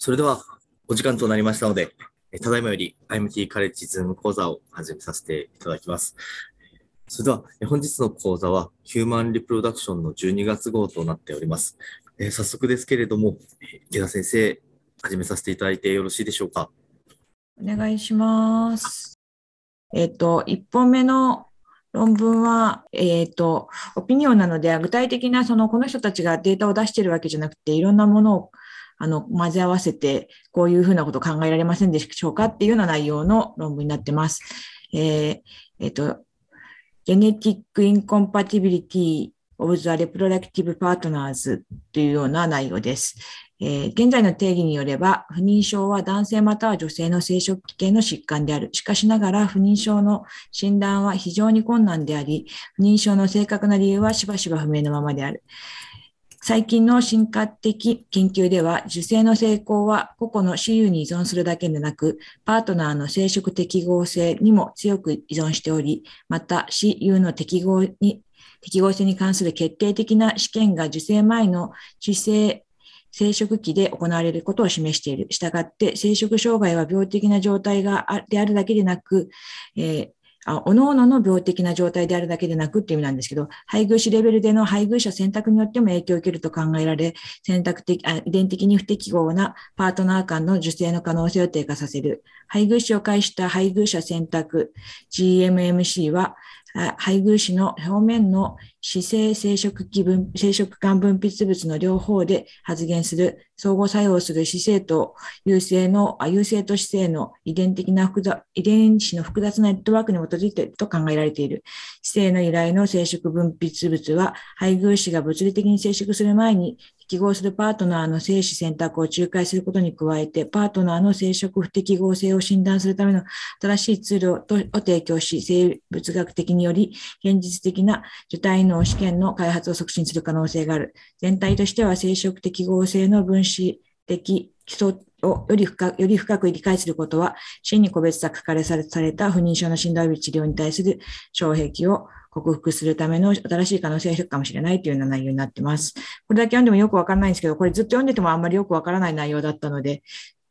それでは、お時間となりましたので、ただいまより IMT カレッジズーム講座を始めさせていただきます。それでは、本日の講座は、ヒューマンリプロダクションの12月号となっております。え早速ですけれども、池田先生、始めさせていただいてよろしいでしょうか？お願いします。えっ、と、1本目の論文は、えっ、ー、と、オピニオンなので、具体的な、その、この人たちがデータを出しているわけじゃなくて、いろんなものを、あの、混ぜ合わせて、こういうふうなこと考えられませんでしょうかっていうような内容の論文になってます。えー、えっ、ー、と、Genetic Incompatibility of the Reproductive Partners というような内容です。えー、現在の定義によれば、不妊症は男性または女性の生殖器系の疾患である。しかしながら、不妊症の診断は非常に困難であり、不妊症の正確な理由はしばしば不明のままである。最近の進化的研究では、受精の成功は個々の私有に依存するだけでなく、パートナーの生殖適合性にも強く依存しており、また私有の適合に適合性に関する決定的な試験が受精前の受精生殖期で行われることを示している。したがって、生殖障害は病的な状態があであるだけでなく、えーあ、おのおのの病的な状態であるだけでなくっていう意味なんですけど、配偶子レベルでの配偶者選択によっても影響を受けると考えられ、選択的、あ遺伝的に不適合なパートナー間の受精の可能性を低下させる。配偶者を介した配偶者選択 GMMC は、配偶子の表面の姿勢生殖器分、生殖管分泌物の両方で発現する相互作用する姿勢と優勢の、優勢と姿勢の遺伝的な複雑、遺伝子の複雑なネットワークに基づいていると考えられている。姿勢の由来の生殖分泌物は配偶子が物理的に生殖する前に適合するパートナーの精子選択を仲介することに加えて、パートナーの生殖不適合性を診断するための新しいツールを提供し、生物学的により現実的な受体脳試験の開発を促進する可能性がある。全体としては生殖適合性の分子的基礎をより深より深く理解することは、真に個別差書かれされた不妊症の診断及び治療に対する障壁を克服するための新しい可能性があるかもしれないというような内容になってます。これだけ読んでもよくわからないんですけど、これずっと読んでてもあんまりよくわからない内容だったので、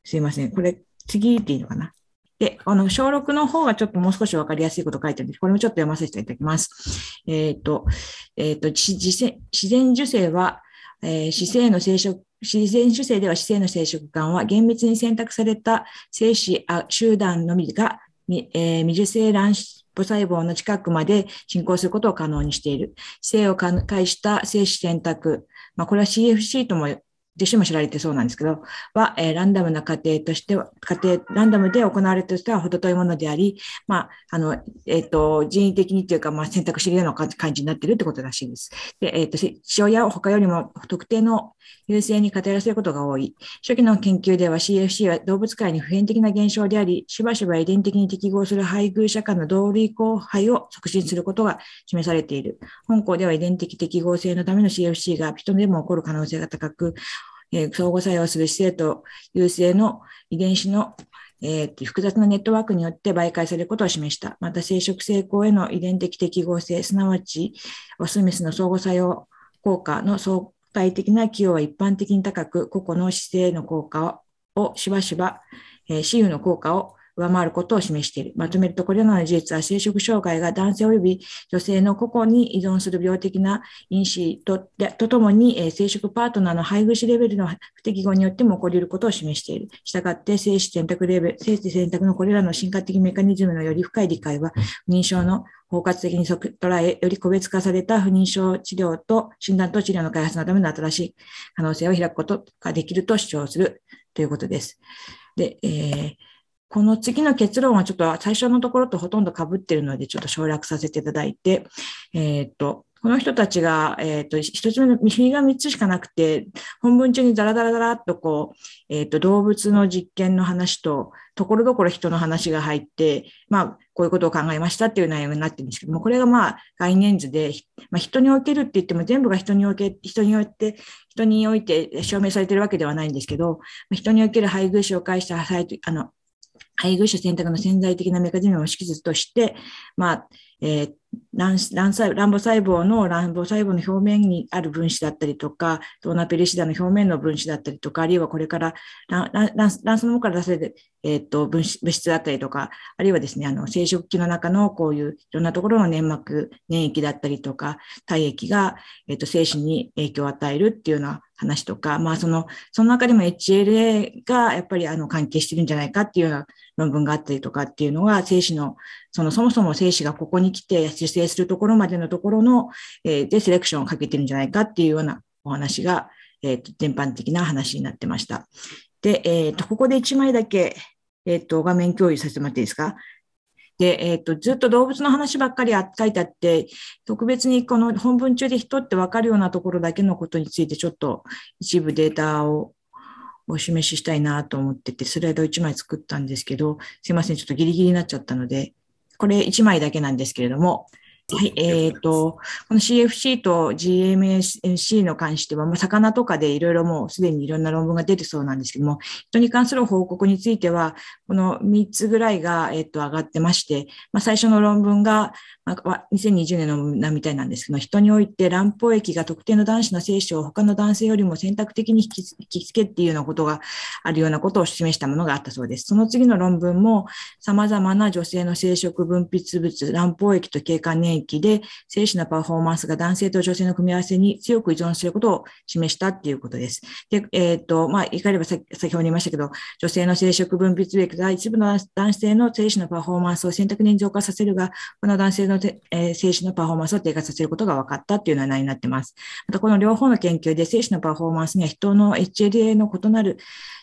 すいません。これ、次っていいのかな？で、あの、小6の方がちょっともう少しわかりやすいこと書いてあるんで、これもちょっと読ませていただきます。えっ、ー、と、えっ、ー、と自然受精は、えー、姿勢の生殖自然受精では姿勢の生殖管は厳密に選択された精子集団のみが、えー、未受精卵母細胞の近くまで進行することを可能にしている。性を介した精子選択。まあ、これは CFC ともでしても知られてそうなんですけど、は、えー、ランダムな過程としては、過程、ランダムで行われるとしては程遠いものであり、まあ、あの、えっ、ー、と、人為的にというか、まあ、選択しているような感じになっているってことらしいです。で、えっ、ー、と、父親を他よりも特定の優勢に偏らせることが多い。初期の研究では CFC は動物界に普遍的な現象であり、しばしば遺伝的に適合する配偶者間の同類交配を促進することが示されている。本校では遺伝的適合性のための CFC が人でも起こる可能性が高く、えー、相互作用する姿勢と優勢の遺伝子のえー、複雑なネットワークによって媒介されることを示した。また、生殖成功への遺伝的適合性、すなわち、オスメスの相互作用効果の相体的な寄与は一般的に高く、個々の姿勢の効果をしばしば、えー、私有の効果を上回ることを示している。まとめると、これらの事実は生殖障害が男性及び女性の個々に依存する病的な因子ととともに、えー、生殖パートナーの配偶者レベルの不適合によっても起こり得ることを示している。したがって、精子選択レベル、精子選択のこれらの進化的メカニズムのより深い理解は、不妊症の包括的に捉え、より個別化された不妊症治療と診断と治療の開発のための新しい可能性を開くことができると主張するということです。で、えーこの次の結論はちょっと最初のところとほとんど被ってるので、ちょっと省略させていただいて、えっ、と、この人たちが、えっ、と、一つ目の、右が三つしかなくて、本文中にダラダラダラっとこう、えっ、と、動物の実験の話と、ところどころ人の話が入って、まあ、こういうことを考えましたっていう内容になってるんですけども、これがまあ、概念図で、まあ、人におけるって言っても全部が人におけ、人によって、人において証明されてるわけではないんですけど、人における配偶者を介した、あの、配偶者選択の潜在的なメカニズムを識図として、まあ、えー卵卵細卵母細胞の卵母細胞の表面にある分子だったりとか、ドーナペリシダの表面の分子だったりとか、あるいはこれから卵卵巣の方から出せる、えー、と分子物質だったりとか、あるいはですね、あの生殖器の中のこういういろんなところの粘膜、粘液だったりとか、体液が、えー、と精子に影響を与えるっていうような話とか、まあその、その中でも HLA がやっぱりあの関係してるんじゃないかっていうような論文があったりとかっていうのが、精子の、そのそもそも精子がここに来て受精するところまでのところの、えー、でセレクションをかけてるんじゃないかっていうようなお話が、えっ、ー、と、全般的な話になってました。で、えっ、ー、と、ここで1枚だけ、えっ、と、画面共有させてもらっていいですか？で、えっ、と、ずっと動物の話ばっかり書いてあって、特別にこの本文中で人ってわかるようなところだけのことについてちょっと一部データをお示ししたいなと思ってて、スライド1枚作ったんですけど、すいません、ちょっとギリギリになっちゃったので、これ1枚だけなんですけれども、はい、えっ、ー、と、この CFC と GMSC の関しては、まあ、魚とかでいろいろもうすでにいろんな論文が出てそうなんですけども、人に関する報告については、この3つぐらいが、えっ、ー、と、上がってまして、まあ、最初の論文が、まあ、2020年のなみたいなんですけど、人において乱歩液が特定の男子の精子を他の男性よりも選択的に引き付けっていうようなことがあるようなことを示したものがあったそうです。その次の論文も、様々な女性の生殖分泌物、乱歩液と経管年域で、精子のパフォーマンスが男性と女性の組み合わせに強く依存することを示したっていうことです。で、えっ、と、まあ、言い換えれば先ほど言いましたけど、女性の生殖分泌液が一部の男性の精子のパフォーマンスを選択に増加させるが、この男性のの、えー、精子のパフォーマンスを低下させることが分かったっていうのは内になってます。またこの両方の研究で精子のパフォーマンスには人の HLA の異なる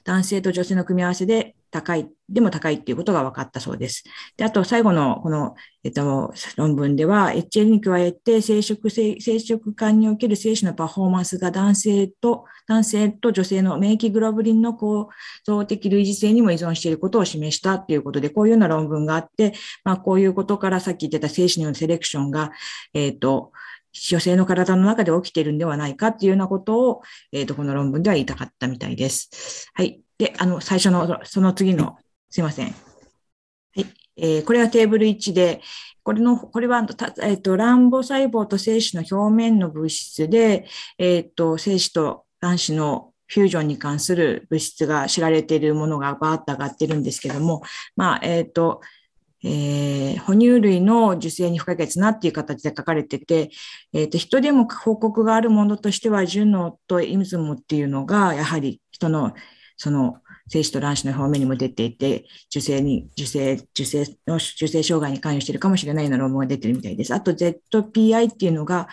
男性と女性の組み合わせで高い、でも高いっていうことが分かったそうです。で、あと最後のこの、えっと、論文では、HL に加えて生殖、生殖管における精子のパフォーマンスが男性と、男性と女性の免疫グロブリンの構造的類似性にも依存していることを示したっていうことで、こういうような論文があって、まあ、こういうことからさっき言ってた精子によるセレクションが、えっ、と、女性の体の中で起きているんではないかっていうようなことを、えっ、と、この論文では言いたかったみたいです。はい。で、あの、最初の、その次の、すいません。はい。えー、これはテーブル1で、これの、これは、えっ、ー、と、卵母細胞と精子の表面の物質で、えっ、ー、と、精子と卵子のフュージョンに関する物質が知られているものがバーッと上がってるんですけども、まあ、えっ、ー、と、えー、哺乳類の受精に不可欠なっていう形で書かれてて、えっ、ー、と、人でも報告があるものとしては、ジュノとイムズムっていうのが、やはり人のその精子と卵子の表面にも出ていて、受精に、受精、受精の受精障害に関与しているかもしれないような論文が出てるみたいです。あと ZPI っていうのが、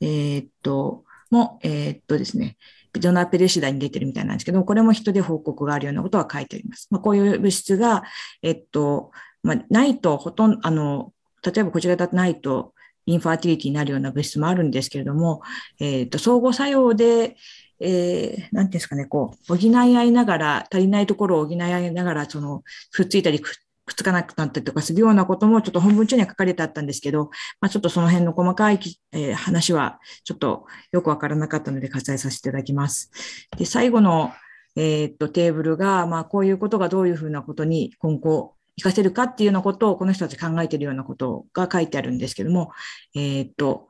えー、っと、も、えー、っとですね、ドナペレシダに出てるみたいなんですけど、これも人で報告があるようなことは書いてあります。まあ、こういう物質が、えっと、まあ、ないとほとんど、あの、例えばこちらだとないと、インファーティリティになるような物質もあるんですけれども、えっと、相互作用で、えー、なんていうんですかね、こう、補い合いながら、足りないところを補い合いながら、その、くっついたりくっつかなくなったりとかするようなことも、ちょっと本文中には書かれてあったんですけど、まあ、ちょっとその辺の細かい、えー、話は、ちょっとよくわからなかったので割愛させていただきます。で、最後の、えー、っと、テーブルが、まあ、こういうことがどういうふうなことに今後、活かせるかっていうようなことを、この人たち考えているようなことが書いてあるんですけども、えー、っと、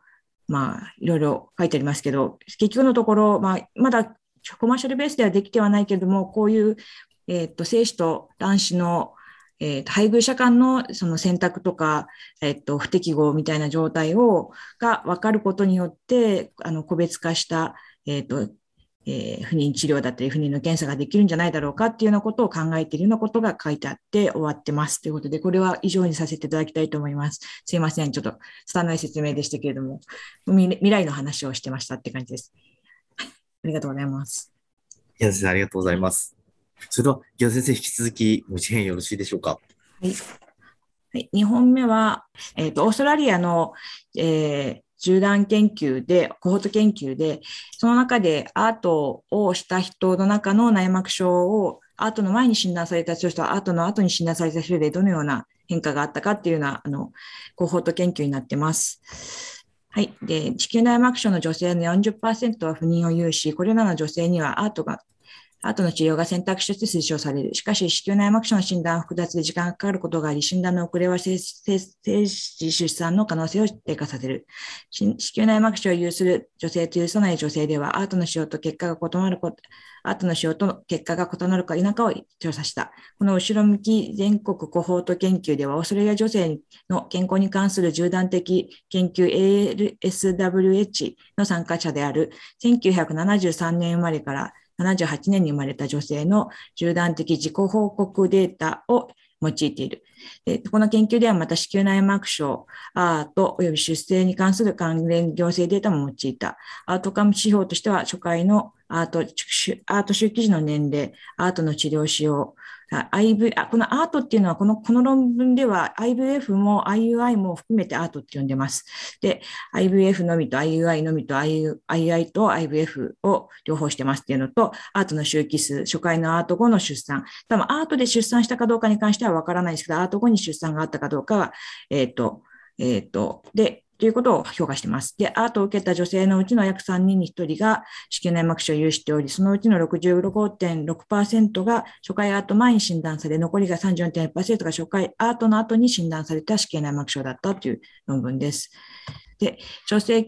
まあ、いろいろ書いてありますけど、結局のところ、まあ、まだコマーシャルベースではできてはないけれども、こういう、えっ、と、精子と卵子の、え、ー、配偶者間のその選択とか、えっ、と、不適合みたいな状態を、が分かることによって、あの、個別化した、えっ、と、えー、不妊治療だったり、不妊の検査ができるんじゃないだろうかっていうようなことを考えているようなことが書いてあって終わってます。ということで、これは以上にさせていただきたいと思います。すいません。ちょっと拙い説明でしたけれども、未来の話をしてましたって感じです。ありがとうございます。池田先生、ありがとうございます。それでは、池田先生、引き続き、ご支援よろしいでしょうか？はい。はい、2本目は、えっ、ー、と、オーストラリアの、えー、縦断研究で、コホート研究で、その中でアートをした人の中の内膜症をアートの前に診断された人とアートの後に診断された人でどのような変化があったかっていうような、あの、コホート研究になってます。はい。で、子宮内膜症の女性の40%は不妊を有し、これらの女性にはアートがアートの治療が選択肢として推奨される。しかし、子宮内膜症の診断は複雑で時間がかかることがあり、診断の遅れは精子出産の可能性を低下させる。子宮内膜症を有する女性と有さない女性では、アートの使用と結果が異なること、アートの使用と結果が異なるか否かを調査した。この後ろ向き全国コホート研究では、オーストラリア女性の健康に関する縦断的研究 ALSWH の参加者である1973年生まれから78年に生まれた女性の集団的自己報告データを用いている。でこの研究ではまた子宮内膜症、アート及び出生に関する関連行政データも用いた。アートカム指標としては初回のアート、アート周期時の年齢、アートの治療使用、IV、このアートっていうのは、このこの論文では IVF も IUI も含めてアートって呼んでます。で、IVF のみと IUI のみと IUI と IVF を両方してますっていうのと、アートの周期数、初回のアート後の出産。多分アートで出産したかどうかに関してはわからないですけど、アート後に出産があったかどうかは、えっ、ー、と、えっ、ー、と、で、ということを評価しています。で、アートを受けた女性のうちの約3人に1人が子宮内膜症を有しており、そのうちの65.6%が初回アート前に診断され、残りが34.1%が初回アートの後に診断された子宮内膜症だったという論文です。で、女性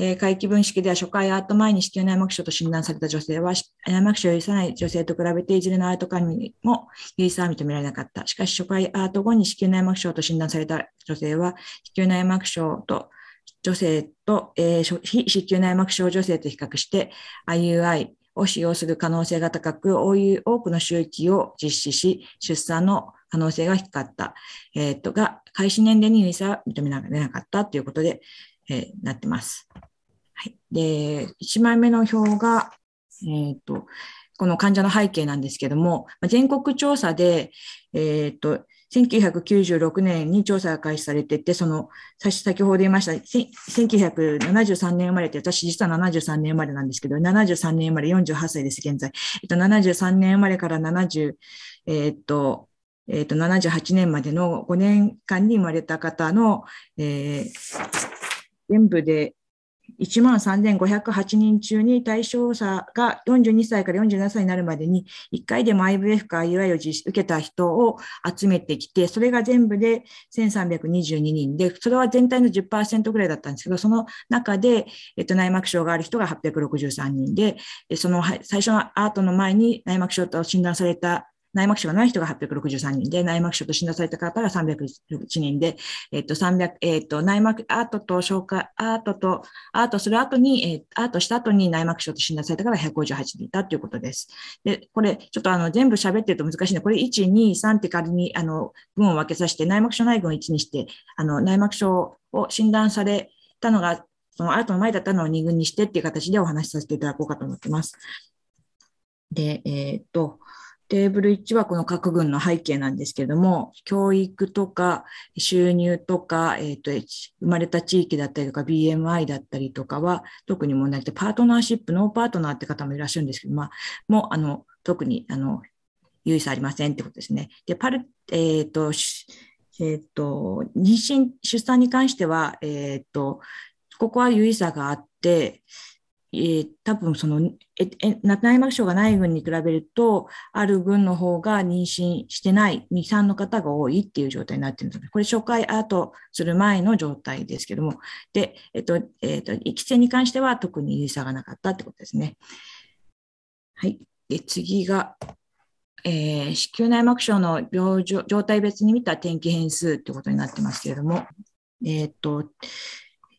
えー、回帰分式では初回アート前に子宮内膜症と診断された女性は、内膜症を有さない女性と比べて、いずれのアート管理も有意差は認められなかった。しかし、初回アート後に子宮内膜症と診断された女性は、子宮内膜症と女性と、えー、非子宮内膜症女性と比較して、IUI を使用する可能性が高く、多くの周期を実施し、出産の可能性が低かった。えっ、と、が、開始年齢に有意差は認められなかったということで、えー、なってます。はい。で、1枚目の表が、え、ー、と、この患者の背景なんですけども、全国調査で、えっ、ー、と、1996年に調査が開始されていて、その、先ほど言いました、1973年生まれって、私実は73年生まれなんですけど、73年生まれ48歳です、現在。えっと、73年生まれから70、えっと、えっと、78年までの5年間に生まれた方の、えー、全部で1万3508人中に対象者が42歳から47歳になるまでに1回でも IVF か IUI を受けた人を集めてきて、それが全部で1322人で、それは全体の10%ぐらいだったんですけど、その中で、えっと、内膜症がある人が863人で、その最初のアートの前に内膜症と診断された内膜症がない人が863人で、内膜症と診断された方が301人で、えっと、300、えっと、内膜、アートと紹介、アートと、アートする後に、えアートした後に内膜症と診断された方が158人いたということです。で、これ、ちょっとあの、全部喋ってると難しいので、これ1、2、3って仮に、あの、群を分けさせて、内膜症内群を1にして、あの、内膜症を診断されたのが、そのアートの前だったのを2群にしてっていう形でお話しさせていただこうかと思ってます。で、えっ、と、テーブル1はこの核群の背景なんですけれども、教育とか収入とか、え、ー、と、生まれた地域だったりとか BMI だったりとかは特に問題で、パートナーシップ、ノーパートナーって方もいらっしゃるんですけど、まあ、もう、あの、特に、あの、有意差ありませんってことですね。で、パル、えっ、ー、と、えっ、ー、と、妊娠、出産に関しては、えっ、と、ここは有意差があって、えー、多分その、え、え、内膜症がない群に比べると、ある群の方が妊娠してない、2、3の方が多いっていう状態になってるんです。これ初回アートする前の状態ですけども、で、えっと、えっと、育成に関しては特に有差がなかったってことですね。はい。で、次が、えー、子宮内膜症の病状状態別に見た天気変数ってことになってますけれども、えっ、と、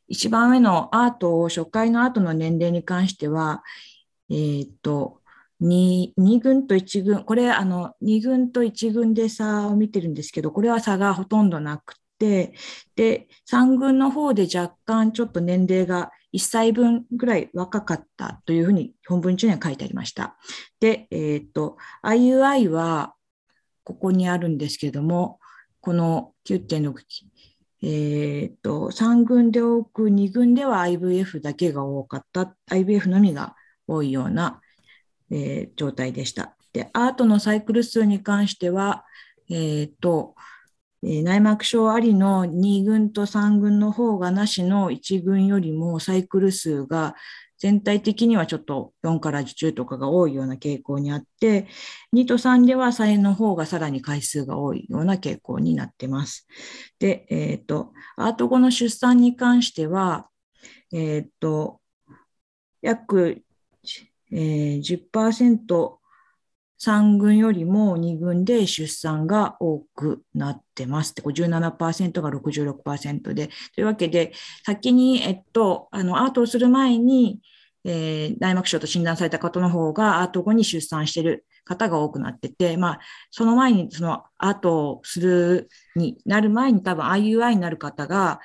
一番上のアートを、初回のアートの年齢に関しては、えっ、と、2, 2軍と1軍、これあの2軍と1軍で差を見てるんですけど、これは差がほとんどなくて、で、3軍の方で若干ちょっと年齢が1歳分ぐらい若かったというふうに本文中には書いてありました。で、えっ、と、IUI はここにあるんですけども、この9.6えっ、と、3軍で多く、2軍では IVF だけが多かった、IVF のみが多いような、えー、状態でした。で、アートのサイクル数に関しては、えっ、と、え内膜症ありの2軍と3軍の方がなしの1軍よりもサイクル数が全体的にはちょっと4から10とかが多いような傾向にあって、2と3では3の方がさらに回数が多いような傾向になってます。で、えっ、ー、と、アート後の出産に関しては、えっ、ー、と、約、えー、10% 3軍よりも2軍で出産が多くなってますって。57%が66%で。というわけで、先に、えっと、あの、アートをする前に、えー、内膜症と診断された方の方がアート後に出産してる方が多くなってて、まあ、その前に、そのアートするになる前に多分 IUI になる方が、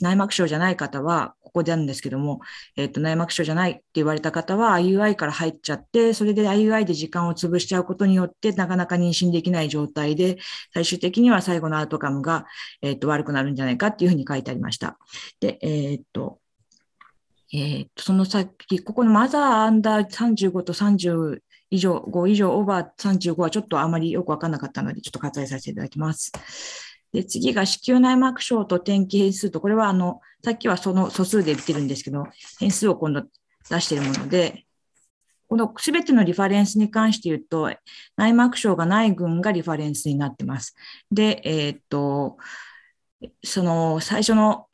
内膜症じゃない方は、ここであるんですけども、えっ、ー、と、内膜症じゃないって言われた方は IUI から入っちゃって、それで IUI で時間を潰しちゃうことによって、なかなか妊娠できない状態で、最終的には最後のアウトカムが、えっ、ー、と、悪くなるんじゃないかっていうふうに書いてありました。で、えっ、と、えっ、と、その先、ここのマザーアンダー35と30以上、5以上、オーバー35はちょっとあまりよくわかんなかったので、ちょっと割愛させていただきます。で、次が子宮内膜症と転記変数と、これはあの、さっきはその素数で言ってるんですけど、変数を今度出しているもので、このすべてのリファレンスに関して言うと、内膜症がない群がリファレンスになってます。で、えー、っと、その最初の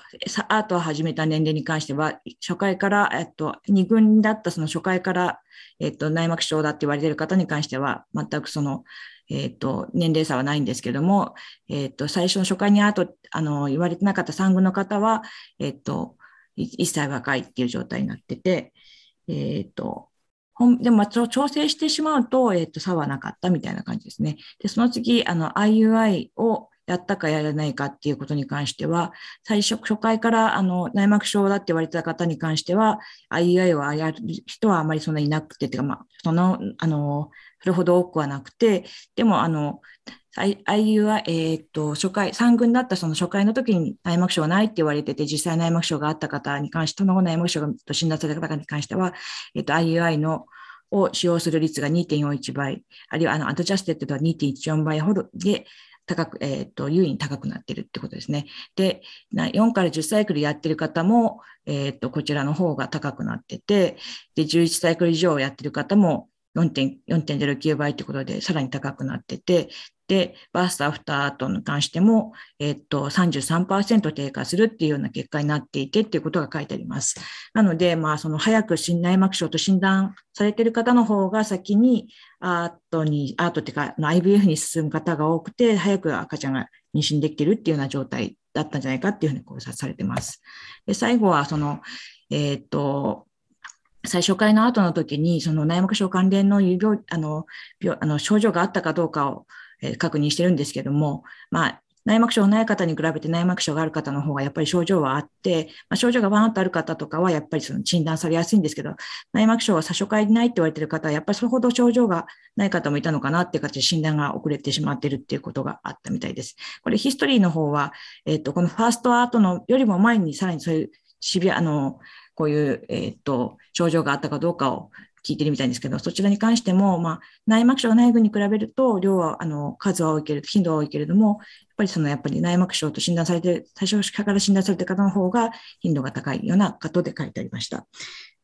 アートを始めた年齢に関しては、初回から、えっと、2軍だったその初回から、えっと、内膜症だって言われている方に関しては、全くその、えっと、年齢差はないんですけども、えっと、最初の初回にアート、あの、言われてなかった3軍の方は、えっと、1歳若いっていう状態になってて、えっと、でも、調整してしまうと、えっと、差はなかったみたいな感じですね。で、その次、あの、IUI をやったかやらないかっていうことに関しては、最初、初回からあの内膜症だって言われた方に関しては、IEI をやる人はあまりそんなにいなくて、てかまあ、その、あの、それほど多くはなくて、でも、あの、IU えっ、と、初回、3軍だったその初回の時に内膜症はないって言われてて、実際内膜症があった方に関して、その後内膜症と診断された方に関しては、えっ、と、IUI のを使用する率が2.41倍、あるいはあの adjusted は2.14倍ほどで、高く、えっ、ー、と、有意に高くなってるってことですね。で、4から10サイクルやってる方も、えっ、ー、と、こちらの方が高くなってて、で、11サイクル以上やってる方も4.09倍ということで、さらに高くなってて、で、バーストアフター後に関しても、えっと、33%低下するっていうような結果になっていてっていうことが書いてあります。なので、まあ、その早く心内膜症と診断されている方の方が先にアートに、アートっていうか、IVF に進む方が多くて、早く赤ちゃんが妊娠できてるっていうような状態だったんじゃないかっていうふうに考察されてます。で、最後は、その、えっ、と、最初回の後の時に、その内膜症関連の病あの病あの症状があったかどうかを確認してるんですけども、まあ、内膜症がない方に比べて内膜症がある方の方がやっぱり症状はあって、まあ、症状がバーンとある方とかはやっぱりその診断されやすいんですけど、内膜症は最初からないって言われてる方はやっぱりそれほど症状がない方もいたのかなっていう形で診断が遅れてしまってるっていうことがあったみたいです。これヒストリーの方は、えっ、と、このファーストアートのよりも前にさらにそういうシビア、あの、こういう、えっ、と、症状があったかどうかを聞いてるみたいですけど、そちらに関しても、まあ、内膜症が内群に比べると、量は、あの、数は多いけれど、頻度は多いけれども、やっぱりその、やっぱり内膜症と診断されて、最初から診断された方の方が頻度が高いようなことで書いてありました。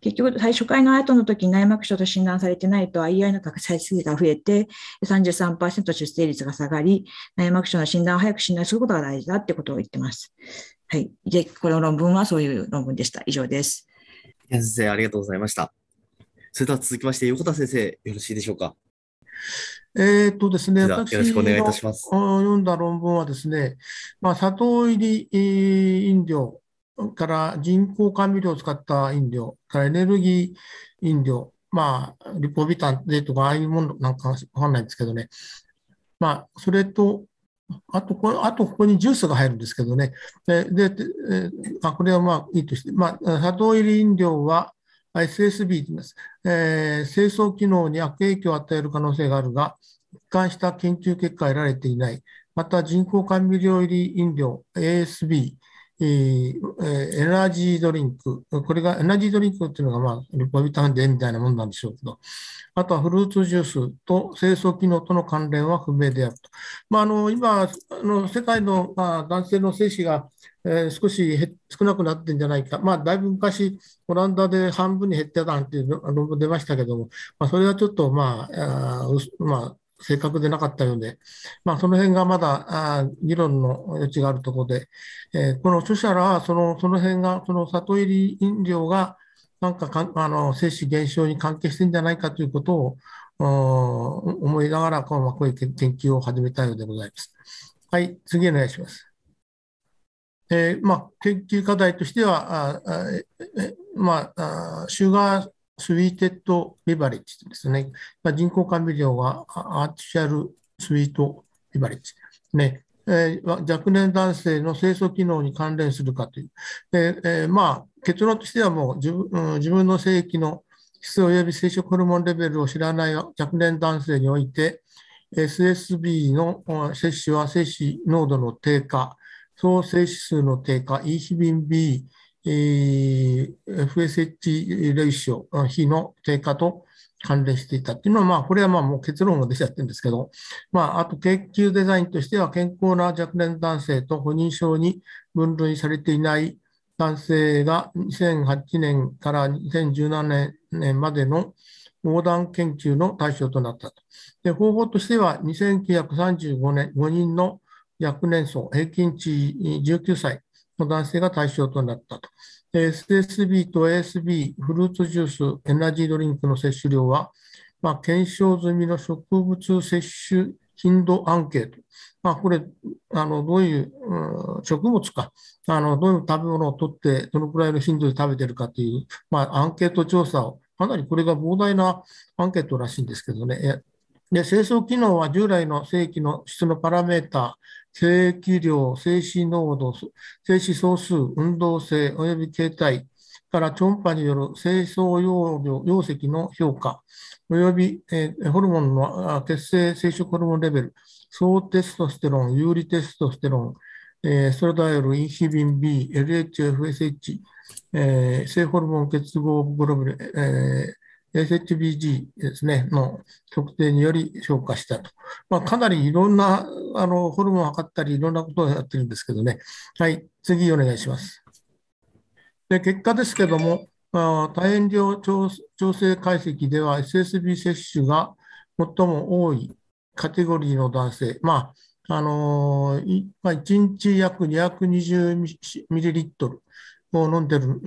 結局、最初回の後の時に内膜症と診断されてないと IEI の再生が増えて、33%出生率が下がり、内膜症の診断を早く診断することが大事だってことを言ってます。はい。で、この論文はそういう論文でした。以上です。先生、ありがとうございました。それでは続きまして、横田先生、よろしいでしょうか？えっとですね、私よろしくお願いいたします。読んだ論文はですね、まあ、砂糖入り飲料から人工甘味料を使った飲料、からエネルギー飲料、まあ、リポビタンでとか、ああいうものなんかわかんないんですけどね、まあ、それと、あとこれ、あとここにジュースが入るんですけどね。で、であこれはまあいいとして、まあ、砂糖入り飲料は、SSB と言います、えー、清掃機能に悪影響を与える可能性があるが、一貫した研究結果が得られていない。また、人工甘味料入り飲料 ASB えエナジードリンク、これがエナジードリンクっていうのが、まあ、リポビタンデみたいなもんなんでしょうけど、あとはフルーツジュースと清掃機能との関連は不明であると。まあ、あの今あの、世界の、まあ、男性の精子が、えー少し減少なくなってんじゃないか、まあ、だいぶ昔、オランダで半分に減ってたなんていう論文出ましたけども、まあ、それはちょっと、まあ、あまあ、正確でなかったようで、まあ、その辺がまだあ議論の余地があるところで、えーこの著者らはその、その辺が、その里入り飲料が、なんかかんあの精子減少に関係してるんじゃないかということを思いながら、こうまあこういう研究を始めたようでございます。はい、次お願いします。えーまあ、研究課題としては、ああええまあ、あシュガースイーテッドビバレッジですね。まあ、人工甘味料はアーティシャルスイートビバレッジ。ねえー若年男性の清掃機能に関連するかという。でえーまあ、結論としてはもう自分,、うん自分の性域の質及び生殖ホルモンレベルを知らない若年男性において、SSB の摂取は精子濃度の低下、総精子数の低下、E 比便 B、えー FSH レイシオ、比の低下と関連していたっていうのは、まあ、これはまあもう結論が出ちゃってるんですけど、まあ、あと研究デザインとしては、健康な若年男性と不妊症に分類されていない男性が2008年から2017年までの横断研究の対象となったと。で方法としては、2935年、5人の若年層、平均値19歳の男性が対象となったと。SSB と ASB、フルーツジュース、エナジードリンクの摂取量は、まあ、検証済みの植物摂取頻度アンケート。まあ、これ、あのどういう、うん植物か、あのどういう食べ物をとって、どのくらいの頻度で食べてるかという、まあ、アンケート調査を、かなりこれが膨大なアンケートらしいんですけどね。で清掃機能は従来の正規の質のパラメータ、精液量、精子濃度、精子総数、運動性及び形態から超音波による清掃容量、容積の評価、及び、えホルモンの血清生殖ホルモンレベル、総テストステロン、有利テストステロン、えーストロダイオル、インヒビン B、LH、FSH、え性ホルモン結合グロブル、えー SHBG ですね、の測定により評価したと。まあ、かなりいろんなあのホルモンを測ったり、いろんなことをやってるんですけどね。はい、次お願いします。で結果ですけども、あー多変量調整解析では SSB 摂取が最も多いカテゴリーの男性、まああのーまあ、1日約220ミリリットルを飲んでる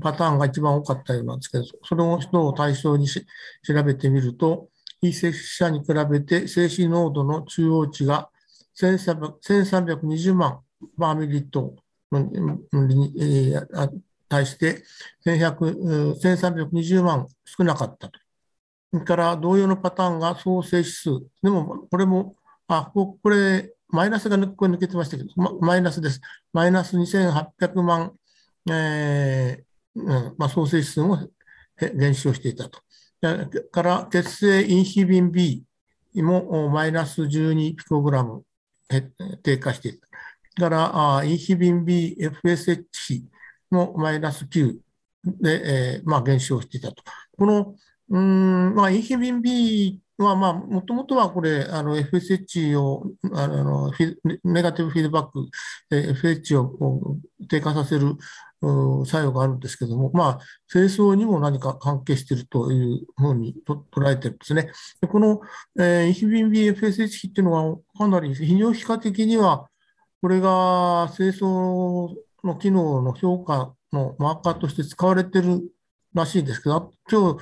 パターンが一番多かったようなんですけど、それを人を対象にし調べてみると、非摂取者に比べて精子濃度の中央値が1320万バーミリットルに対して1320万少なかったと。それから同様のパターンが総精子数。でも、これも、あ、これ、マイナスが抜ここに抜けてましたけど、まマイナスです。マイナス2800万、えーうんまあ、総精子数もへ減少していたと。から、血清インヒビン B もおマイナス12ピコグラムへ低下していた。から、あインヒビン B、FSH 比もマイナス9で、えーまあ、減少していたと。この、うん、まあ、インヒビン B は、まあ、もともとはこれ、あの、FSH を、あの、ネガティブフィードバック、FH を低下させる作用があるんですけども、まあ、清掃にも何か関係しているというふうにと捉えてるんですね。でこの、えーインヒビン B、FSH 比っていうのは、かなり泌尿器科的には、これが清掃の機能の評価のマーカーとして使われてるらしいんですけど、今日、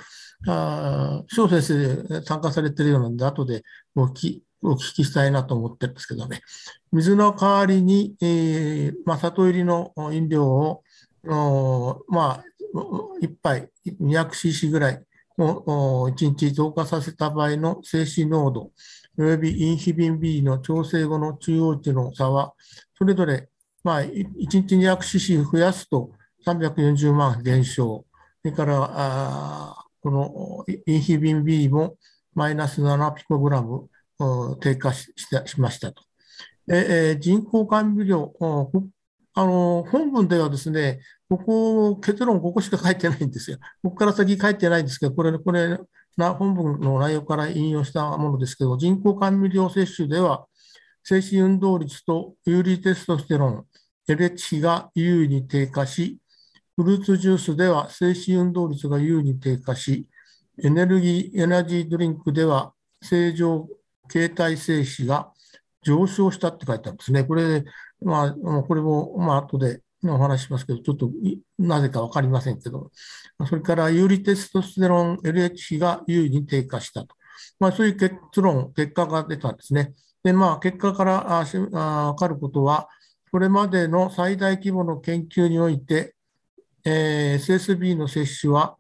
あ翔先生参加されてるようなんで、後でお聞きお聞きしたいなと思ってるんですけどね。水の代わりに、えーまあ、砂糖入りの飲料を、まあ、1杯 200cc ぐらいを1日増加させた場合の精子濃度、およびインヒビン B の調整後の中央値の差は、それぞれ、まあ、1日 200cc 増やすと340万減少、それから、あこのインヒビン B もマイナス7ピコグラム低下しししましたと。でえ人工甘味料、あの、本文ではですね、ここ、結論ここしか書いてないんですよ。ここから先書いてないんですけど、これ、これ、な本文の内容から引用したものですけど、人工甘味料摂取では、精子運動率と有利テストステロン、LH 比が優位に低下し、フルーツジュースでは精子運動率が優位に低下し、エネルギー、エナジードリンクでは正常形態精子が上昇したって書いてあるんですね。これ、まあ、これも、まあ、後でお話しますけど、ちょっとなぜかわかりませんけど、それから有利テストステロン LH 比が優位に低下したと。まあ、そういう結論、結果が出たんですね。で、まあ、結果からあわかることは、これまでの最大規模の研究において、えー、SSB の摂取は、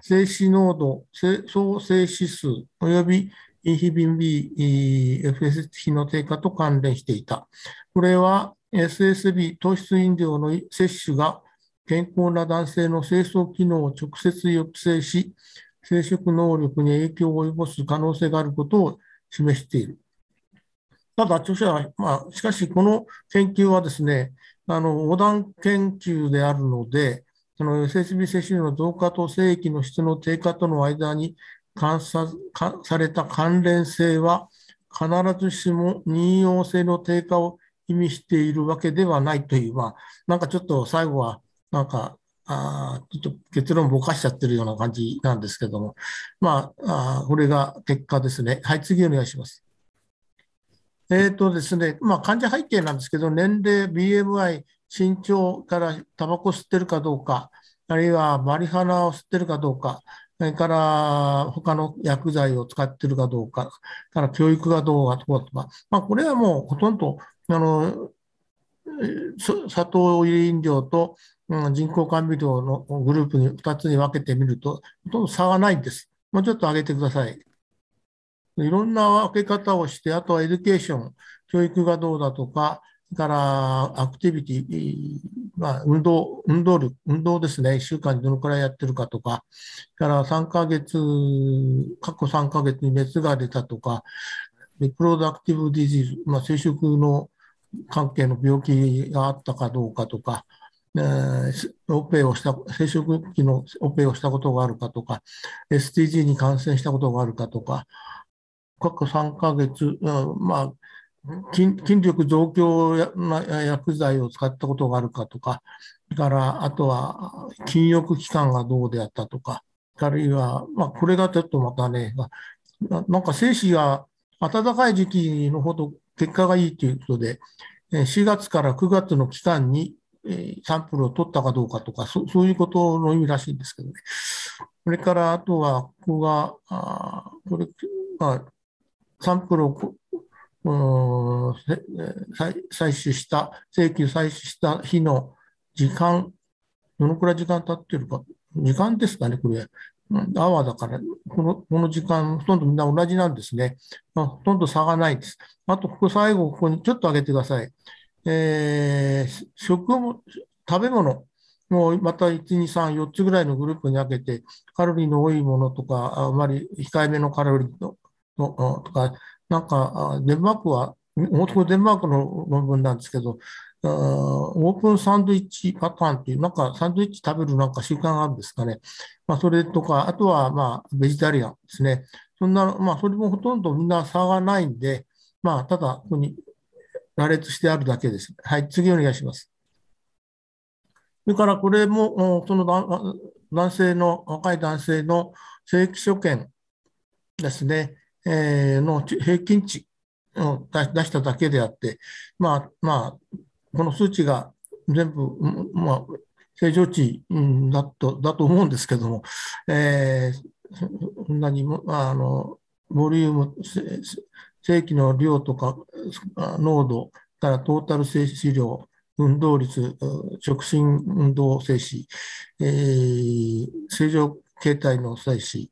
静止濃度、総静止数及びインヒビン B、FS 比の低下と関連していた。これは SSB 糖質飲料の摂取が健康な男性の清掃機能を直接抑制し、生殖能力に影響を及ぼす可能性があることを示している。ただ、著者は、まあ、しかし、この研究はですね、あの横断研究であるので、その SSB 摂取の増加と精液の質の低下との間に観察された関連性は、必ずしも任用性の低下を意味しているわけではないという、まあ、なんかちょっと最後は、なんか、あちょっと結論ぼかしちゃってるような感じなんですけども、まあ、あこれが結果ですね。はい、次お願いします。えっ、ー、とですね、まあ、患者背景なんですけど、年齢、BMI、身長からタバコ吸ってるかどうか、あるいはマリファナを吸ってるかどうか、それから他の薬剤を使ってるかどうか、から教育がどうかとか、まあ、これはもうほとんど、あの、砂糖入り飲料と、うん、人工甘味料のグループに2つに分けてみると、ほとんど差がないんです。もうちょっと上げてください。いろんな分け方をして、あとは education、教育がどうだとか、から activity、まあ、運動、運動力、運動ですね、1週間にどのくらいやってるかとか、から3ヶ月、過去3ヶ月に熱が出たとか、 reproductive disease、まあ、生殖の関係の病気があったかどうかとか、えー、オペをした、生殖器のオペをしたことがあるかとか、STG に感染したことがあるかとか、過去3ヶ月、まあ、筋筋力増強薬剤を使ったことがあるかとか、から、あとは筋力期間がどうであったとか、あるいは、まあ、これがちょっとまたね、なんか精子が暖かい時期のほど結果がいいということで、4月から9月の期間にサンプルを取ったかどうかとか、そそういうことの意味らしいんですけどね。それから、あとは、ここが、あこれ、まあ、サンプルを採取した、請求採取した日の時間、どのくらい時間経ってるか、時間ですかね、これ。アワーだから、このこの時間、ほとんどみんな同じなんですね。まあ、ほとんど差がないです。あと、ここ最後、ここにちょっと上げてください。えー、食物、食べ物。もまた1、2、3、4つぐらいのグループに分けて、カロリーの多いものとか、あまり控えめのカロリーのとか、なんか、デンマークは、もともデンマークの論文なんですけど、オープンサンドイッチパターンっていう、なんかサンドイッチ食べるなんか習慣があるんですかね。まあ、それとか、あとは、まあ、ベジタリアンですね。そんな、まあ、それもほとんどみんな差がないんで、まあ、ただ、ここに羅列してあるだけです。はい、次お願いします。それから、これも、その男性の、若い男性の正規所見ですね。えー、の平均値を出しただけであって、まあ、まあ、この数値が全部、まあ、正常値だとだと思うんですけども、えー、そんなにあのボリューム、正規の量とか濃度からトータル静止量、運動率、直進運動静止、えー、正常形態の静止、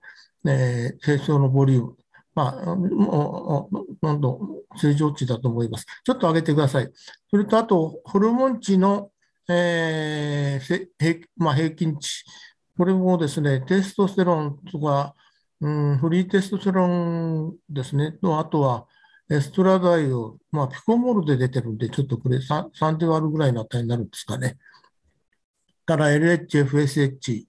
えー、清掃のボリューム、まあ、もう、どんどん正常値だと思います。ちょっと上げてください。それと、あと、ホルモン値の、えー平まあ、平均値。これもですね、テストステロンとか、うん、フリーテストステロンですね、とあとは、エストラダイオ、まあ、ピコモールで出てるんで、ちょっとこれ 3, 3で割るぐらいの値になるんですかね。から LH、FSH、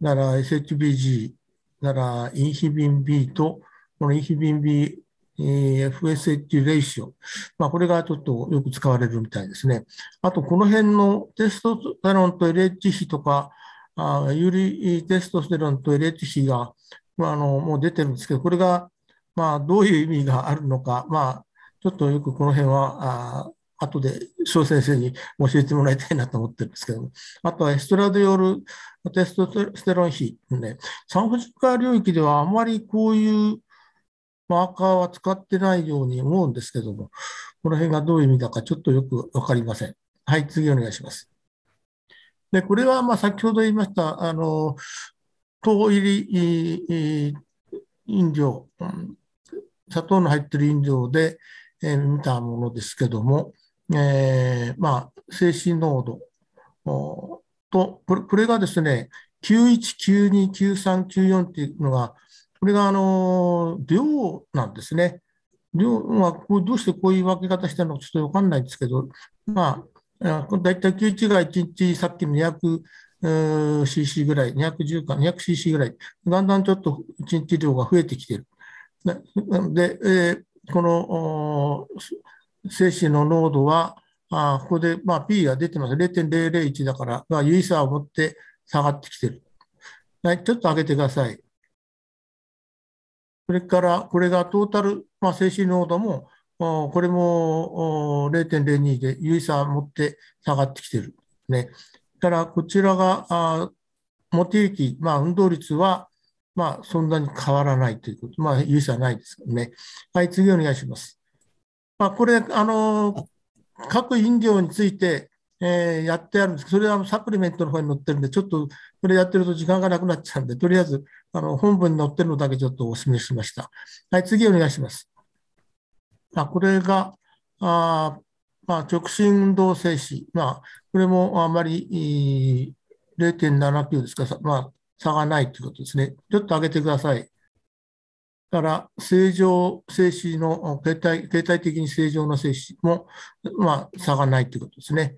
なら SHBG、ならインヒビン B と、このインヒビン B、FSH レーシオ。まあ、これがちょっとよく使われるみたいですね。あと、この辺のテストステロンと LH 比とか、あ有利テストステロンと LH 比が、まあ、あのもう出てるんですけど、これが、まあ、どういう意味があるのか、まあ、ちょっとよくこの辺は、あ後で翔先生に教えてもらいたいなと思ってるんですけど、あとはエストラディオルテストステロン比、ね、産婦人科領域ではあまりこういうマーカーは使ってないように思うんですけども、この辺がどういう意味だかちょっとよくわかりません。はい、次お願いします。で、これはまあ先ほど言いました、あの、糖入り飲料、砂糖の入っている飲料で、えー、見たものですけども、えー、まあ、精子濃度と、これこれがですね、91、92、93、94っていうのが、これがあの量なんですね。量はこうどうしてこういう分け方してるのかちょっとわかんないんですけど、まあ、だいたい91が1日さっきの200 cc ぐらい、210か 200cc ぐらい、だんだんちょっと1日量が増えてきてる。で、えー、この精子の濃度は、あここで、まあ、P が出てます。0.001だから、まあ、有意差を持って下がってきてる。はい、ちょっと上げてください。それから、これがトータル、まあ、精子濃度も、これも0.02で有意差を持って下がってきてる。ね。から、こちらが、あモテリティ、まあ、運動率は、まあ、そんなに変わらないということ、まあ、有意差はないですけどね。はい、次お願いします。まあ、これ、あの、各飲料について、えー、やってあるんですけど、それはサプリメントの方に載ってるんで、ちょっとこれやってると時間がなくなっちゃうんで、とりあえずあの本文に載ってるのだけちょっとお勧めしました。はい、次お願いします。あこれが、あまあ、直進運動静止。まあ、これもあまり0.79ですか、まあ、差がないということですね。ちょっと上げてください。だから正常静止の形態形態的に正常な静止も、まあ、差がないということですね。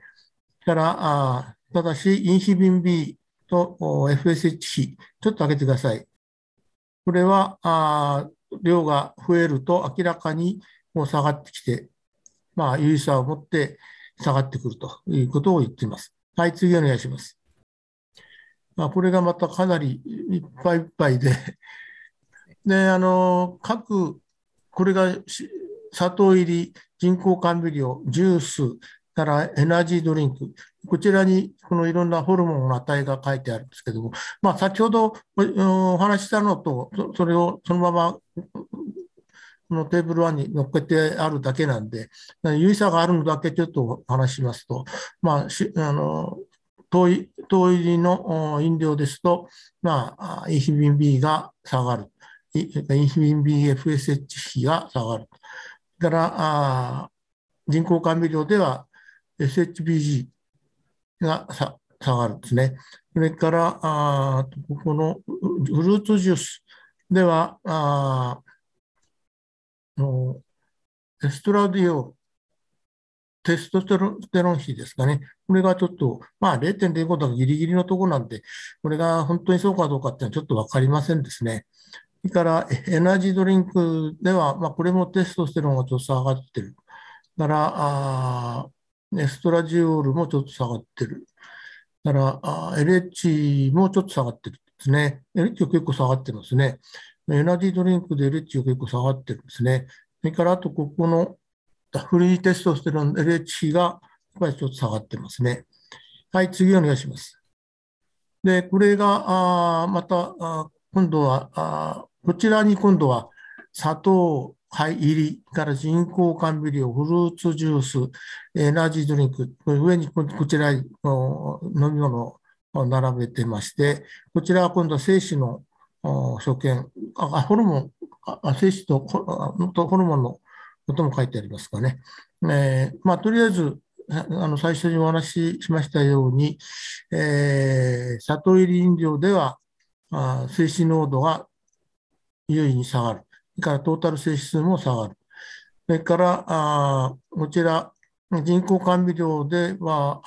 からあただし、インヒビン B と FSH 比、ちょっと上げてください。これはあ量が増えると明らかにもう下がってきて、まあ、有意差を持って下がってくるということを言っています。はい、次お願いします。まあ、これがまたかなりいっぱいいっぱいで で、あの、各、これが砂糖入り人工甘味料、ジュースからエナジードリンク、こちらにこのいろんなホルモンの値が書いてあるんですけども、まあ、先ほどお話したのと、それをそのままこのテーブル1に乗っけてあるだけなんで、有意差があるのだけちょっとお話しますと、まあ、しあの糖入りの飲料ですと、まあ、インヒビン B が下がる。インヒビン BFSH 比が下がる。から、あ人工甘味料では SHBG が下がるんですね。それから、あここのフルーツジュースでは、あのエストラディオテストステロン比ですかね。これがちょっと、まあ0.05とかギリギリのところなんで、これが本当にそうかどうかっていうのはちょっとわかりませんですね。それからエナジードリンクでは、まあ、これもテストステロンがちょっと下がってる。だから、あエストラジオールもちょっと下がってる。だから、LH もちょっと下がってるんですね。LH 結構下がってますね。エナジードリンクで LH が結構下がってるんですね。それから、あと、ここのフリーテストステロン LH がやっぱりちょっと下がってますね。はい、次お願いします。で、これが、あまた、あ今度はあ、こちらに今度は砂糖入りから人工甘味料、フルーツジュース、エナジードリンク、上にこちらに飲み物を並べてまして、こちらは今度は精子の所見、あホルモン、あ精子とホルモンのことも書いてありますかね。えー、まあ、とりあえず、あの最初にお話ししましたように、えー、砂糖入り飲料では、あ精子濃度が優位に下がる。それからトータル性質も下がる。それから、あこちら、人工甘味料では、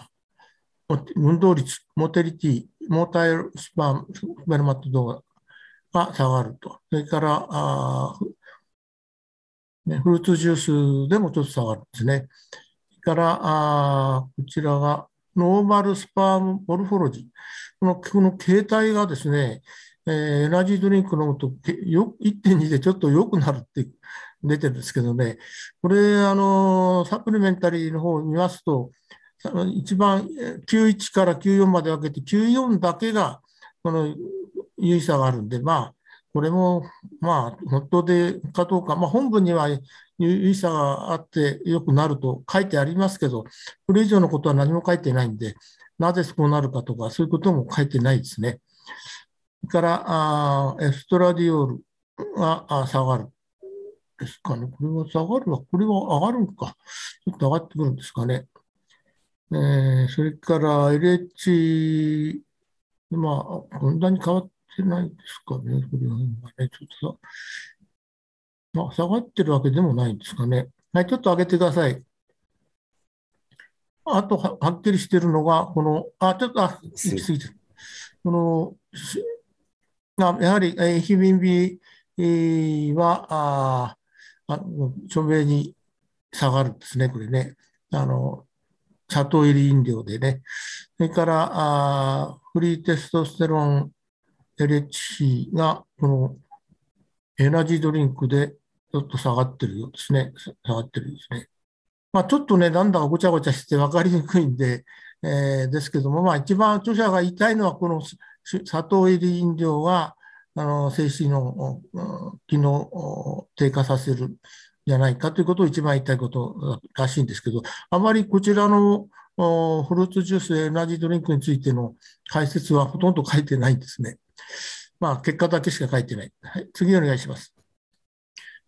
運動率、モテリティ、モータイルスパン、スペルマット動画が下がると。それから、あね、フルーツジュースでもちょっと下がるんですね。それから、あこちらが、 normal sperm morphology。この、この形態がですね、えーエナジードリンク飲むとよ1.2でちょっと良くなるって出てるんですけどね、これ、あの、 supplementary の方を見ますと、一番91から94まで分けて、94だけが、この有意差があるんで、まあ、これも、まあ、本当でかどうか、まあ、本文には有意差があって良くなると書いてありますけど、これ以上のことは何も書いてないんで、なぜそうなるかとか、そういうことも書いてないですね。それから、あエストラディオールがあ下がる。ですかね。これは下がるわ。これは上がるんか。ちょっと上がってくるんですかね。えー、それから LH、まあ、こんなに変わってないですかね。これはね、ちょっとさ、まあ、下がってるわけでもないんですかね。はい、ちょっと上げてください。あとは、はっきりしてるのが、この、あ、ちょっと、あ、行き過ぎてる。この、あやはり、えー、ヒビンビは、ああ著名に下がるんですね、これね。あの、砂糖入り飲料でね。それから、あフリーテストステロン LHC が、このエナジードリンクでちょっと下がってるようですね。下がってるんですね。まあ、ちょっとね、なんだかごちゃごちゃして分かりにくいんで、えー、ですけども、まあ、一番著者が言いたいのは、この砂糖入り飲料は、あの、精子の機能を低下させるじゃないかということを一番言いたいことらしいんですけど、あまりこちらのフルーツジュース、エナジードリンクについての解説はほとんど書いてないんですね。まあ、結果だけしか書いてない。はい、次お願いします。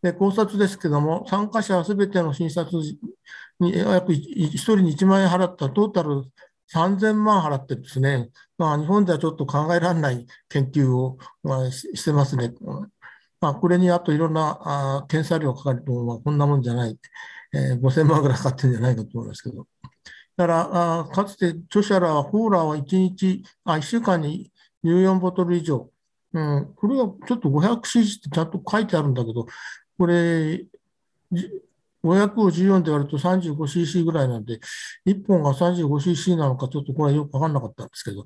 で考察ですけども、参加者はすべての診察に約1人に1万円払ったトータル3000万払ってですね。まあ、日本ではちょっと考えられない研究を、まあ、してますね。まあ、これにあといろんなあ検査料かかると、まあ、こんなもんじゃない。えー、5000万ぐらいかかってるんじゃないかと思いますけど。だから、あかつて著者らは、ホーラーは1日、あ、1週間に14ボトル以上。うん、これはちょっと 500cc ってちゃんと書いてあるんだけど、これ、500を14で割ると 35cc ぐらいなんで、1本が 35cc なのかちょっとこれはよくわかんなかったんですけど、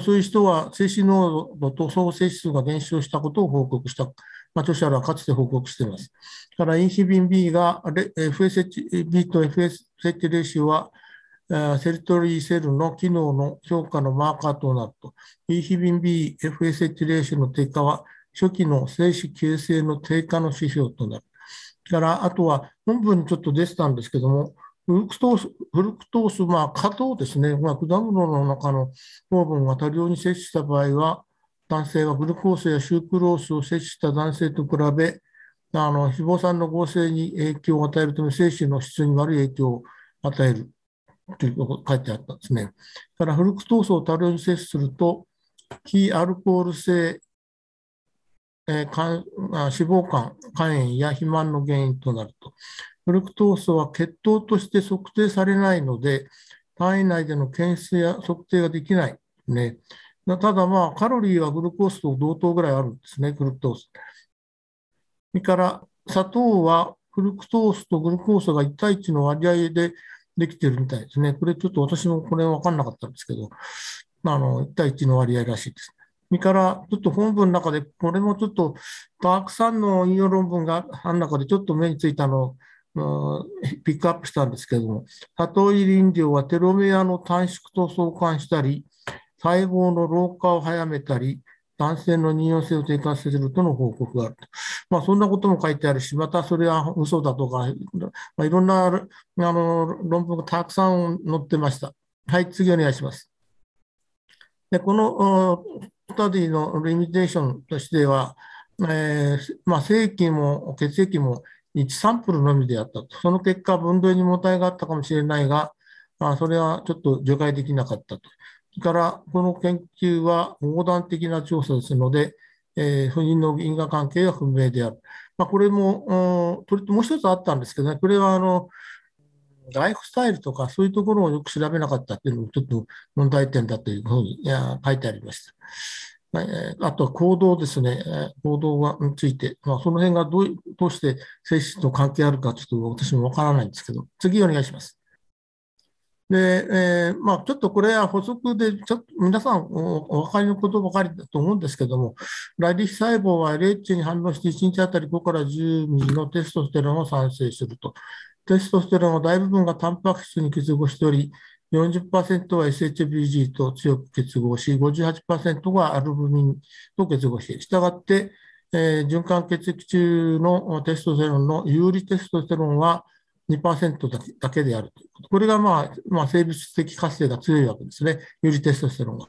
そういう人は精子濃度と総精子数が減少したことを報告した、まあ、著者らはかつて報告しています。から、インヒビン B が FSHB と FSH レーシオは、セルトリーセルの機能の評価のマーカーとなると。インヒビン B、FSH レーシオの低下は、初期の精子形成の低下の指標となる。から、あとは本文にちょっと出てたんですけども、フルクトース、フルクトース、まあ、果糖ですね、まあ、果物の中の糖分が多量に摂取した場合は、男性はグルコースやシュークロースを摂取した男性と比べ、あの脂肪酸の合成に影響を与えるため、精子の質に悪い影響を与えるということが書いてあったんですね。から、フルクトースを多量に摂取すると、非アルコール性えー、脂肪肝、肝炎や肥満の原因となると。フルクトースは血糖として測定されないので、体内での検出や測定ができない。ね、ただ、まあ、カロリーはグルコースと同等ぐらいあるんですね、グルクトース。それから、砂糖はフルクトースとグルコースが1対1の割合でできてるみたいですね。これちょっと私もこれ分かんなかったんですけど、あの、1対1の割合らしいです。それから、ちょっと本文の中で、これもちょっと、たくさんの引用論文がある中で、ちょっと目についたのを、ピックアップしたんですけれども、砂糖入り飲料はテロメアの短縮と相関したり、細胞の老化を早めたり、男性の妊用性を低下させるとの報告があると。まあ、そんなことも書いてあるし、またそれは嘘だとか、まあ、いろんなあの論文がたくさん載ってました。はい、次お願いします。でこのスタディのリミテーションとしては、えーまあ、精液も血液も1サンプルのみであったと。その結果、分類に問題があったかもしれないが、まあ、それはちょっと除外できなかったと。それから、この研究は横断的な調査ですので、えー不妊の因果関係が不明である。まあ、これも、うん、もう一つあったんですけどね、これはあのライフスタイルとかそういうところをよく調べなかったっていうのもちょっと問題点だというふうに書いてありました。あとは行動ですね、行動がについて、まあ、その辺がどうどうして精子と関係あるかちょっと私もわからないんですけど、次お願いします。で、えーまあ、ちょっとこれは補足で、ちょっと皆さんお分かりのことばかりだと思うんですけども、ラディ細胞は LH に反応して1日あたり5から10ミリのテストステロンを産生すると。テストステロンは大部分がタンパク質に結合しており、40%は SHBG と強く結合し、58%がアルブミンと結合して。したがって、えー循環血液中のテストステロンの有利テストステロンは2%だけだけであるということ。これが、まあまあ、生物的活性が強いわけですね。有利テストステロンが。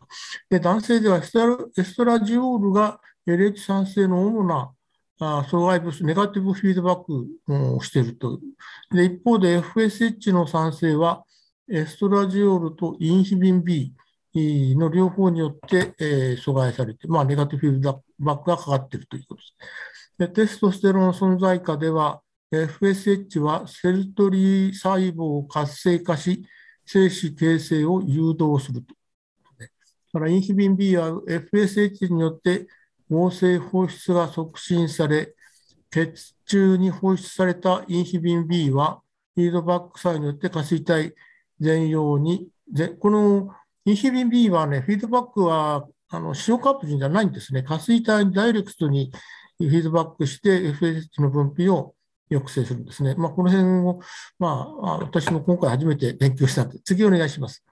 で男性ではエストラジオールが LH 産生の主なあ阻害物、ネガティブフィードバックをしていると。で一方で FSH の産生はエストラジオールとインヒビン B の両方によって、えー阻害されて、まあ、ネガティブフィードバックがかかっているということです。でテストステロン存在下では、FSH はセルトリー細胞を活性化し、精子形成を誘導すると。だからインヒビン B は FSH によって合成放出が促進され、血中に放出されたインヒビン B は、フィードバック作用によって下垂体全容に、このインヒビン B はね、フィードバックはあの塩カプリンじゃないんですね。下垂体にダイレクトにフィードバックして FSH の分泌を抑制するんですね。まあ、この辺を、まあ、私も今回初めて勉強したので、次お願いします。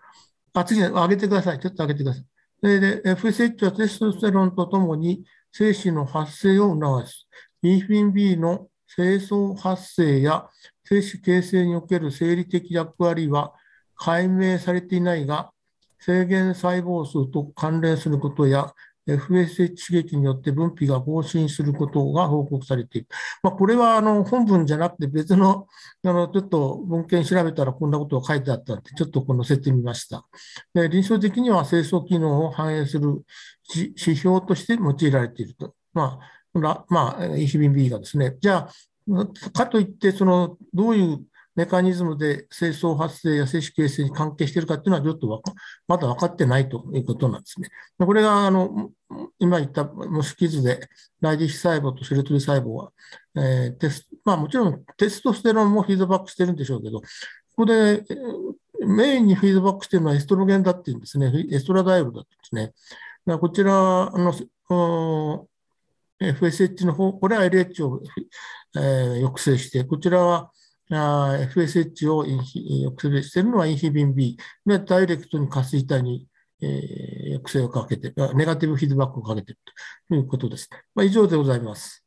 あ、次、上げてください。ちょっと上げてください。で、で FSH はテストステロンとともに精子の発生を促す。インフィン B の精巣発生や精子形成における生理的役割は解明されていないが、制限細胞数と関連することや、FSH 刺激によって分泌が更新することが報告されている。まあ、これはあの本文じゃなくて別のあのちょっと文献調べたらこんなことが書いてあったので、ちょっとこの載せてみました。で臨床的には清掃機能を反映する指標として用いられていると。まあ、らまあ、インヒビン B がですね。じゃあ、かといって、そのどういうメカニズムで清掃発生や精子形成に関係しているかっていうのは、ちょっとかまだ分かってないということなんですね。これがあの今言った模式図で、ライディッヒ細胞とセルトリ細胞は、えーテスまあ、もちろんテストステロンもフィードバックしてるんでしょうけど、ここでメインにフィードバックしているのはエストロゲンだっていうんですね、 estradiol だってですね。こちらの FSH の方、これは LH を、えー抑制して、こちらは FSH をインヒ抑制しているのはインヒビン B で、ダイレクトに下垂体に、えー抑制をかけて、あネガティブフィードバックをかけているということです。まあ、以上でございます。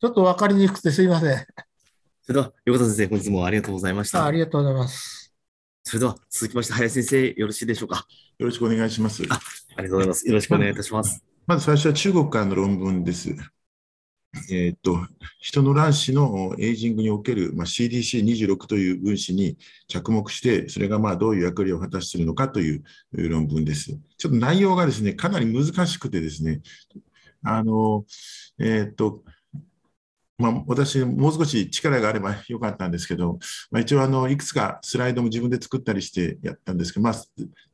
ちょっと分かりにくくてすいません。それでは、横田先生、本日もありがとうございましたああ。りがとうございます。それでは、続きまして、林先生、よろしいでしょうか？よろしくお願いします。あありがとうございます。よろしくお願いいたします。まず最初は中国からの論文です。えーっと、人の卵子のエイジングにおける、まあ、CDC26 という分子に着目して、それがまあどういう役割を果たしているのかという論文です。ちょっと内容がですね、かなり難しくてですね、あの、えーっと、まあ、私、もう少し力があればよかったんですけど、まあ、一応あの、いくつかスライドも自分で作ったりしてやったんですけど、まあ、ち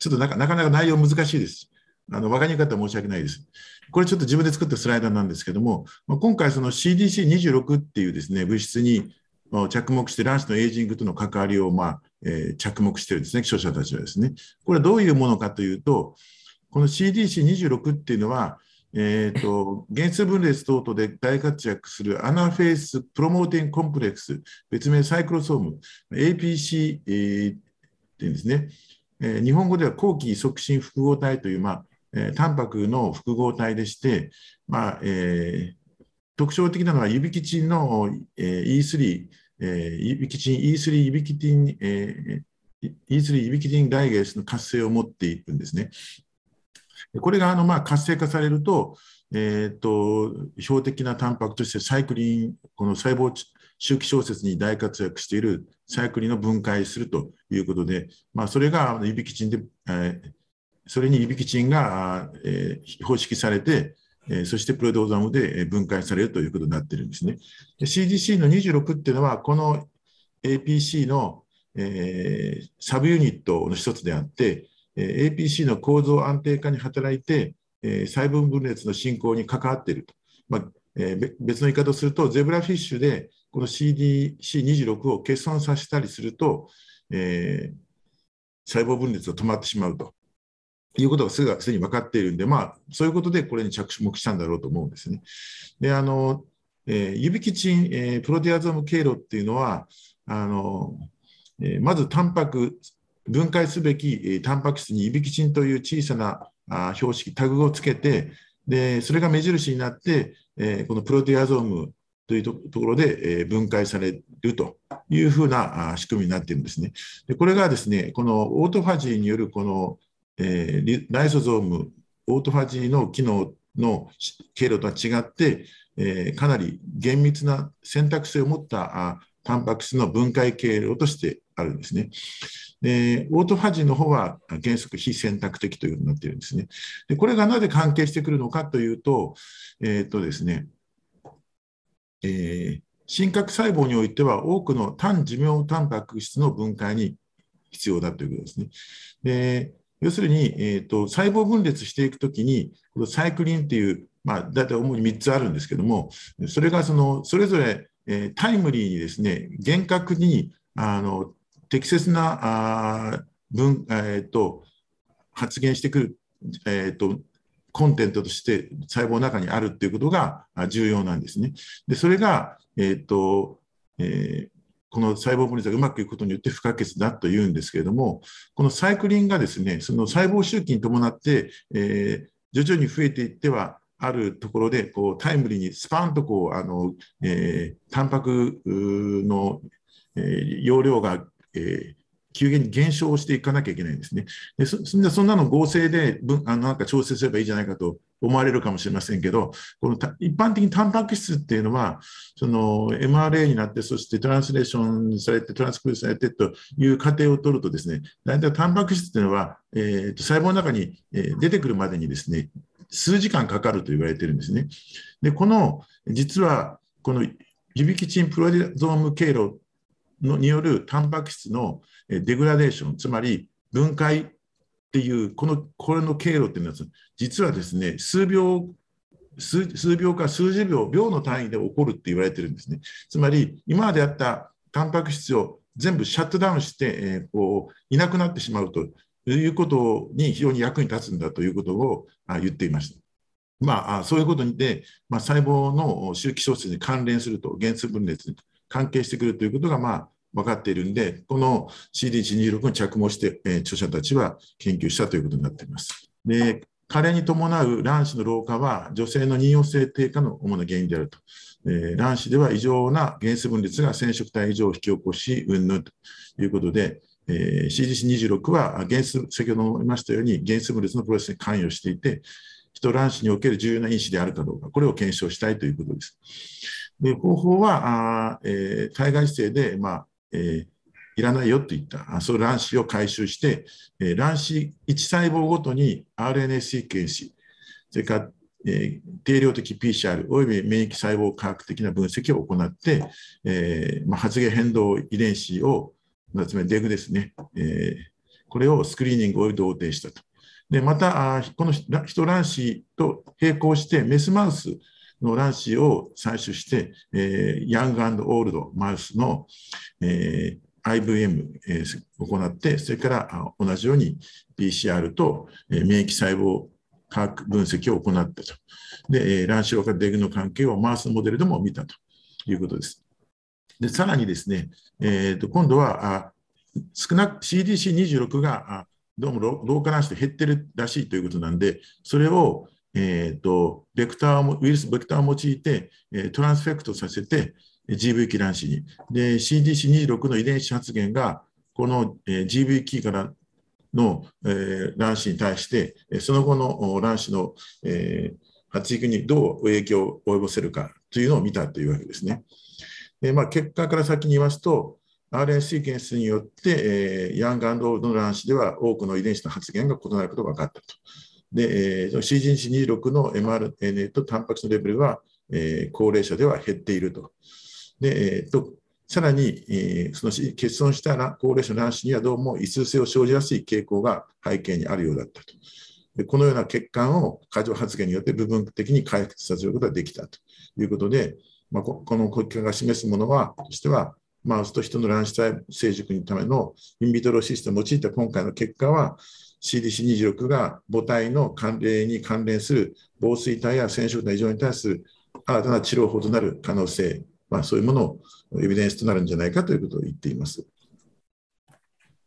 ょっとなかなかなか内容難しいです。あの、わかりにくかったら申し訳ないです。これちょっと自分で作ったスライダーなんですけども、まあ、今回その CDC26 っていうですね、物質に着目して卵子のエイジングとの関わりを、まあえー着目しているですね、著者たちはですね。これはどういうものかというと、この CDC26 っていうのは、えー、と原数分裂等々で大活躍するアナフェースプロモーティングコンプレックス、別名サイクロソーム、APC、えーっていうんですね、えー日本語では後期促進複合体という、まあえータンパクの複合体でして、まあえー特徴的なのはユビキチンの、えー E3、えーユビキチン E3 ユビキティン、えー E3 ユビキティンライゲースの活性を持っているんですね。これがあのまあ活性化されると、えー、と標的なタンパクとしてサイクリン、この細胞周期小説に大活躍しているサイクリンを分解するということで、まあ、それがユビキチンで、えーそれにユビキチンが、えー方式されて、えーそしてプロテオゾームで分解されるということになっているんですね。CDC の26っていうのは、この APC の、えーサブユニットの一つであって、えー APC の構造安定化に働いて、えー細分分裂の進行に関わっていると。まあえー別の言い方をすると、ゼブラフィッシュでこの CDC26 を欠損させたりすると、えー細胞分裂が止まってしまうということがすぐすでに分かっているんで、まあ、そういうことでこれに着目したんだろうと思うんですね。で、あの、えー指キチン、えープロテアゾーム経路っていうのは、あの、えーまずタンパク、分解すべき、えータンパク質に指キチンという小さなあ標識、タグをつけて、で、それが目印になって、えーこのプロテアゾームというところで、えー分解されるというふうなあ仕組みになっているんですね。でこれがですね、このオートファジーによるこの、えーライソゾーム、オートファジーの機能の経路とは違って、えーかなり厳密な選択性を持ったあタンパク質の分解経路としてあるんですね。でオートファジーの方は原則非選択的ということになっているんですね。でこれがなぜ関係してくるのかというと、えーっとですね、えー真核細胞においては多くの単寿命タンパク質の分解に必要だということですね。で要するに、えーと、細胞分裂していくときに、このサイクリンっていう、まあ、大体主に3つあるんですけども、それがそのそれぞれ、えータイムリーにですね、厳格にあの適切なあ分、えーと発言してくる、えーとコンテンツとして細胞の中にあるっていうことが重要なんですね。で、それが、えっ、と、えーこの細胞分裂がうまくいくことによって不可欠だというんですけれども、このサイクリンがですね、その細胞周期に伴って、えー徐々に増えていっては、あるところでこうタイムリーにスパンとこうあの、えータンパクの、えー容量が、えー急激に減少していかなきゃいけないんですね。でそそんなそんなの合成で分あのなんか調整すればいいじゃないかと思われるかもしれませんけど、この一般的にタンパク質っていうのは、その MRA になって、そしてトランスレーションされて、トランスクリプトされてという過程を取るとですね、大体タンパク質っていうのは、えーと細胞の中に、出てくるまでにですね、数時間かかると言われてるんですね。で、この、実は、この指キチンプロテゾーム経路のによるタンパク質のデグラデーション、つまり分解っていう、この、これの経路っていうのは、実はですね、数秒、数数秒か数十秒、秒の単位で起こるって言われてるんですね。つまり、今まであったタンパク質を全部シャットダウンして、えーこういなくなってしまうということに非常に役に立つんだということをあ言っていました。まあ、そういうことで、まあ、細胞の周期小節に関連すると、原数分裂に関係してくるということが、まあ、分かっているんで、この CD126 に着目して、えー著者たちは研究したということになっています。で、加齢に伴う卵子の老化は、女性の妊用性低下の主な原因であると。えー卵子では異常な原子分裂が染色体異常を引き起こし、うんぬんということで、えー CDC26 は原子、先ほども言いましたように、原子分裂のプロセスに関与していて、人卵子における重要な因子であるかどうか、これを検証したいということです。で方法は、あえー体外姿勢で、まあえいらないよといった、そう卵子を回収して、え卵子1細胞ごとに RNA シーケンシ、それから、え定量的 PCR および免疫細胞科学的な分析を行って、えーまあ、発現変動遺伝子を、つまりデグですね、えーこれをスクリーニングおよび同定したと。でまた、この人卵子と並行して、メスマウスの卵子を採取して、えーヤングオールドマウスの、えー IVM、えー行って、それから同じように PCR と、えー免疫細胞科学分析を行ったと。で、えー卵子老化デグの関係をマウスモデルでも見たということです。で、さらにですね、えーと今度はあ少なく CDC26 があどうも老老化卵子で減ってるらしいということなんで、それを、えーとベクターもウイルスベクターを用いて、えトランスフェクトさせて、GV キ卵子に。で、CDC26 の遺伝子発現が、この、え GV キからの、え卵子に対して、その後の卵子の、え発育にどう影響を及ぼせるかというのを見たというわけですね。でまあ、結果から先に言いますと、RNA シーケンスによって、えヤングオールドの卵子では多くの遺伝子の発現が異なることが分かったと。で、えー、CGC26 の mRNA とタンパク質のレベルは、えー、高齢者では減っていると。で、えーと、さらに、えー、その欠損した高齢者の卵子にはどうも異数性を生じやすい傾向が背景にあるようだったと。でこのような欠陥を過剰発言によって部分的に回復させることができたということで、まあ、この結果が示すものは、としては、マウスと人の卵子体成熟のためのインビトロシステムを用いた今回の結果は、CDC26 が母体の関連に関連する防水体や染色体異常に対する新たな治療法となる可能性、まあ、そういうものをエビデンスとなるんじゃないかということを言っています。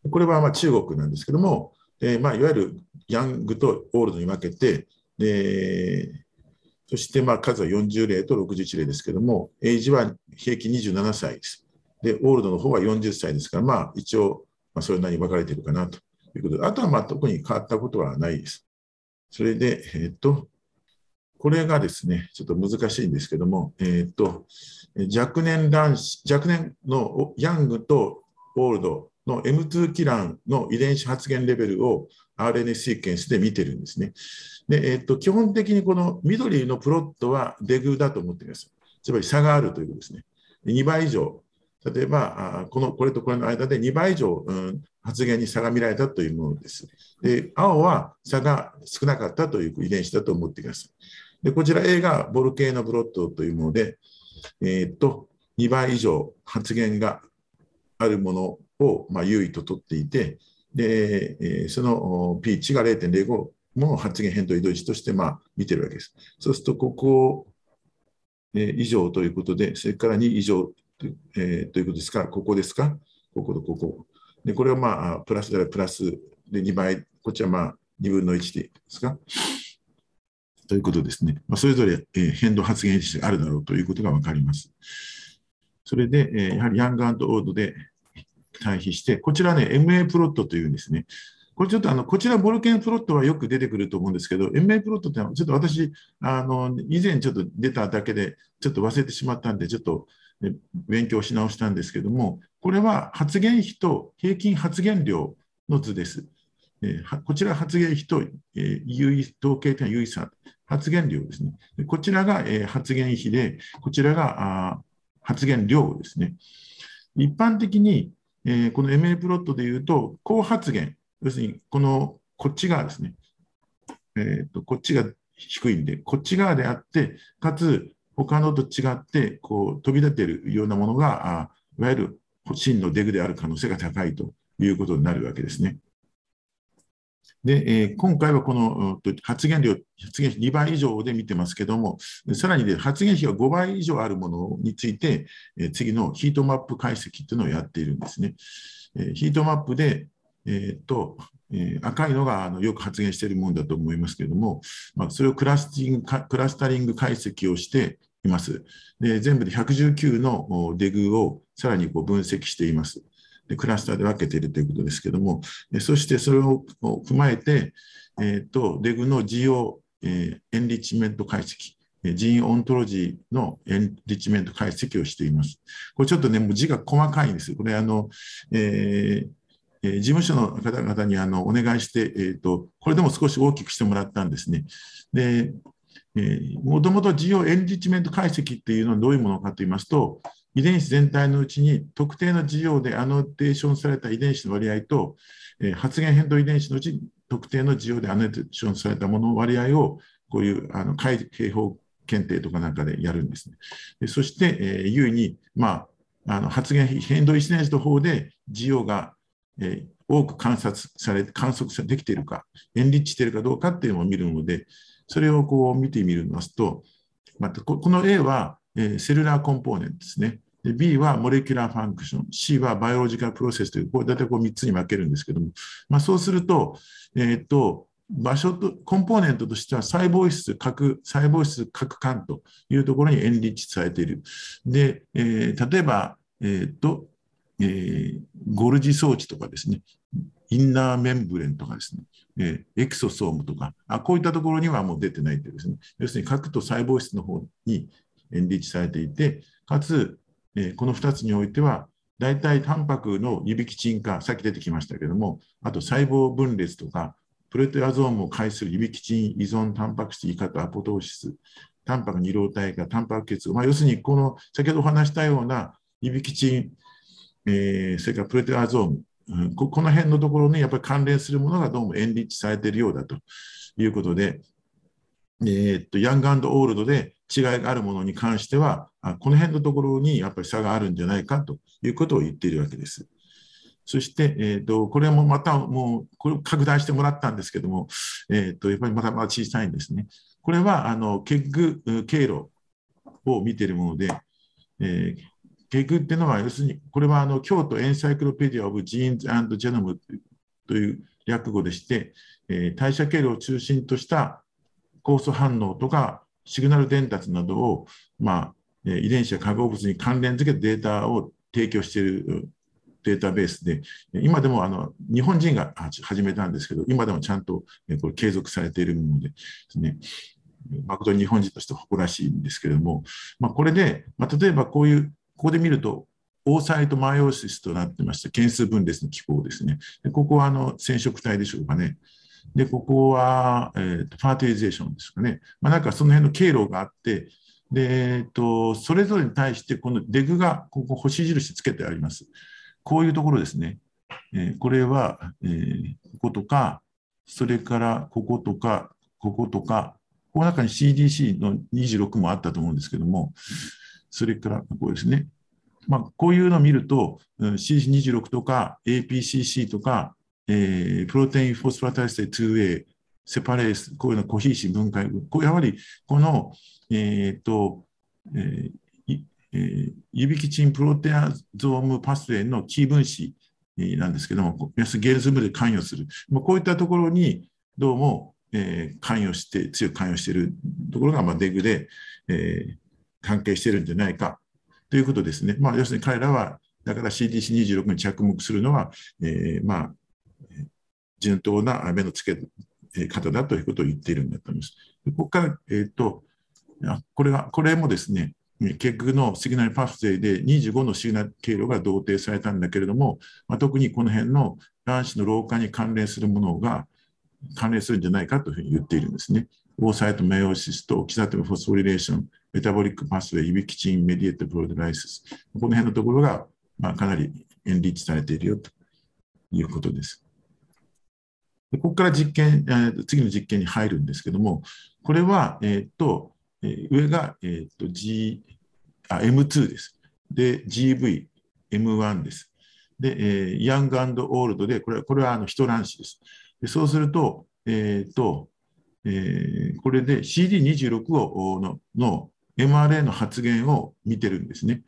これはま中国なんですけども、えー、まあいわゆるヤングとオールドに分けて、でそしてまあ数は40例と61例ですけども、エイジは平均27歳です。で、オールドの方は40歳ですから、まあ一応、ま、それなりに分かれているかなということで、あとはまあ特に変わったことはないです。それで、えっ、と、これがですね、ちょっと難しいんですけども、えっ、と、若年男子、若年のヤングとオールドの M2 キランの遺伝子発現レベルを RNA シーケンスで見てるんですね。で、えっと、基本的にこの緑のプロットはデグだと思ってください。つまり差があるということですね。2倍以上、例えば、このこれとこれの間で2倍以上、うん、発現に差が見られたというものです。で、青は差が少なかったという遺伝子だと思ってください。で、こちら A がボルケーノブロットというもので、えー、っと、2倍以上発現があるものを、まあ、優位と取っていて、で、え、その P 値が0.05も発現変動移動値として、まあ、見ているわけです。そうすると、ここ、え、以上ということで、それから2以上、えー、ということですか、ここですか？こことここ。で、これはまあ、プラスであれプラスで2倍、こっちはまあ、2分の1でですか？ということですね。まあ、それぞれ、えー、変動発言値があるだろうということが分かります。それで、えー、やはりヤングオードで対比して、こちらね、MA プロットというんですね。これちょっとあの、こちらボルケンプロットはよく出てくると思うんですけど、MA プロットってのはちょっと私、あの、以前ちょっと出ただけで、ちょっと忘れてしまったんで、ちょっと勉強し直したんですけども、これは発言費と平均発言量の図です。えー、こちら発言費と、えー、有意統計的な有意差、発言量ですね。こちらが、えー、発言費で、こちらがあ発言量ですね。一般的に、えー、この MA プロットでいうと、高発言、要するにこのこっち側ですね、えーと、こっちが低いんで、こっち側であって、かつ他のと違ってこう飛び出てるようなものが、あいわゆる真のデグである可能性が高いということになるわけですね。で、えー、今回はこの発言量、発言費2倍以上で見てますけども、さらにで発現比が5倍以上あるものについて、えー、次のヒートマップ解析というのをやっているんですね。えー、ヒートマップで、え、っと、え、赤いのがあのよく発現しているものだと思いますけれども、まあ、それをクラスティングクラスタリング解析をしています。で全部で119の DEG をさらにこう分析しています。でクラスターで分けているということですけども、そしてそれを踏まえて、えーと、 DEG の GO、えー、 enrichment 解析、 gene ontology の enrichment 解析をしています。これちょっとね、もう字が細かいんです。これあの、えーえー、事務所の方々にあのお願いして、えーと、これでも少し大きくしてもらったんですね。で、もともと GO エンリッチメント解析っていうのはどういうものかと言いますと、遺伝子全体のうちに特定の用語でアノテーションされた遺伝子の割合と、え、発現変動遺伝子のうち特定の用語でアノテーションされたものの割合をこういうあのカイ平方検定とかなんかでやるんですね。でそして、え、有意に、まあ、あの発現変動遺伝子の方で用語が、え、多く観察され観測できているか、 enrich しているかどうかっていうのを見るので、それをこう見てみますと、またこの A はえ、 cellular component ですね。で B は molecular function、C は biological process という、これ大体こう3つに分けるんですけども、まあ、そうすると、えー、っと、場所と、コンポーネントとしては細胞質、核、細胞質核管というところにエンリッチされている。で、えー、例えば、えー、っと、えー、ゴルジ装置とかですね、インナーメンブレンとかですね、えー、エクソソームとか。あ、こういったところにはもう出てないというですね、要するに核と細胞質の方にエンリーチされていて、かつ、えこの2つにおいては、大体タンパクの指揮沈化、さっき出てきましたけれども、あと細胞分裂とか、プロテアゾームを介する指基チン依存タンパク質異化とアポトーシス、タンパク二郎体がタンパク結合、まあ、要するにこの先ほどお話したような指基チン、えー、それからプロテアゾーム、うん、ここの辺のところにやっぱり関連するものがどうもエンリッチされているようだということで、えー、っとヤングオールドで違いがあるものに関しては、あこの辺のところにやっぱり差があるんじゃないかということを言っているわけです。そして、えーと、これもまたもうこれ拡大してもらったんですけども、えーと、やっぱりまたまだ小さいんですね。これはあの KEGG 経路を見ているもので、えー、 KEGG っていうのは、要するに、これはあの京都 encyclopedia of genes genome という略語でして、えー、代謝経路を中心とした酵素反応とかシグナル伝達などを、まあ、遺伝子や化合物に関連づけたデータを提供しているデータベースで、今でもあの日本人が始めたんですけど、今でもちゃんとこれ継続されているものでですね、誠に日本人として誇らしいんですけれども、まあ、これで、まあ、例えばこういう、ここで見ると、オーサイトマイオシスとなってまして、件数分裂の機構ですね。でここはあの染色体でしょうかね。で、ここは、えー、ファーティリゼーションですかね。まあ、なんかその辺の経路があって、で、えーと、それぞれに対して、このデグがここ星印つけてあります。こういうところですね。えー、これは、えー、こことか、それからこことか、こことか、この中に CDC の26もあったと思うんですけども、それからこうですね。まあ、こういうのを見ると、CC26 とか APCC とか、えー、プロテインフォスファタイステ 2A、セパレース、こういうのコヒーシ分解こうやはりこの、えーとえーえー、指キチンプロテアゾームパスウェイのキー分子なんですけども、ゲルズムで関与する。まあこういったところにどうも、えー、関与して、強く関与しているところが、まあ、デグで、えー、関係しているんじゃないかということですね。まあ、要するに彼らは、だから CDC26 に着目するのは、えー、まあ、順当な目の付け方だということを言っているんだと思います。ここから、えーと、これはこれもですね、結局のシグナル pathway で25のシグナル経路が同定されたんだけれども、まあ、特にこの辺の卵子の老化に関連するものが関連するんじゃないかというふうに言っているんですね。 oocyte meiosis と oxidative phosphorylation、 metabolic pathway、 ubiquitin、mediated proteolysis。この辺のところが、まあ、かなりエンリッチされているよということです。でここから実験、次の実験に入るんですけども、これは、え、っと、上が、え、っと G、あ、M2 です。で、GV、M1 です。で、えー、ヤングオールドで、これこれはあの人卵子です。でそうすると、えー、と、えー、これで CD26 をのの MRA の発現を見てるんですね。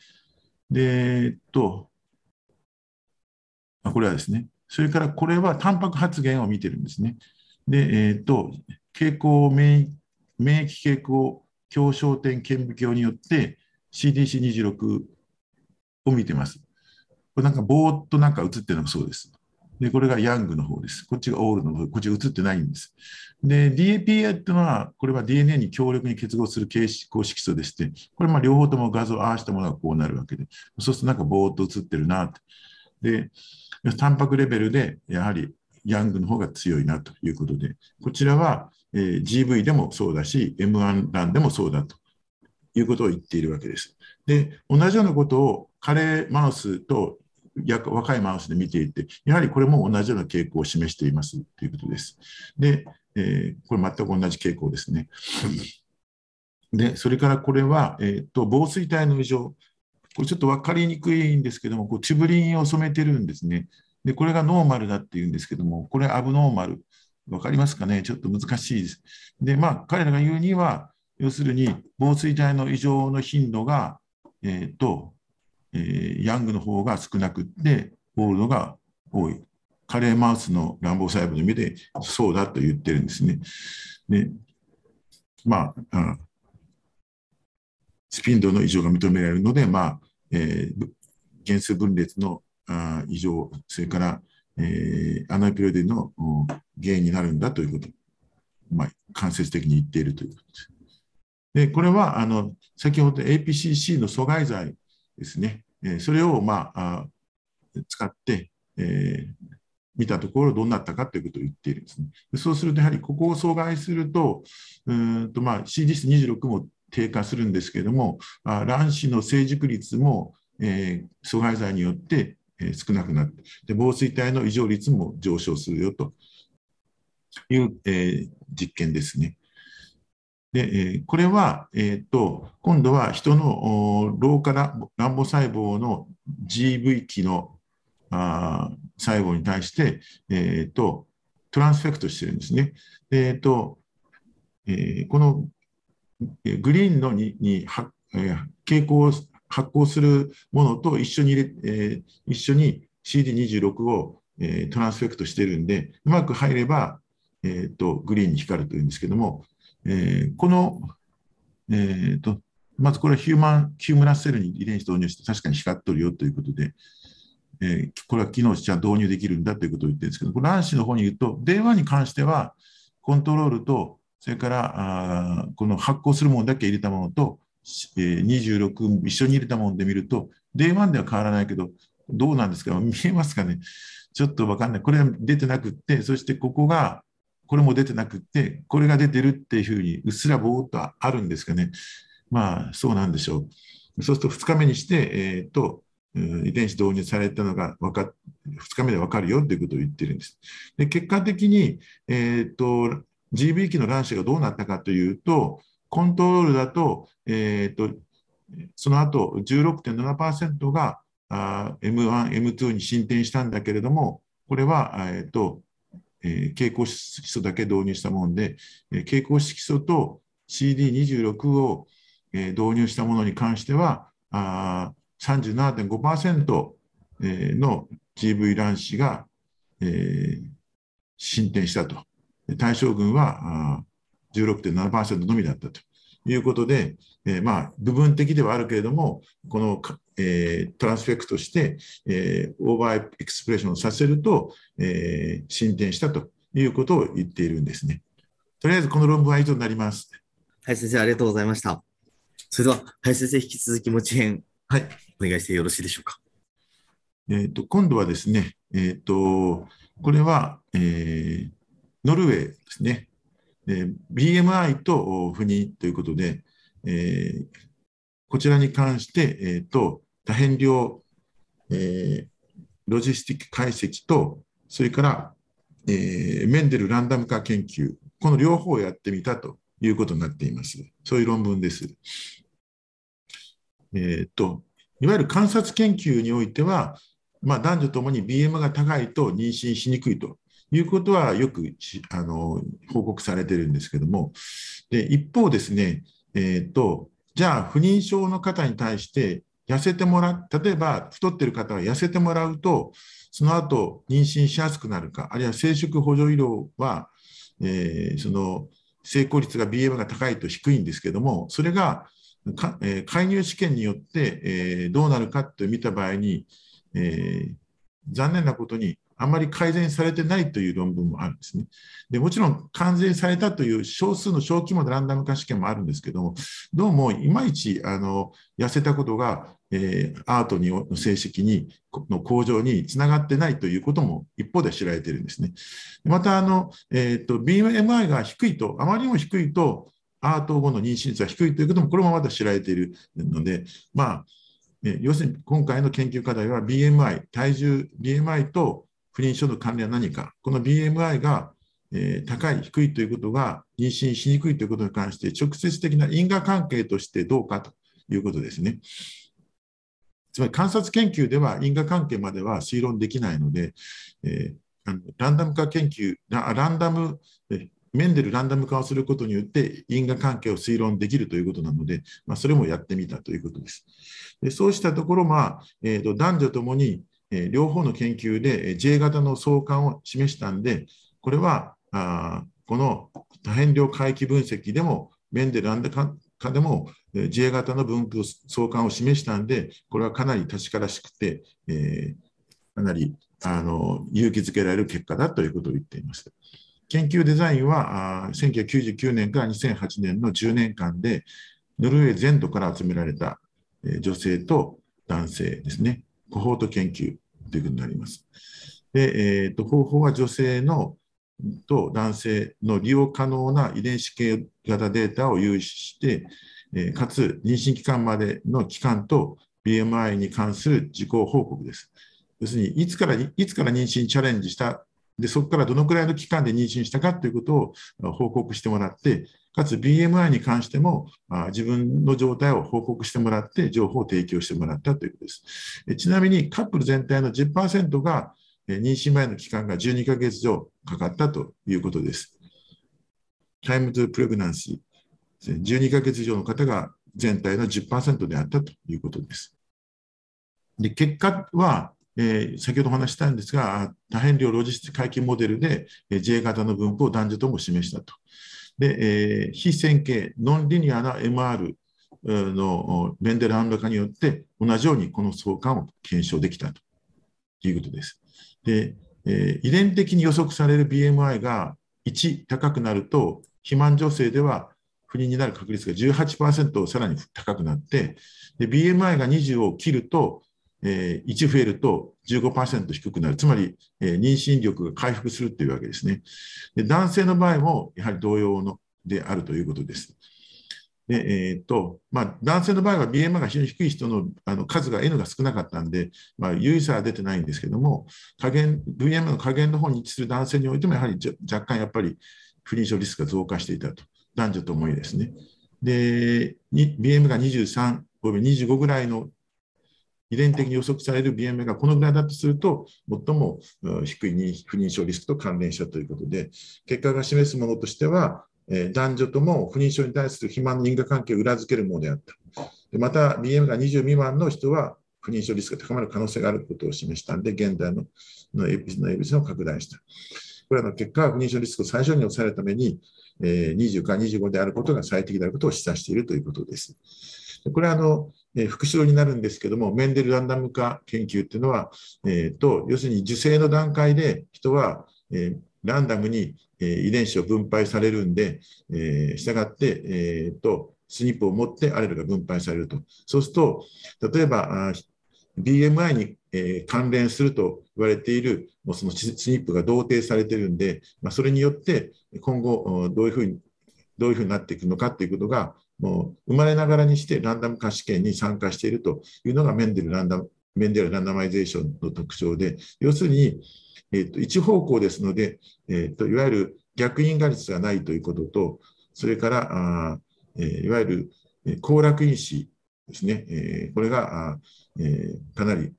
で、えっと、あこれはですね、それからこれはタンパク発現を見てるんですね。で、えっ、と、傾向免疫、免疫傾向強焦点顕微鏡によって CDC26 を見てます。これなんかぼーっとなんか映ってるのがそうです。で、これがヤングの方です。こっちがオールの方、こっち映ってないんです。で、DAPA っていうのは、これは DNA に強力に結合する形式公式素でして、これまあ両方とも画像を合わせたものがこうなるわけで、そうするとなんかぼーっと映ってるなって。で、タンパクレベルでやはりヤングの方が強いなということで、こちらは、えー、GV でもそうだし、M1 ランでもそうだということを言っているわけです。で、同じようなことをカレーマウスと若いマウスで見ていて、やはりこれも同じような傾向を示していますということです。で、えー、これ全く同じ傾向ですね。で、それからこれは、えーと防水体の異常、これちょっと分かりにくいんですけども、こうチブリンを染めてるんですね。で、これがノーマルだっていうんですけども、これアブノーマル。分かりますかね？ちょっと難しいです。で、まあ、彼らが言うには、要するに、防水体の異常の頻度が、えっ、ー、と、えー、ヤングの方が少なくって、オールドが多い。カレーマウスの乱暴細胞の目でそうだと言ってるんですね。で、まあ、あスピン度の異常が認められるので、まあえー、原数分裂のあ異常、それから、えー、アナピロディの原因になるんだということ、まあ、間接的に言っているということです。でこれはあの先ほど APCC の阻害剤ですね、え、それを、まあ、使って、えー見たところどうなったかということを言っているんですね。そうすると、やはりここを阻害すると、うんとまあ、CD 質26も低下するんですけれども、あ卵子の成熟率も、えー、阻害剤によって、えー、少なくなってで、防水体の異常率も上昇するよという、えー、実験ですね。で、え、これは、えーと、今度は人の老化卵母細胞の GV 期のあ細胞に対して、えーと、トランスフェクトしてるんですね。えーとえ、このグリーンのにには、えー、蛍光を発光するものと一緒に入れ、え、一緒に CD26 を、え、トランスフェクトしてるんで、うまく入れば、えーと、グリーンに光るというんですけども、えー、この、えーと、まずこれはヒューマン、ヒュームラスセルに遺伝子導入して確かに光っとるよということで、えー、これは機能して導入できるんだということを言ってるんですけど、これ卵子の方に言うと、電話に関しては、コントロールと、それからあこの発行するものだけ入れたものと、えー、26一緒に入れたもので見ると、Day1 では変わらないけど、どうなんですか？見えますかね？ちょっとわかんない。これは出てなくって、そしてここがこれも出てなくって、これが出てるっていうふうに、うっすらぼーっとあるんですかね。まあ、そうなんでしょう。そうすると2日目にして、えー、と、遺伝子導入されたのが分か2日目で分かるよということを言ってるんです。で結果的に、えーと、GB 期の卵子がどうなったかというと、コントロールだと、えーと、その後16.7%があ M1、M2 に進展したんだけれども、これは、えーとえー、蛍光色素だけ導入したもので、えー、蛍光色素と CD26 を、えー、導入したものに関しては、あ37.5%、えー、の GV 卵子が、えー、進展したと。対象群は16.7%のみだったということで、えー、まあ、部分的ではあるけれども、この、えー、 transfect して、えー、 overexpression させると、えー、進展したということを言っているんですね。とりあえずこの論文は以上になります。はい、先生、ありがとうございました。それでは、林先生、引き続き持ち編、はい、お願いしてよろしいでしょうか。えーと、今度はですね、えーと、これは、えー、ノルウェーですね。え BMI と不妊ということで、えー、こちらに関して、えーと、多変量、えー、ロジスティック解析と、それから、えー、メンデルランダム化研究、この両方をやってみたということになっています。そういう論文です。えーと、いわゆる観察研究においては、まあ、男女ともに BM が高いと妊娠しにくいということはよくあの報告されてるんですけども、で一方ですね、えーと、じゃあ不妊症の方に対して痩せてもらう、例えば太ってる方は痩せてもらうと、その後妊娠しやすくなるか、あるいは生殖補助医療は、えー、その成功率が BM が高いと低いんですけども、それがか、えー、介入試験によって、えー、どうなるかと見た場合に、えー、残念なことにあまり改善されてないという論文もあるんですね。でもちろん完全されたという少数の小規模なランダム化試験もあるんですけども、どうもいまいちあの痩せたことが、えー、アートにの成績にの向上につながってないということも一方で知られているんですね。またあの、えーと、BMI が低いと、あまりにも低いと、アート後の妊娠率が低いということも、これもまだ知られているので、まあ、要するに今回の研究課題は BMI、体重、BMI と不妊症の関連は何か、この BMI が、えー、高い、低いということが妊娠しにくいということに関して、直接的な因果関係としてどうかということですね。つまり観察研究では因果関係までは推論できないので、えー、ランダム化研究、ランダム、えメンデルランダム化をすることによって因果関係を推論できるということなので、まあ、それもやってみたということです。でそうしたところ、まあえーと、男女ともに、え、両方の研究で J 型の相関を示したんで、これはあこの多変量回帰分析でも、メンデルランダム化でも J 型の分布相関を示したんで、これはかなり確からしくて、えー、かなりあの勇気づけられる結果だということを言っています。研究デザインはあ1999年から2008年の10年間で、ノルウェー全土から集められたえ女性と男性ですね、コホート研究ということになります。で、えーと、方法は女性のと男性の利用可能な遺伝子系型データを有して、えー、かつ妊娠期間までの期間と BMI に関する事項報告です。要するに、いつから、いつから妊娠チャレンジしたで、そこからどのくらいの期間で妊娠したかということを報告してもらって、かつ BMI に関しても自分の状態を報告してもらって、情報を提供してもらったということです。ちなみにカップル全体の10%が妊娠前の期間が12ヶ月以上かかったということです。タイムトゥプレグナンシー、12ヶ月以上の方が全体の10%であったということです。で結果は、えー、先ほどお話したんですが、多変量ロジスティック回帰モデルで、えー、J 型の分布を男女とも示したと。で、えー、非線形、ノンリニアな MR のメンデルアンド化によって同じようにこの相関を検証できたということです。で、えー、遺伝的に予測される BMI が1高くなると、肥満女性では不妊になる確率が18%さらに高くなって、で BMI が20を切ると、えー、1増えると15%低くなる。つまり、えー、妊娠力が回復するというわけですね。で男性の場合もやはり同様のであるということです。でえーとまあ、男性の場合は BMI が非常に低い人のあの数が N が少なかったんで、まあ、有意差は出てないんですけども、加減 BMI の加減の方に位置する男性においても、やはり若干やっぱり不妊症リスクが増加していたと、男女ともにですね。で、BM が23、25ぐらいの遺伝的に予測される BMI がこのぐらいだとすると、最も低い不妊症リスクと関連したということで、結果が示すものとしては、男女とも不妊症に対する肥満の因果関係を裏付けるものであった。でまた、BM が20未満の人は不妊症リスクが高まる可能性があることを示したんで、現代ののエビスのエビスを拡大した。これらの結果は、不妊症リスクを最小に抑えるために、え20か25であることが最適であることを示唆しているということです。これはあの、え復習になるんですけども、メンデルランダム化研究っていうのは、えーと、要するに受精の段階で人は、えー、ランダムに、えー、遺伝子を分配されるんで、えー、したがって、えーと、スニップを持ってアレルが分配されると。そうすると、例えば、BMI に、えー、関連すると言われている、もうそのスニップが同定されてるんで、まあ、それによって今後どういうふうに、どういうふうになっていくのかということがもう生まれながらにしてランダム化試験に参加しているというのがメンデルランダムメンデルランダマイゼーションの特徴で、要するに、えーと、一方向ですので、えーと、いわゆる逆因果率がないということと、それからあ、えー、いわゆる行楽因子ですね、えー、これがあ、えー、かなり、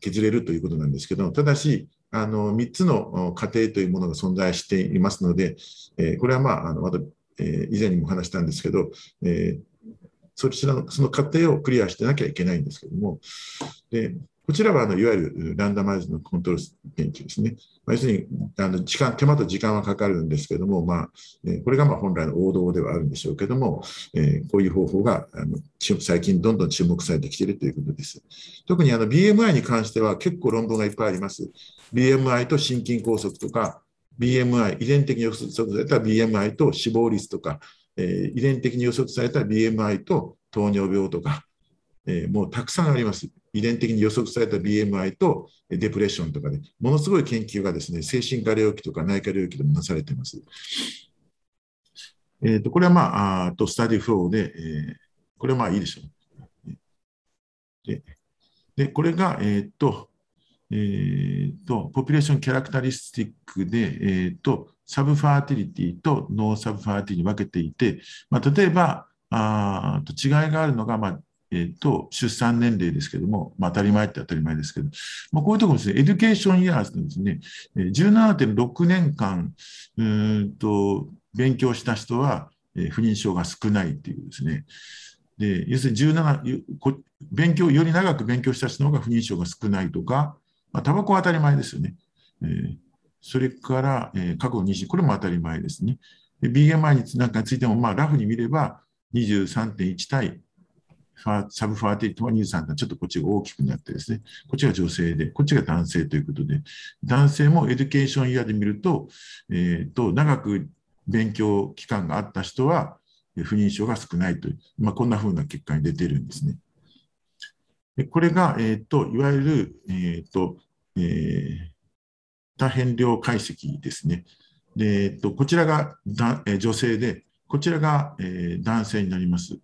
削れるということなんですけど、ただし、あの3つの過程というものが存在していますので、えこれはまあ、あのえー、以前にも話したんですけど、えー、そちらのその過程をクリアしてなきゃいけないんですけども、でこちらはあのいわゆるランダマイズのコントロール研究ですね。まあ、要するにあの時間、手間と時間はかかるんですけども、まあえー、これがまあ本来の王道ではあるんでしょうけども、えー、こういう方法があの最近どんどん注目されてきているということです。特にあの BMI に関しては結構論文がいっぱいあります。BMI と心筋梗塞とか、BMI、遺伝的に予測された BMI と死亡率とか、えー、遺伝的に予測された BMI と糖尿病とか、えー、もうたくさんあります。遺伝的に予測された BMI と depression とかで、ものすごい研究がですね、精神科領域とか内科領域でもなされています。えーと、これはまあ、あと study flow で、えー、これはまあいいでしょう。で、でこれが、えっ、ー、と、えーと、 population characteristic で、えーと、 subfertility と no subfertility に分けていて、まあ、例えばあと違いがあるのが、まあえーと、出産年齢ですけども、まあ、当たり前って当たり前ですけど、まあ、こういうところですね、 education years ですね、17.6年間うんと勉強した人は、えー、不妊症が少ないっていうですね、で要するに17勉強より長く勉強した人の方が不妊症が少ないとか、まあ、タバコは当たり前ですよね。えー、それから、えー、過去妊娠、これも当たり前ですね。BMI になんかについても、まあ、ラフに見れば23.1対 subfertility は23ちょっとこっちが大きくなってですね、こっちが女性で、こっちが男性ということで、男性も education year で見ると、えー、と長く勉強期間があった人は不妊症が少ないという、まあ、こんなふうな結果に出てるんですね。これが、えーと、いわゆる、えーとえー、多変量解析ですね。でえっと、こちらがだえ女性で、こちらが、え男性になります、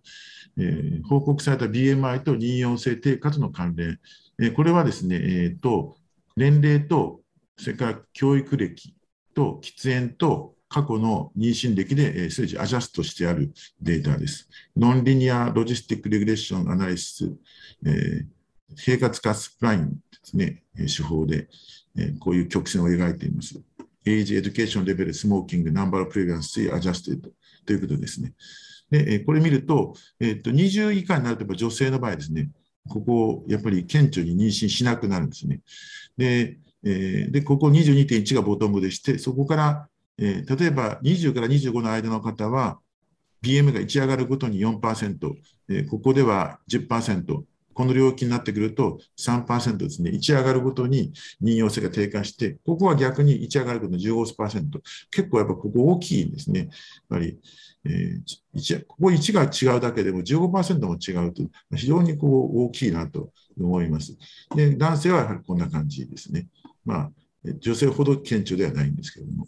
えー報告された BMI と妊孕性低下との関連、えこれはですね、えーと、年齢と、それから教育歴と喫煙と過去の妊娠歴で、えー、随時アジャストしてあるデータです。 non-linear logistic regression analysis、えー平滑化スプラインですね、手法で、こういう曲線を描いています。Age Education Level Smoking Number of Pregnancy Adjusted ということですね。で、これ見ると、えーと、20以下になると女性の場合ですね、ここ、やっぱり顕著に妊娠しなくなるんですね。で、えーでここ22.1がボトムでして、そこから、えー例えば20から25の間の方は、BM が1上がるごとに4%、えーここでは10%、この領域になってくると3%ですね、1上がるごとに妊用性が低下して、ここは逆に1上がるごとに15%、結構やっぱここ大きいんですね。やっぱり、えーここ1が違うだけでも15%も違うと、非常にこう大きいなと思います。で、男性はやはりこんな感じですね。まあ、女性ほど顕著ではないんですけども。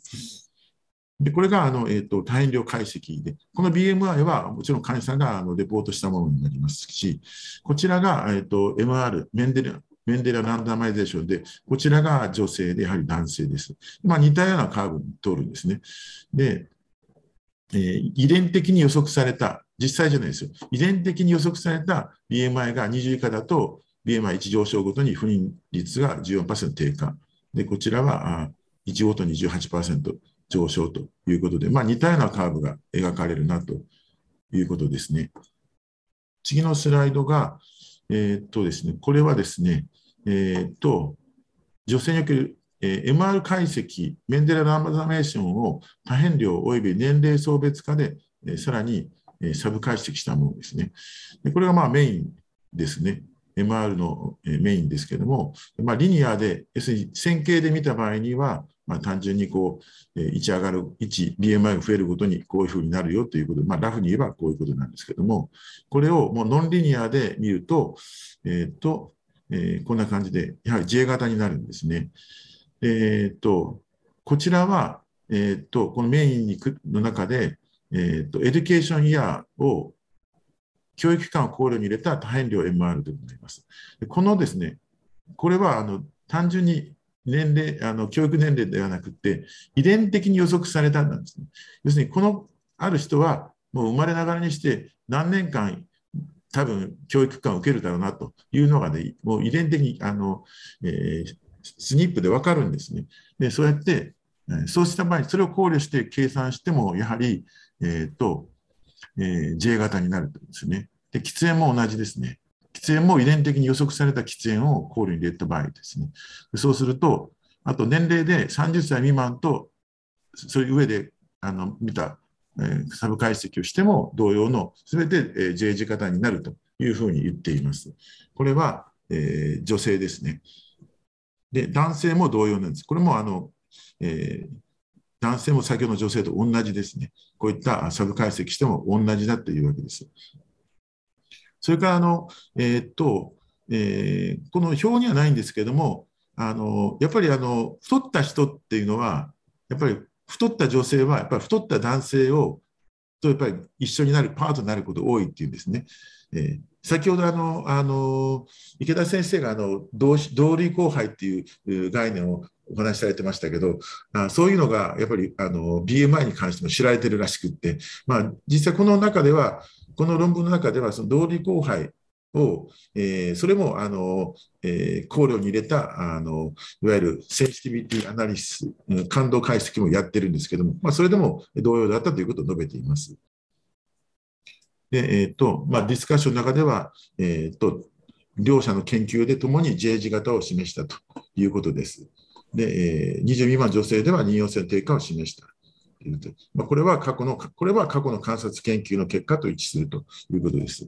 で、これが、あの、えっ、と、多変量解析で、この BMI はもちろん患者さんがあのレポートしたものになりますし、こちらが、えっ、と、MR、メンデル、メンデラランダマイゼーションで、こちらが女性で、やはり男性です。まあ、似たようなカーブに通るんですね。で、えー遺伝的に予測された、実際じゃないですよ。遺伝的に予測された BMI が20以下だと、BMI1 上昇ごとに不妊率が14%低下。で、こちらは1ごとに18%上昇ということで、まあ、似たようなカーブが描かれるなということですね。次のスライドが、えーっとですね、これはですね、えーっと、女性における、えー MR 解析、メンデラランダメーションを多変量及び年齢層別化で、えーさらに、えーサブ解析したものですね。でこれがまあメインですね。MR のえメインですけども、まあ、リニアで、要するに線形で見た場合には、まあ、単純にこう、えー1上がる、1、BMI が増えるごとにこういうふうになるよということで、まあ、ラフに言えばこういうことなんですけども、これをもうノンリニアで見ると、えーっと、えーこんな感じで、やはり J 型になるんですね。えーっと、こちらは、えっと、このメインにくの中で、えっと、エデュケーションイヤーを教育機関を考慮に入れた多変量 MR でございます。このですね、これはあの単純に年齢、あの教育年齢ではなくて、遺伝的に予測されたんですね。要するに、このある人は、もう生まれながらにして何年間、多分教育機関を受けるだろうなというのがね、もう遺伝的にあの、えースニップで分かるんですね。で、そうやって、そうした場合、それを考慮して計算しても、やはり、えっ、と、えー J 型になるとですね。で、喫煙も同じですね。喫煙も遺伝的に予測された喫煙を考慮に入れた場合ですね。そうすると、あと年齢で30歳未満と、そういう上であの見た、えーサブ解析をしても同様のすべて、えー J 字型になるというふうに言っています。これは、えー女性ですね。で、男性も同様なんです。これもあの、えー男性も先ほどの女性と同じですね。こういったサブ解析しても同じだというわけです。それからあの、えーっと、えーこの表にはないんですけども、あのやっぱりあの太った人っていうのは、やっぱり太った女性は、やっぱり太った男性をとやっぱり一緒になる、パートになること多いっていうんですね。えー先ほどあのあの池田先生があの同同類交配っていう概念をお話しされてましたけど、あそういうのがやっぱりあの BMI に関しても知られてるらしくって、まあ、実際この中では、この論文の中では、その同類交配を、えーそれもあの、えー考慮に入れたあのいわゆるセンシティビティアナリシス、感度解析もやってるんですけども、まあ、それでも同様だったということを述べています。で、えーとまあ、ディスカッションの中では、えーと、両者の研究でともに J 字型を示したということです。で、えー20未満女性では妊用性低下を示した。ということまあ、これは過去の、これは過去の観察研究の結果と一致するということです。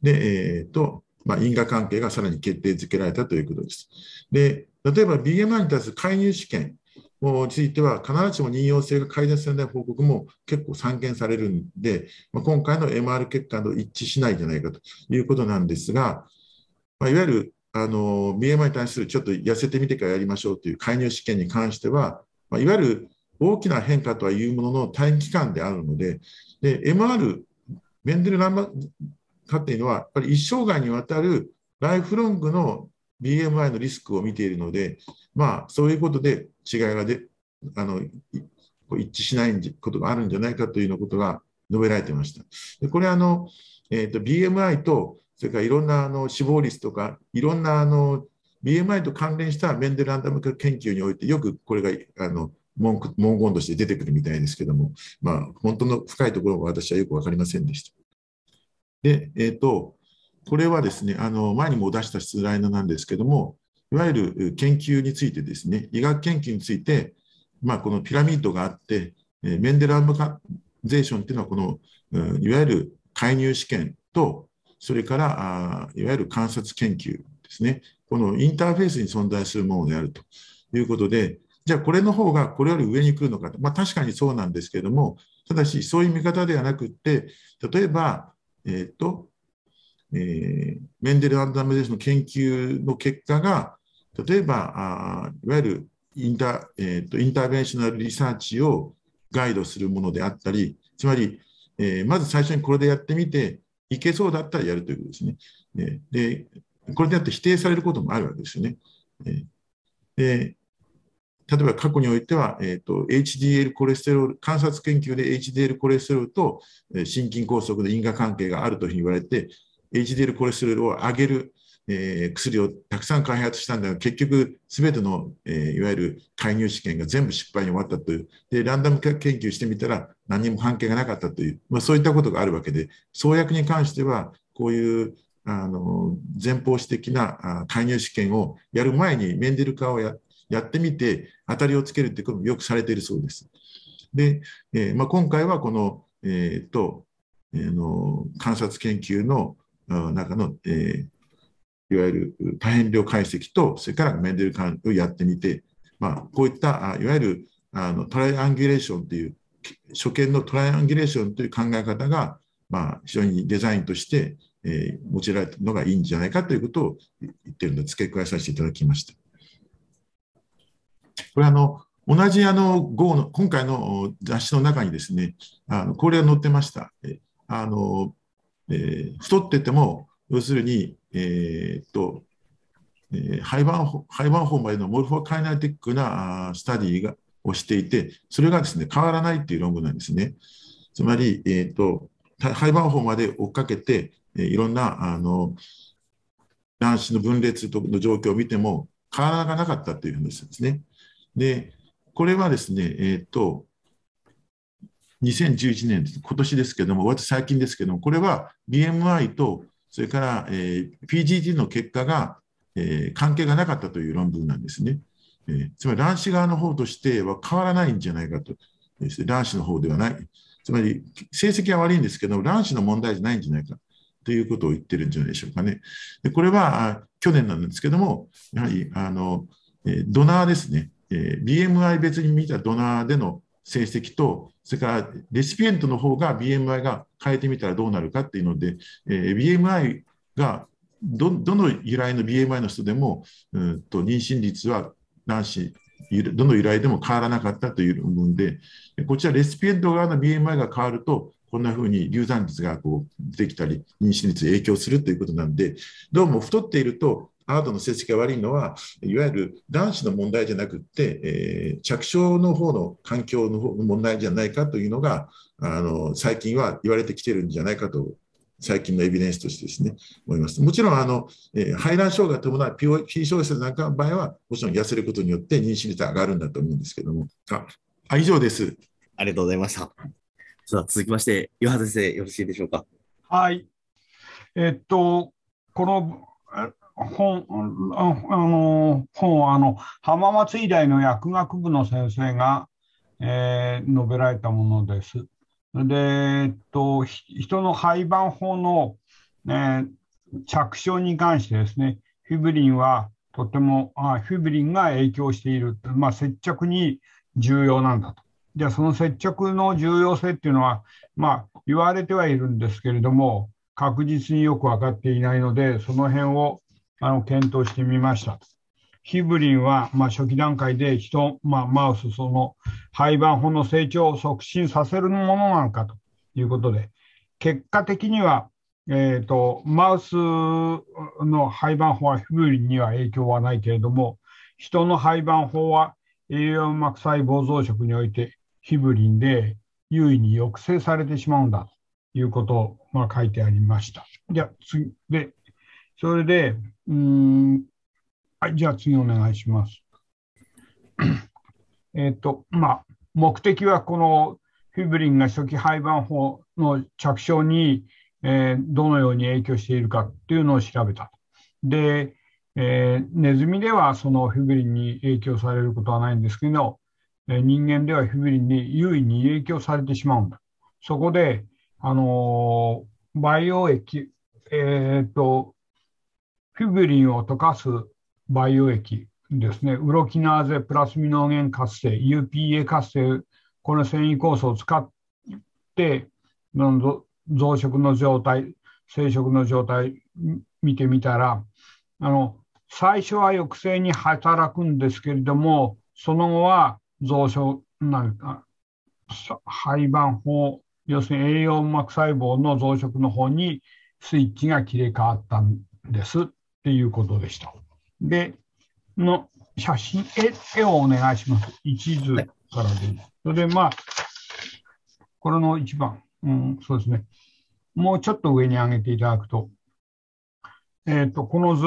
で、えーと、まあ、因果関係がさらに決定づけられたということです。で、例えば BMI に対する介入試験については、必ずしも妊用性が改善されない報告も結構散見されるんで、まあ、今回の MR 結果と一致しないんじゃないかということなんですが、まあ、いわゆるあの BMI に対するちょっと痩せてみてからやりましょうという介入試験に関しては、まあ、いわゆる大きな変化とはいうものの短期間であるので、で MR、メンデルランマ化っていうのは、やっぱり一生涯にわたるライフロングの BMI のリスクを見ているので、まあ、そういうことで違いがであの一致しないことがあるんじゃないかというようなことが述べられていました。でこれあの、えーと、BMI と、それからいろんなあの死亡率とか、いろんなあの BMI と関連したメンデルランダム化研究において、よくこれがあの文句文言として出てくるみたいですけども、まあ、本当の深いところは私はよく分かりませんでした。で、えっ、ー、と、これはですね、あの前にも出したスライドなんですけども、いわゆる研究についてですね、医学研究について、まあ、このピラミッドがあって、メンデルアムカゼーションっていうのは、このいわゆる介入試験と、それからあいわゆる観察研究ですね、このインターフェースに存在するものであるということで、じゃあこれの方がこれより上に来るのかと、まあ、確かにそうなんですけれども、ただし、そういう見方ではなくって、例えば、えっ、ー、と、えー、メンデル・アンダムゼーションの研究の結果が、例えば、あいわゆるインタ,、えーと、インターベンショナルリサーチをガイドするものであったり、つまり、えー、まず最初にこれでやってみて、いけそうだったらやるということですね。で、これでやって否定されることもあるわけですよね。で例えば過去においては、えーと、HDL コレステロール、観察研究で HDL コレステロールとえ心筋梗塞で因果関係があるというふうに言われて、HDL コレステロールを上げるえー、薬をたくさん開発したんだが、結局、すべての、えー、いわゆる介入試験が全部失敗に終わったという、でランダム研究してみたら、何も関係がなかったという、まあ、そういったことがあるわけで、創薬に関しては、こういうあの前方史的な介入試験をやる前にメンデル化をややってみて、当たりをつけるということもよくされているそうです。で、えーまあ、今回はこの、えーとえー、の観察研究の中の、え、いわゆる多変量解析と、それからメンデルカンをやってみて、まあ、こういったいわゆるあのトライアンギュレーションという、初見のトライアンギュレーションという考え方が、まあ、非常にデザインとして、えー、用いられるのがいいんじゃないかということを言ってるので、付け加えさせていただきました。これあの、同じあの号の今回の雑誌の中にですね、あのこれが載ってました。あのえー、太ってても、要するに、えー、っと、えー、廃盤廃盤法までのモルフォカイナティックなスタディがをしていて、それがですね、変わらないっていう論文なんですね。つまり、えー、と、廃盤法まで追っかけて、え、いろんな、あの、卵子の分裂の状況を見ても、変わらなかったという話ですね。で、これはですね、えっ、ー、と、2011年です、今年ですけども、割と最近ですけども、これは BMI とそれから、えー、PGT の結果が、えー、関係がなかったという論文なんですね。えー、つまり卵子側の方としては変わらないんじゃないかと、卵子の方ではない。つまり成績は悪いんですけど、卵子の問題じゃないんじゃないかということを言ってるんじゃないでしょうかね。でこれは去年なんですけども、やはりあの、えドナーですね、え BMI 別に見たドナーでの成績と、それからレシピエントの方が BMI が変えてみたらどうなるかっていうので、えー、BMI がどどの由来の BMI の人でも、うんと妊娠率は男子、どの由来でも変わらなかったという論文で、こちらレシピエント側の BMI が変わると、こんなふうに流産率がこう出てきたり、妊娠率に影響するということなんで、どうも太っていると、あなたの成績が悪いのは、いわゆる男子の問題じゃなくて、えー、着床の方の環境の方の問題じゃないかというのが、あの最近は言われてきてるんじゃないかと、最近のエビデンスとしてですね、思います。もちろん、あの、えー、排卵障害と伴う P 小説なんかの場合は、もちろん痩せることによって妊娠率が上がるんだと思うんですけども。あ、あ以上です。ありがとうございました。さあ、続きまして、岩原先生、よろしいでしょうか？はい。えっと、この本あの本あの浜松医大の薬学部の先生が、えー、述べられたものです。で、えっと、人の廃盤法の、えー、着床に関してですね、フィブリンはとてもあフィブリンが影響している、まあ、接着に重要なんだと。じゃあその接着の重要性っていうのは、まあ、言われてはいるんですけれども、確実によく分かっていないので、その辺をあの検討してみました。ヒブリンは、まあ、初期段階で人、まあ、マウス、その廃盤法の成長を促進させるものなのかということで、結果的には、えーと、マウスの廃盤法はヒブリンには影響はないけれども、人の廃盤法は栄養膜細胞増殖においてヒブリンで優位に抑制されてしまうんだということを、まあ、書いてありました。じゃ次で、それで、うん、はい、じゃあ次お願いします。えっと、まあ、目的はこのフィブリンが初期廃盤法の着床に、えー、どのように影響しているかっていうのを調べた。で、えー、ネズミではそのフィブリンに影響されることはないんですけど、えー、人間ではフィブリンに優位に影響されてしまうんだ。そこで、あのー、培養液、えっと、フィブリンを溶かす培養液ですね、ウロキナーゼプラスミノーゲン活性、UPA 活性、この繊維酵素を使って、増殖の状態、生殖の状態見てみたら、あの最初は抑制に働くんですけれども、その後は増殖、なんか廃盤法、要するに栄養膜細胞の増殖の方にスイッチが切り替わったんです。っていうことでした。で、の写真、絵絵をお願いします。一図からで。それで、まあ、これの一番、うん、そうですね。もうちょっと上に上げていただくと、えっ、ー、と、この図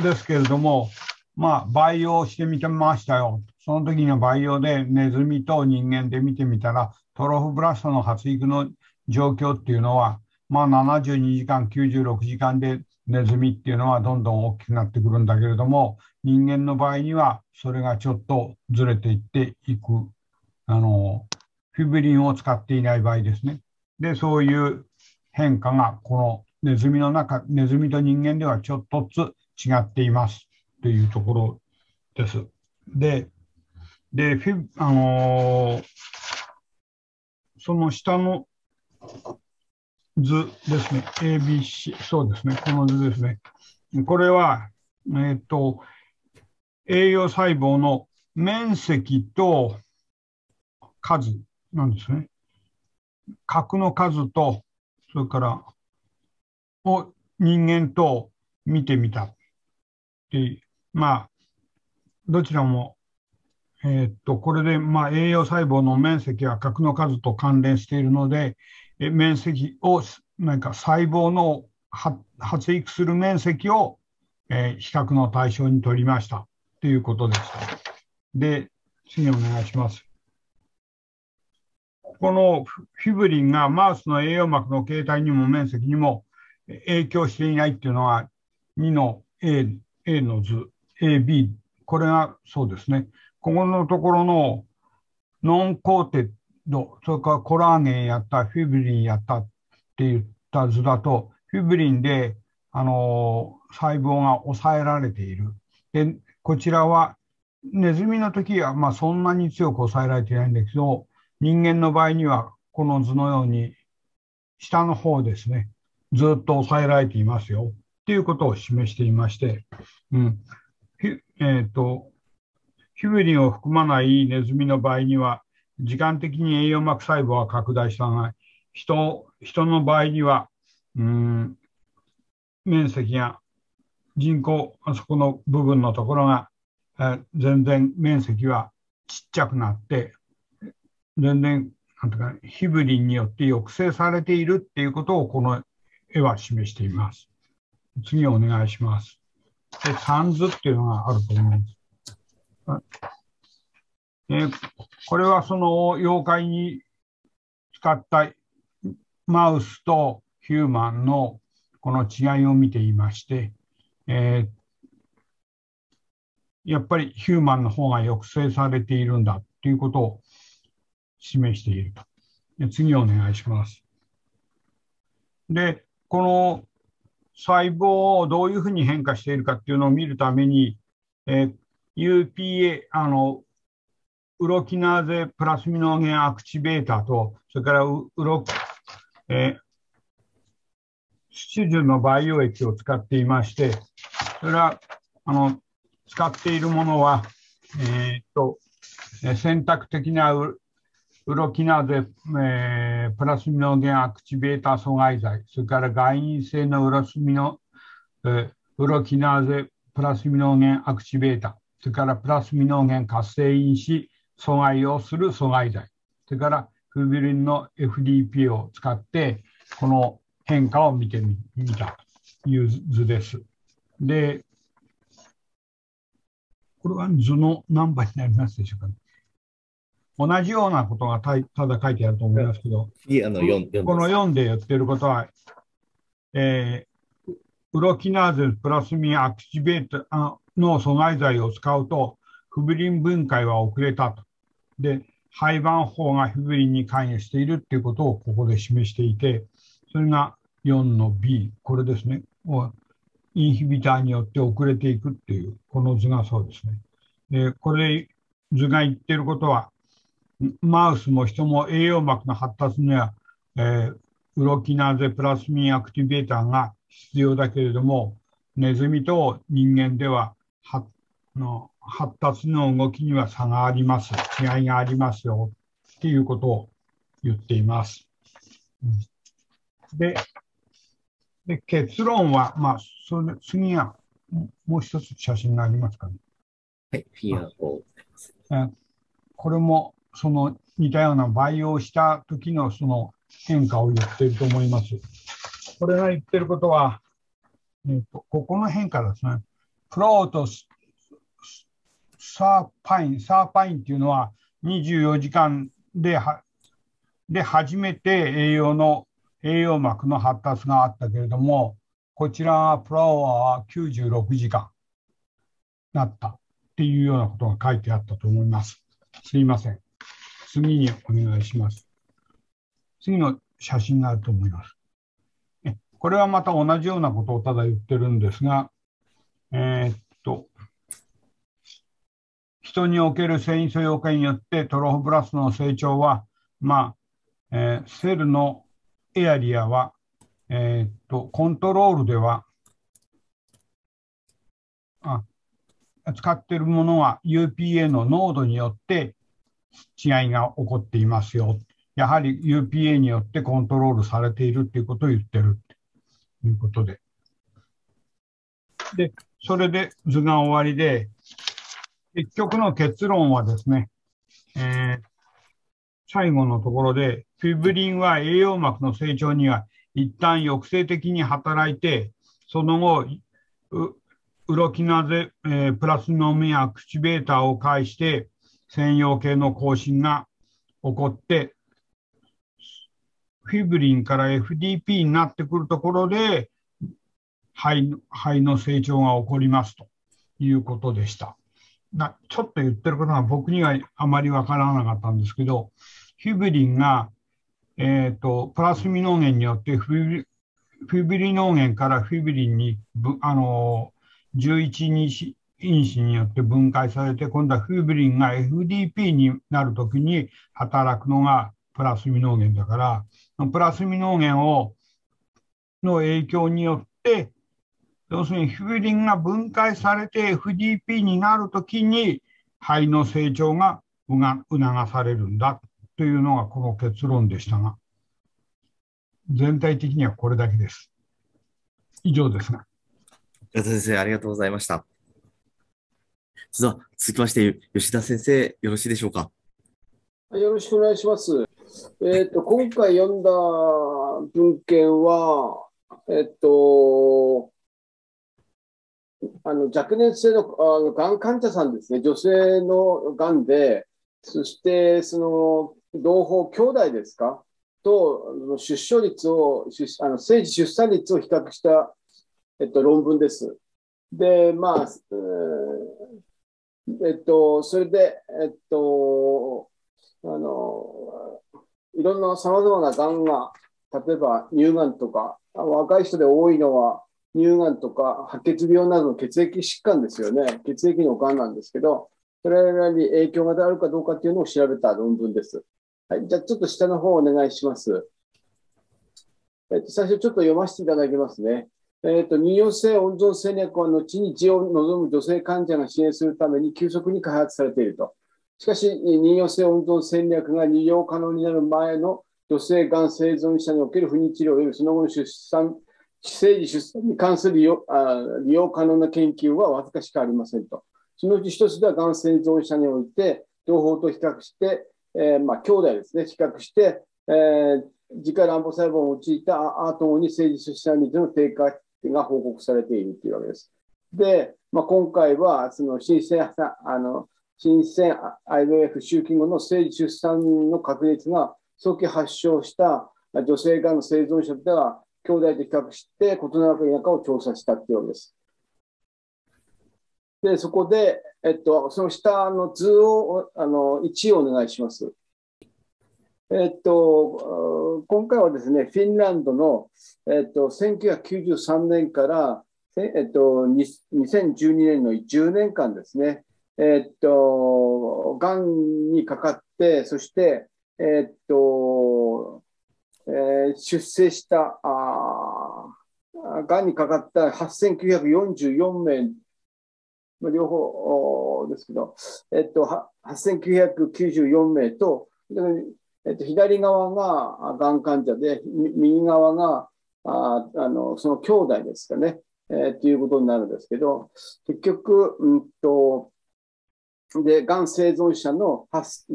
ですけれども、まあ、培養してみてましたよ。その時の培養でネズミと人間で見てみたら、トロフブラストの発育の状況っていうのは、まあ、72時間、96時間でネズミっていうのはどんどん大きくなってくるんだけれども、人間の場合にはそれがちょっとずれていっていく、あの、フィブリンを使っていない場合ですね。で、そういう変化がこのネズミの中、ネズミと人間ではちょっとずつ違っていますというところです。で、で、フィあのー、その下の図ですね。ABC、そうですね。この図ですね。これは、えっ、と、栄養細胞の面積と数なんですね。核の数と、それからを人間と見てみた。でまあ、どちらも、えー、っと、これで、まあ、栄養細胞の面積は核の数と関連しているので、面積を、なんか細胞の発育する面積を、えー、比較の対象に取りましたということでした。で、次お願いします。このフィブリンがマウスの栄養膜の形態にも面積にも影響していないっていうのは2の A, A の図、AB、これがそうですね。ここのところの non-coated、それからコラーゲンやった、フィブリンやったって言った図だと、フィブリンで、あの細胞が抑えられている。で、こちらはネズミの時は、まあ、そんなに強く抑えられていないんだけど、人間の場合には、この図のように、下の方ですね、ずっと抑えられていますよっていうことを示していまして、うんえーと、ヒューリンを含まないネズミの場合には、時間的に栄養膜細胞は拡大したが、人人の場合には、うん、面積が人口、あそこの部分のところが、え全然面積はちっちゃくなって、全然なんとかヒブリンによって抑制されているっていうことをこの絵は示しています。次お願いします。で、三図っていうのがあると思います。えー、これはその妖怪に使ったマウスとヒューマンのこの違いを見ていまして、えー、やっぱりヒューマンの方が抑制されているんだということを示していると。次お願いします。で、この細胞をどういうふうに変化しているかっていうのを見るために、えー、UPA、あの、ウロキナーゼプラスミノーゲンアクチベータと、それからウロ、えー、種の培養液を使っていまして、それはあの使っているものは、えー、っと選択的なウロキナーゼ、えー、プラスミノゲンアクチベータ阻害剤、それから外因性のウロスミノ、えー、ウロキナーゼプラスミノゲンアクチベータ、それからプラスミノゲン活性因子阻害をする阻害剤、それからフービリンの FDP を使って、この変化を見てみたという図です。で、これは図の何番になりますでしょうか、ね、同じようなことがただ書いてあると思いますけど、いあの4この4で言ってることは、えー、ウロキナーゼプラスミンアクチベートの阻害剤を使うと、フブリン分解は遅れたと。で、廃盤法がフブリンに関与しているということをここで示していて、それが4の B、これですね。インヒビターによって遅れていくっていう、この図がそうですね。でこれ、図が言ってることは、マウスも人も栄養膜の発達には、えー、ウロキナーゼプラスミンアクティベーターが必要だけれども、ネズミと人間でははの発達の動きには差があります、違いがありますよっていうことを言っています。で、で結論は、まあ、それ次はもう一つ写真がありますかね。はい、フィアーこれもその似たような培養した時のその変化を言っていると思います。これが言ってることは、えーと、ここの変化ですね。プロートサーパイン、サーパインっていうのは24時間ではで初めて栄養の栄養膜の発達があったけれども、こちらはプロワーは96時間だったっていうようなことが書いてあったと思います。すいません。次にお願いします。次の写真があると思います。これはまた同じようなことをただ言ってるんですが、えー、っと、人における繊維素養化によってトロフブラスの成長は、まあ、えー、セルのエアリアは、えー、っと、コントロールでは、あ使っているものは UPA の濃度によって違いが起こっていますよ。やはり UPA によってコントロールされているということを言ってるということで。で、それで図が終わりで、結局の結論はですね、えー、最後のところで、フィブリンは栄養膜の成長には一旦抑制的に働いて、その後、ウロキナゼ、えー、プラスノミアクチベーターを介して、専用系の更新が起こって、フィブリンから FDP になってくるところで、肺肺の成長が起こりますということでした。なちょっと言ってることが僕にはあまりわからなかったんですけど、フィブリンが、えーと、プラスミノーゲンによってフィブリノーゲンからフィブリンにあの11日因子によって分解されて、今度はフィブリンが FDP になるときに働くのがプラスミノーゲンだから、プラスミノーゲンをの影響によって、要するにフィブリンが分解されて FDP になるときに肺の成長が促されるんだというのがこの結論でしたが、全体的にはこれだけです。以上ですが。先生、ありがとうございました。それでは続きまして、吉田先生、よろしいでしょうか？よろしくお願いします。えっ、ー、と、今回読んだ文献は、えっ、ー、と、あの若年性のあのがん患者さんですね、女性のがんで、そしてその同胞兄弟ですか、と出生率を、あの生児出産率を比較した、えっと、論文です。で、まあ、えっと、それで、えっと、あの、いろんなさまざまながんが、例えば乳がんとか、若い人で多いのは乳がんとか白血病などの血液疾患ですよね。血液のがんなんですけど、それらに影響があるかどうかっていうのを調べた論文です。はい、じゃあちょっと下の方お願いします。えっと、最初ちょっと読ませていただきますね。えーと、妊用性温存戦略は後に治療を望む女性患者が支援するために急速に開発されていると。しかし、妊用性温存戦略が利用可能になる前の女性がん生存者における不妊治療よりその後の出産、生児出産に関する利用あ利用可能な研究はわずかしかありませんと。そのうち一つではがん生存者において、両方と比較して、えー、まあ、兄弟ですね、比較して、えー、自家乱暴細胞を用いたアートに生児出産率の低下が報告されているというわけです。で、まあ、今回は、その新生、あの、新生 IVF 周期後の生児出産の確率が早期発症した女性がんの生存者では、兄弟と比較して異なるか否かを調査したというわけです。で、そこで、えっと、その下の図を、あの、1をお願いします。えっと、今回はですね、フィンランドの、えっと、1993年から、えっと、2012年の10年間ですね、えっと、がんにかかって、そして、えっと、えー、出生した、あがんにかかった8944名、まあ両方ですけど、えっと、8994名と、えっと、左側ががん患者で、右側がああのその兄弟ですかね、えー、っていうことになるんですけど、結局、うんと、で、がん生存者の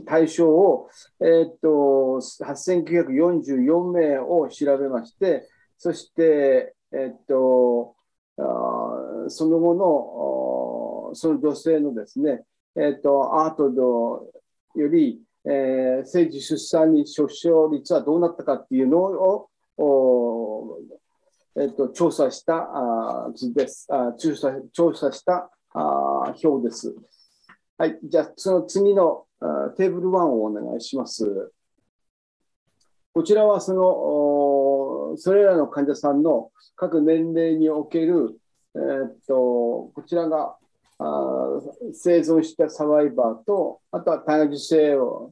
対象を、えっと、8944名を調べまして、そして、えっと、あその後の、その女性のですね、えっと、アートドより、えー、生児出産に出生率はどうなったかっていうのを、おえっと、調査したあ図です。あ調査調査したあ表です。はい、じゃあ、その次のテーブル1をお願いします。こちらはその、それらの患者さんの各年齢における、えー、っと、こちらがあ生存したサバイバーと、あとは体受精を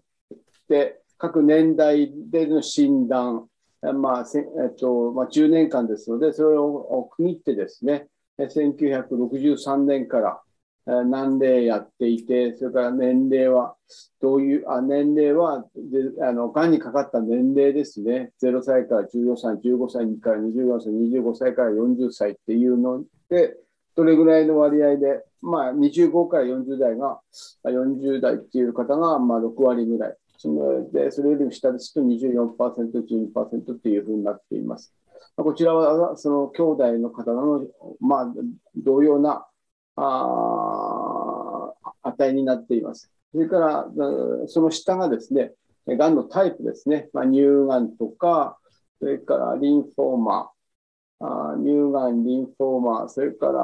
で、各年代での診断、まあえっとまあ、10年間ですので、それを区切ってですね、1963年から何例やっていて、それから年齢は、どういう、あ年齢はであの、がんにかかった年齢ですね、0歳から14歳、15歳から24歳、25歳から40歳っていうので、どれぐらいの割合で、まあ、25から40代が、40代っていう方が、まあ、6割ぐらい。そので、それより下ですと24%、12%っていうふうになっています。こちらは、その兄弟の方の、まあ、同様な、あ値になっています。それから、その下がですね、がんのタイプですね。まあ、乳がんとか、それからリンフォーマー、あ乳がん、リンフォーマー、それから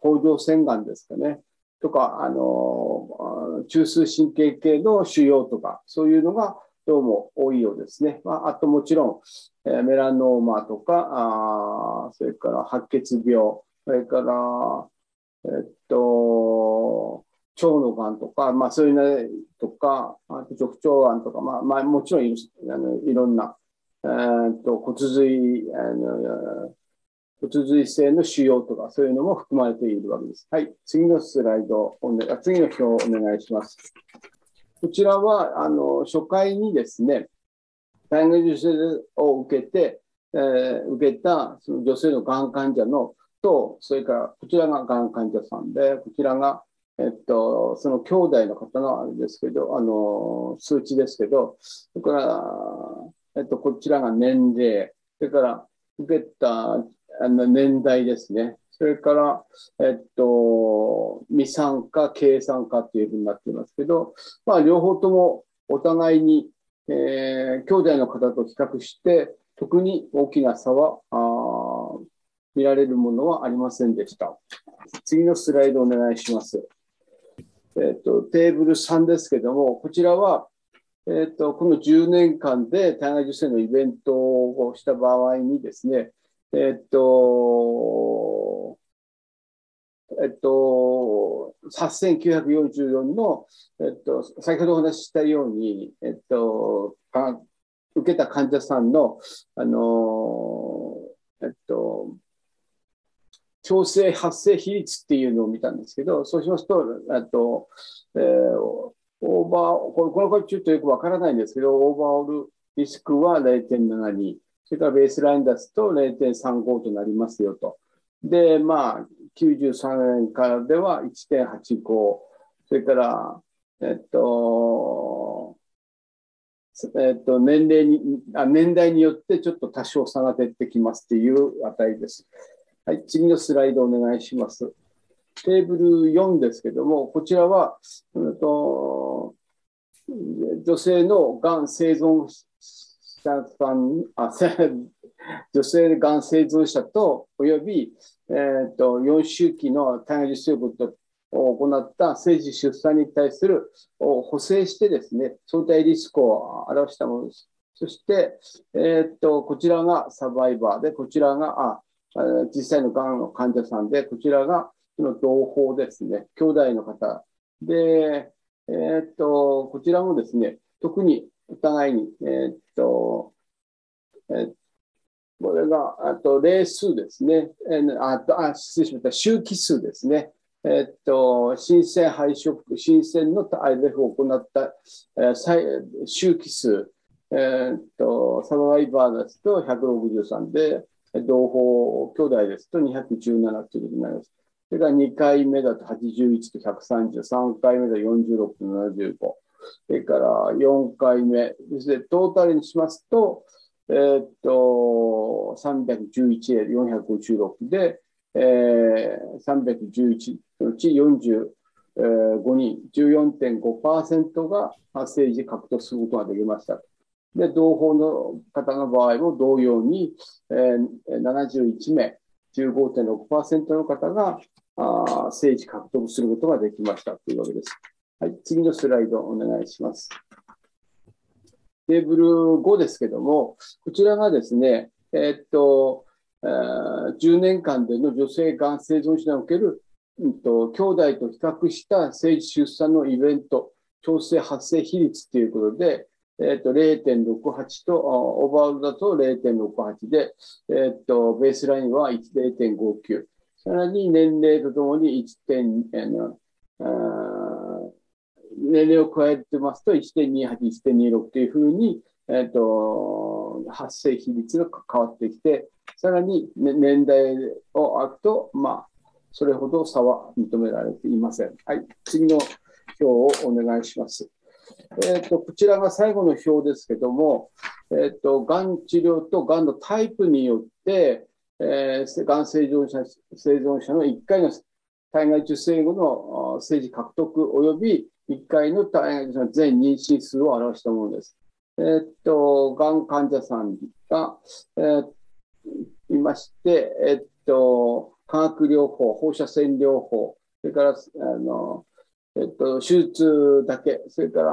甲状腺がんですかね。とか、あの、中枢神経系の腫瘍とか、そういうのがどうも多いようですね。まあ、あともちろん、え、メラノーマとか、あそれから白血病、それから、えっと、腸のがんとか、まあそういうのとか、あと直腸がんとか、まあ、まあもちろんいあのいろんな、えー、っと骨髄あの骨髄性の腫瘍とか、そういうのも含まれているわけです。はい。次のスライドお、ね、次の表をお願いします。こちらは、あの、初回にですね、大学受精を受けて、えー、受けたその女性のがん患者のと、それからこちらががん患者さんで、こちらが、えっと、その兄弟の方のあれですけど、あの、数値ですけど、それから、えっと、こちらが年齢、それから受けたあの年代ですね。それから、えっと、未参加、計算化っていうふうになってますけど、まあ、両方ともお互いに、えー、兄弟の方と比較して、特に大きな差はあ見られるものはありませんでした。次のスライドお願いします。えっと、テーブル3ですけども、こちらは、えっと、この10年間で体外受精のイベントをした場合にですね、えっと、えっと、8944の、えっと、先ほどお話ししたように、えっと、受けた患者さんの、あの、えっと、調整発生比率っていうのを見たんですけど、そうしますと、あと、えー、オーバー、このこれちょっとよくわからないんですけど、オーバーオールリスクは0.72、それからベースライン出すと0.35となりますよと。で、まあ、93年からでは1.85、それから、えっと、えっと、年齢にあ、年代によってちょっと多少差が出てきますっていう値です。はい、次のスライドお願いします。テーブル4ですけども、こちらは、うんと、女性のがん生存者さん、あ 女性がん生存者と、および、えーと、4周期の体外受精を行った生児出産に対する補正してですね、相対リスクを表したものです。そして、えー、とこちらがサバイバーで、こちらがあ実際のがんの患者さんで、こちらがその同胞ですね、兄弟の方。で、えー、っと、こちらもですね、特にお互いに、えー、っと、えー、これが、あと、例数ですね。えー、あと、あ、失礼しました。周期数ですね。えっと、新鮮配色、新鮮の IVF を行った、えー、周期数、えっと、サバイバーですと163で、同胞兄弟ですと217ということになります。それから2回目だと81と130、3回目だと46と75、それから4回目、そしてトータルにしますと、えー、っと、311で456で、えー、311のうち45人、14.5%が政治獲得することができました。で、同胞の方の場合も同様に、えー、71名、15.6%の方があ政治獲得することができましたというわけです。はい、次のスライドお願いします。テーブル5ですけども、こちらがですね、えー、っと、えー、10年間での女性がん生存者における、うんと、兄弟と比較した政治出産のイベント、調整発生比率ということで、えっ、ー、と、0.68と、オーバーオールだと0.68で、えっ、ー、と、ベースラインは0.59。さらに年齢とともに 1. 年齢を加えてますと1.28、1.26というふうに、えっ、ー、と、発生比率が変わってきて、さらに、年代を空くと、まあ、それほど差は認められていません。はい、次の表をお願いします。えーと、こちらが最後の表ですけども、えーと、がん治療とがんのタイプによって、えー、がん生存者生存者の1回の体外受精後の政治獲得及び1回の体外受精の全妊娠数を表したものです。えーと、がん患者さんが、えー、いまして、えーと、化学療法、放射線療法、それからあのえっと、手術だけ、それから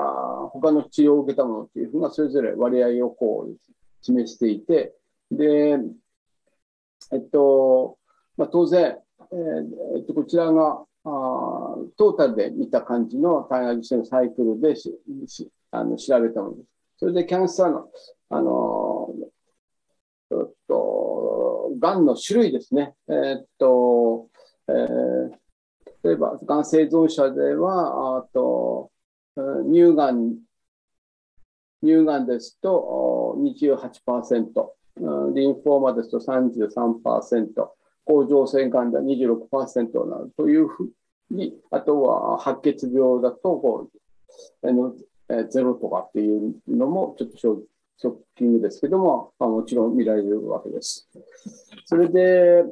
他の治療を受けたものっていうふうな、それぞれ割合をこう示していて、で、えっと、まあ、当然、えー、っと、こちらがあトータルで見た感じの体外受精のサイクルでししあの調べたものです。それでキャンサーの、あの、えっと、がんの種類ですね。えっと、えー例えば、がん生存者では、あと乳がん、乳がんですと28%、リンフォーマですと33%、甲状腺がんでは26%なるというふうに、あとは白血病だとこう、あのえゼロとかっていうのもちょっとショッキングですけども、まあ、もちろん見られるわけです。それで、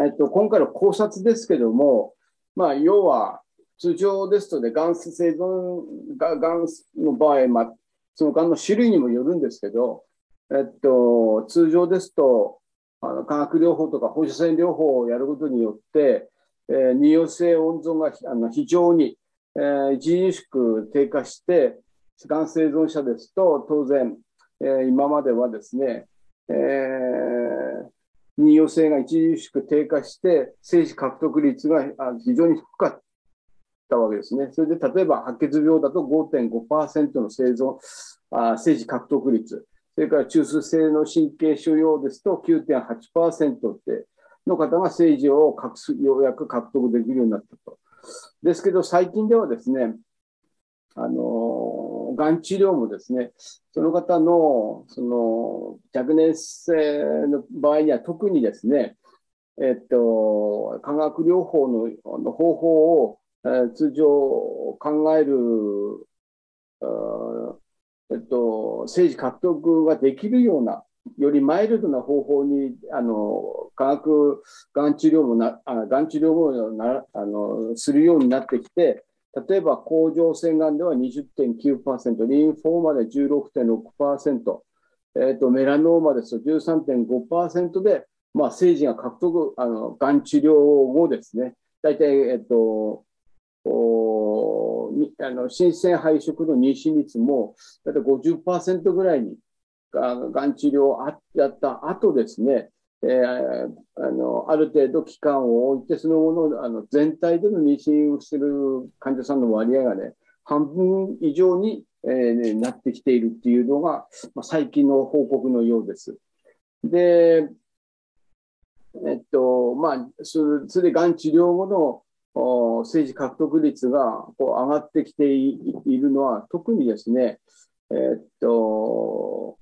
えっと、今回の考察ですけども、まあ、要は通常ですとね、がん生存が、がんの場合、まあ、そのがんの種類にもよるんですけど、えっと、通常ですと、あの化学療法とか放射線療法をやることによって、えー、二葉性温存があの非常に、えー、著しく低下して、がん生存者ですと、当然、えー、今まではですね、えー、任用性が著しく低下して、精子獲得率が非常に低かったわけですね。それで例えば白血病だと5.5%の生存、あ精子獲得率、それから中枢性の神経腫瘍ですと9.8%っての方が政治を獲すようやく獲得できるようになったと。ですけど、最近ではですね、あの、がん治療もですね、その方の、その、若年性の場合には特にですね、えっと、化学療法の方法を、えー通常考える、えっと、政治獲得ができるような、よりマイルドな方法に、あの、化学がん治療もな、がん治療もな、あの、するようになってきて、例えば、甲状腺がんでは20.9%、リンフォーマで16.6%、えっと、メラノーマですと13.5%で、まあ、政治が獲得、あの、がん治療後ですね、大体、えっと、おあの新鮮配色の妊娠率も、だいたい50%ぐらいに、がん治療をやった後ですね、えーあの、ある程度期間を置いて、その後のあの全体での妊娠をする患者さんの割合がね、半分以上に、えーなってきているっていうのが、まあ、最近の報告のようです。で、えっと、まあ、それでがん治療後の政治獲得率がこう上がってきているのは、特にですね、えっと、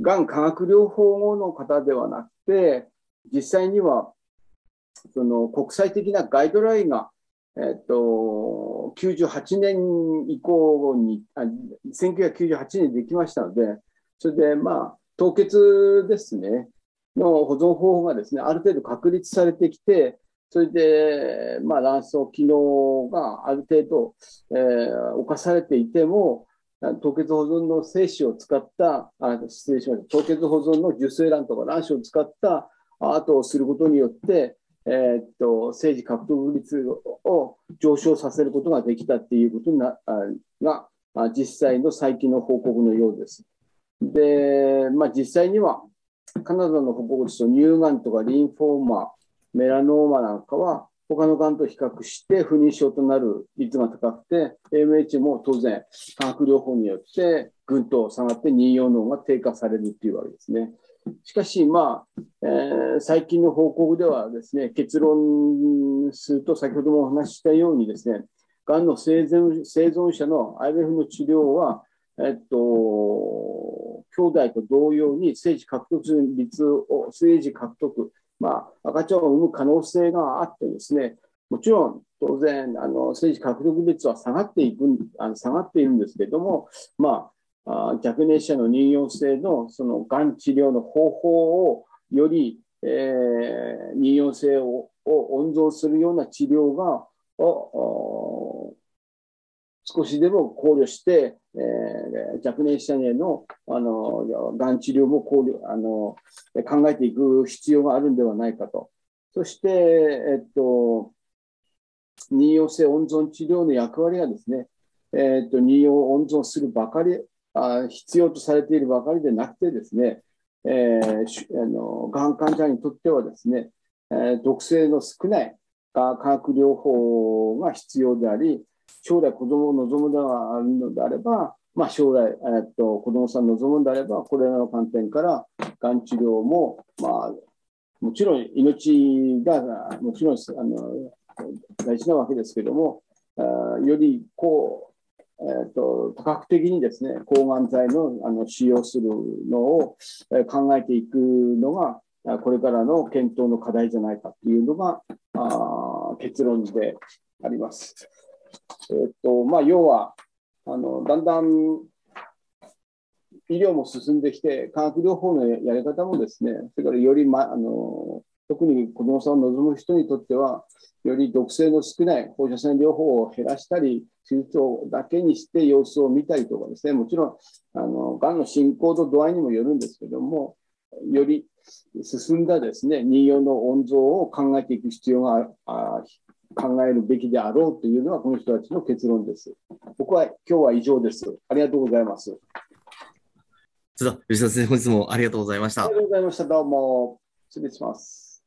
がん化学療法後の方ではなくて、実際には、その国際的なガイドラインが、えっと、98年以降に、あ1998年にできましたので、それで、まあ、凍結ですね、の保存方法がですね、ある程度確立されてきて、それで、まあ、卵巣機能がある程度、えー侵されていても、凍結保存の精子を使った、あ失礼しました、凍結保存の受精卵とか卵子を使ったアートをすることによって、えーっと政治獲得率を上昇させることができたっていうことなあが、あ実際の最近の報告のようです。で、まあ、実際には、カナダの報告ですと、乳がんとかリンフォーマー、メラノーマなんかは、他のがんと比較して不妊症となる率が高くて、AMH も当然、化学療法によってぐんと下がって妊用能が低下されるっていうわけですね。しかし、まあ、えー最近の報告ではですね、結論すると先ほどもお話ししたようにですね、がんの生存生存者の IVF の治療は、えっと、兄弟と同様に政治獲得率を、政治獲得、まあ、赤ちゃんを産む可能性があってですね、もちろん当然、あの政治獲得率は下がっていくあの下がっているんですけれども、まあ、あ若年者の妊用性のそのがん治療の方法をより、えー妊用性をを温存するような治療がを少しでも考慮して、えー若年者へのあのがん治療も考慮あの考えていく必要があるんではないかと。そして、えっと、妊用性温存治療の役割がですね、えっと、妊用を温存するばかりあ、必要とされているばかりでなくてですね、えーあのがん患者にとってはですね、えー毒性の少ない化学療法が必要であり、将来子供を望むのがあるのであれば、まあ、将来、えっと子供さん望むのであれば、これらの観点から、がん治療も、まあ、もちろん命が、もちろんあの大事なわけですけども、あよりこう、えーっと多角的にですね、抗がん剤のあの使用するのをえ考えていくのが、これからの検討の課題じゃないかっていうのがあ結論であります。えーとまあ、要はあの、だんだん医療も進んできて、化学療法のやり方もですね、それからより、ま、あの特に子どもさんを望む人にとっては、より毒性の少ない放射線療法を減らしたり、手術をだけにして様子を見たりとかですね、もちろん、あの、がんの進行と度合いにもよるんですけども、より進んだですね、妊用の温存を考えていく必要がああ考えるべきであろうというのは、この人たちの結論です。僕は今日は以上です。ありがとうございます。吉田先生、本日もありがとうございましたありが。とうございました。どうも。失礼します。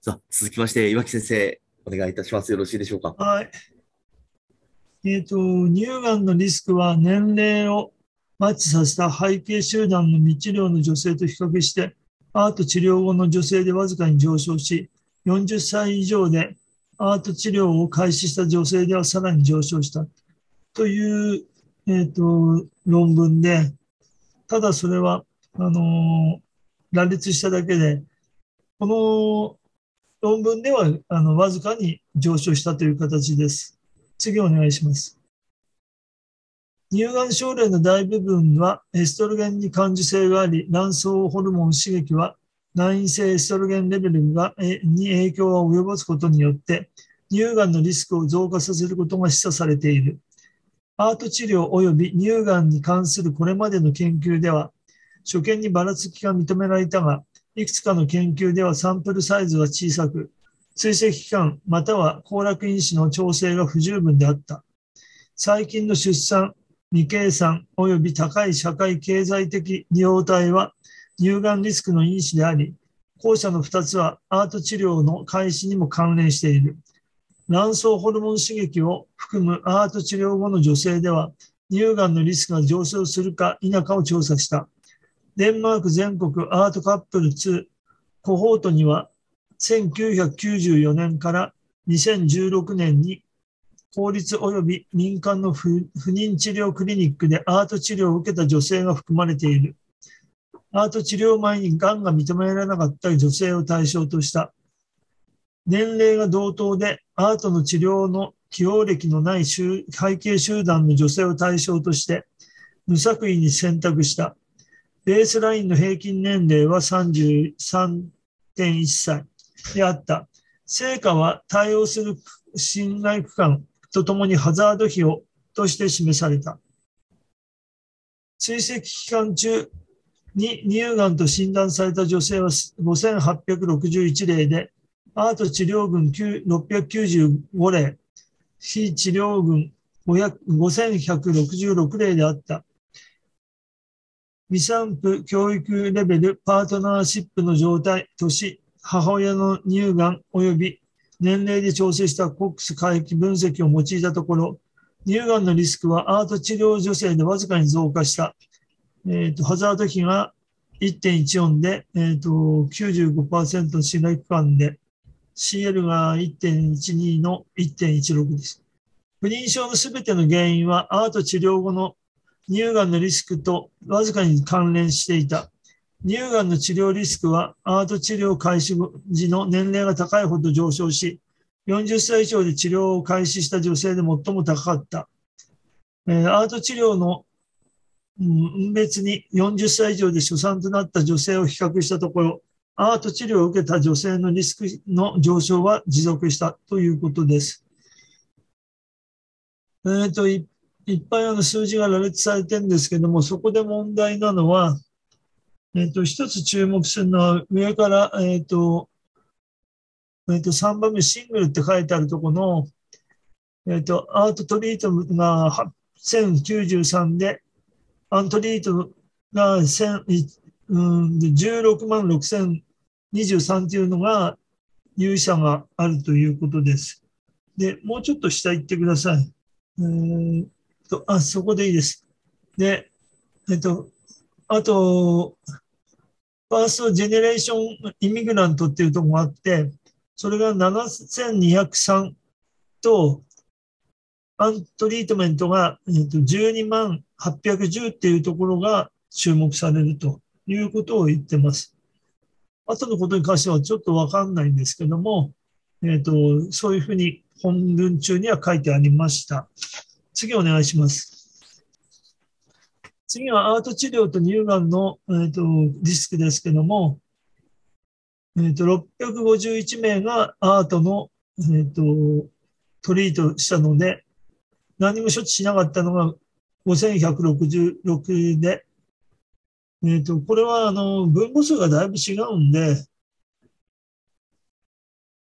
さあ、続きまして、岩木先生、お願いいたします。よろしいでしょうか？はい。えっ、と、乳がんのリスクは年齢をマッチさせた背景集団の未治療の女性と比較してアート治療後の女性でわずかに上昇し、40歳以上でアート治療を開始した女性ではさらに上昇したという、えー、と論文で、ただそれはあの羅列しただけで、この論文ではあのわずかに上昇したという形です。次お願いします。乳がん症例の大部分はエストロゲンに感受性があり、卵巣ホルモン刺激は内因性エストロゲンレベルがに影響を及ぼすことによって、乳がんのリスクを増加させることが示唆されている。アート治療及び乳がんに関するこれまでの研究では、所見にばらつきが認められたが、いくつかの研究ではサンプルサイズが小さく、追跡期間または行楽因子の調整が不十分であった。最近の出産、未計算及び高い社会経済的利用体は乳がんリスクの因子であり、後者の2つはアート治療の開始にも関連している。卵巣ホルモン刺激を含むアート治療後の女性では、乳がんのリスクが上昇するか否かを調査した。デンマーク全国アートカップル2コホートには、1994年から2016年に公立及び民間の不妊治療クリニックでアート治療を受けた女性が含まれている。アート治療前にがんが認められなかった女性を対象とした。年齢が同等でアートの治療の起用歴のない背景集団の女性を対象として無作為に選択した。ベースラインの平均年齢は33.1歳であった。成果は対応する信頼区間とともにハザード費をとして示された。追跡期間中に乳がんと診断された女性は5861例で、アート治療群695例、非治療群5166例であった。未産婦教育レベルパートナーシップの状態、年、母親の乳がん及び年齢で調整したコックス回帰分析を用いたところ、乳がんのリスクはアート治療女性でわずかに増加した。えーとハザード比が1.14で、えーと95%の信頼区間で、CL が1.12の1.16です。不妊症のすべての原因はアート治療後の乳がんのリスクとわずかに関連していた。乳がんの治療リスクはアート治療開始時の年齢が高いほど上昇し、40歳以上で治療を開始した女性で最も高かった。えーアート治療の別に40歳以上で出産となった女性を比較したところ、アート治療を受けた女性のリスクの上昇は持続したということです。えーといっぱいあの数字が羅列されてるんですけども、そこで問題なのは、えっ、と、一つ注目するのは、上から、えっ、と、えっ、と、3番目、シングルって書いてあるところの、えっ、と、アートトリートが1093で、アントリートが1000いうんで16万6023っていうのが、勇者があるということです。で、もうちょっと下行ってください。えーと、あ、そこでいいです。で、えっと、あと、ファーストジェネレーションイミグラントっていうところがあって、それが7203と、アントリートメントが、えっと、12万810っていうところが注目されるということを言ってます。後のことに関してはちょっとわかんないんですけども、えっと、そういうふうに本文中には書いてありました。次お願いします。次はアート治療と乳がんの、えー、とリスクですけども、えー、と651名がアートの、えー、とトリートしたので、何も処置しなかったのが5166で、えー、とこれはあの分母数がだいぶ違うんで、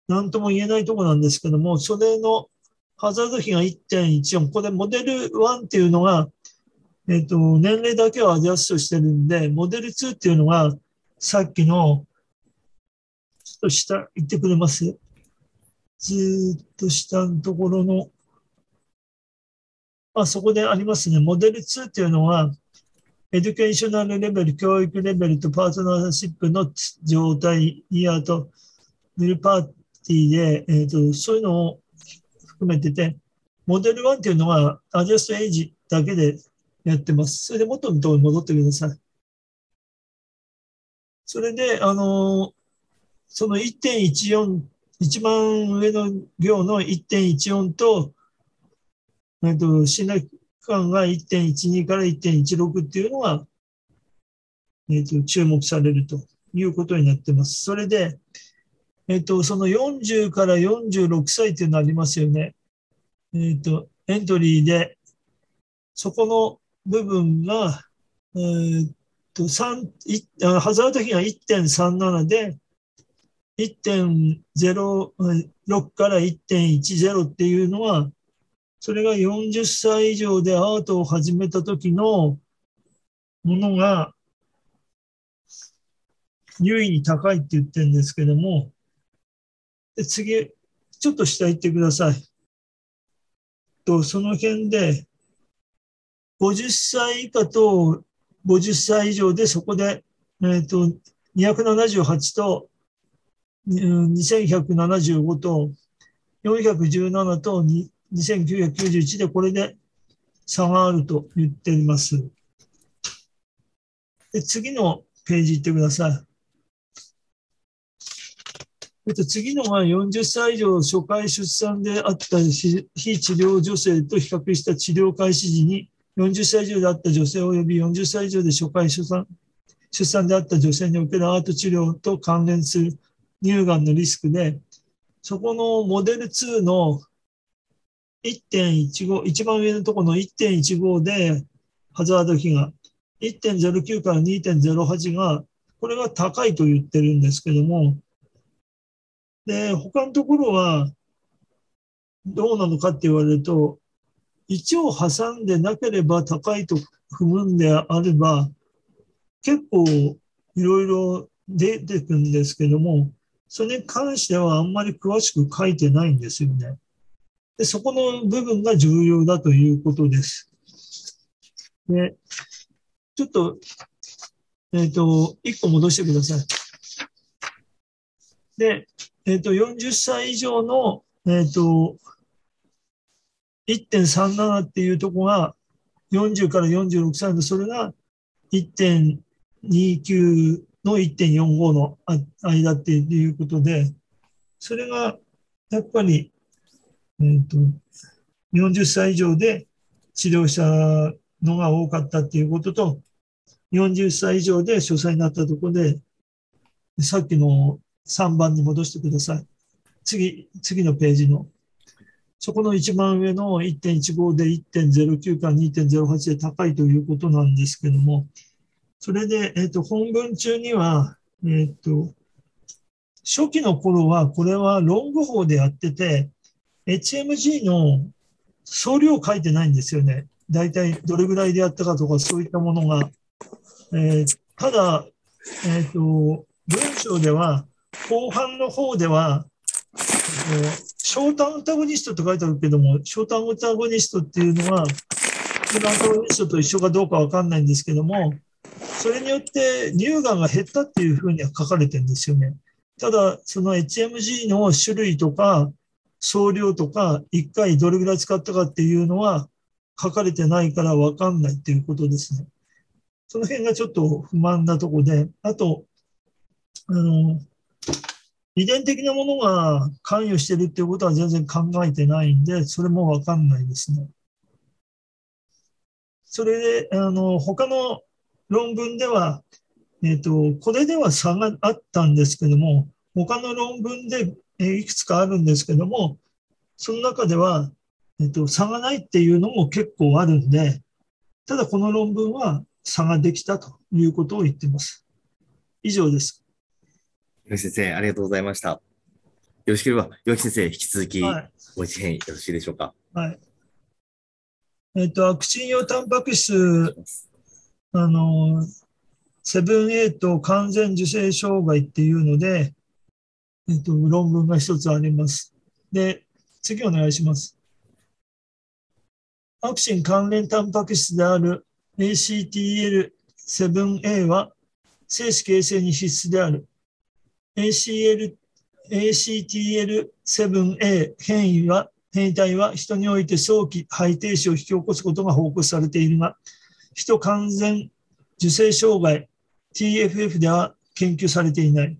なんとも言えないとこなんですけども、それのハザード比が1.14、これモデル1っていうのが、えっ、と、年齢だけをアジャストしてるんで、モデル2っていうのが、さっきの、ちょっと下行ってくれます？ずっと下のところの、あ、そこでありますね。モデル2っていうのは、 educational level、教育レベルとパートナーシップの状態、イヤーとヌルパーティーで、えーと、そういうのを含めてて、モデル1っていうのはアジャストエイジだけでやってます。それで元のところに戻ってください。それで、あの、その1.14、一番上の行の1.14と、えっと、信頼間が1.12から1.16っていうのが、えっと、注目されるということになってます。それで、えっと、その40から46歳っていうのありますよね。えっと、エントリーで、そこの部分が、えー、っと、3、ハザード比が1.37で、1.06から1.10っていうのは、それが40歳以上でアートを始めた時のものが優位に高いって言ってるんですけども、で次、ちょっと下行ってください。と、その辺で、50歳以下と50歳以上でそこで、えっ、ー、と、278と2175と417と2991でこれで差があると言っています。で次のページ行ってください。えっと、次のは40歳以上初回出産であった非治療女性と比較した治療開始時に40歳以上であった女性及び40歳以上で初回出産出産であった女性におけるアート治療と関連する乳がんのリスクで、そこのモデル2の1.15、一番上のところの1.15で、ハザード比が1.09から2.08が、これが高いと言ってるんですけども、で、他のところは、どうなのかって言われると、1を挟んでなければ高いと踏むんであれば、結構いろいろ出てくるんですけども、それに関してはあんまり詳しく書いてないんですよね。でそこの部分が重要だということです。で、ちょっと、えっ、ー、と、一個戻してください。で、えっ、ー、と、40歳以上の、えっ、ー、と、1.37っていうとこが40から46歳のそれが1.29の1.45の間っていうことで、それがやっぱり、えーと、40歳以上で治療したのが多かったっていうことと、40歳以上で書斎になったところで、さっきの3番に戻してください。次、次のページの。そこの一番上の1.15で1.09から2.08で高いということなんですけども、それで、えっ、ー、と、本文中には、えっ、ー、と、初期の頃は、これはロング法でやってて、HMG の総量書いてないんですよね。大体どれぐらいでやったかとか、そういったものが。えー、ただ、えっ、ー、と、文章では、後半の方では、えー、ショートアンタゴニストって書いてあるけども、ショートアンタゴニストっていうのは、フランタゴニストと一緒かどうかわかんないんですけども、それによって乳がんが減ったっていうふうには書かれてるんですよね。ただ、その HMG の種類とか、総量とか、1回どれぐらい使ったかっていうのは書かれてないから分かんないっていうことですね。その辺がちょっと不満なとこで、あと、あの、遺伝的なものが関与してるっていうことは全然考えてないんで、それも分かんないですね。それで、あの、他の論文では、えっ、ー、と、これでは差があったんですけども、他の論文で、えいくつかあるんですけども、その中では、えっ、ー、と、差がないっていうのも結構あるんで、ただこの論文は差ができたということを言っています。以上です。岩木先生、ありがとうございました。よろしければ、岩木先生、引き続きご一編よろしいでしょうか？はい。えっ、ー、と、アクチン用タンパク質あの、セブンエイト完全受精障害っていうので、えっと、論文が一つあります。で、次お願いします。アクシン関連タンパク質である ACTL 7A は精子形成に必須である。ACL ACTL7A 変異は、変異体は人において早期肺停止を引き起こすことが報告されているが、人完全受精障害 TFF では研究されていない。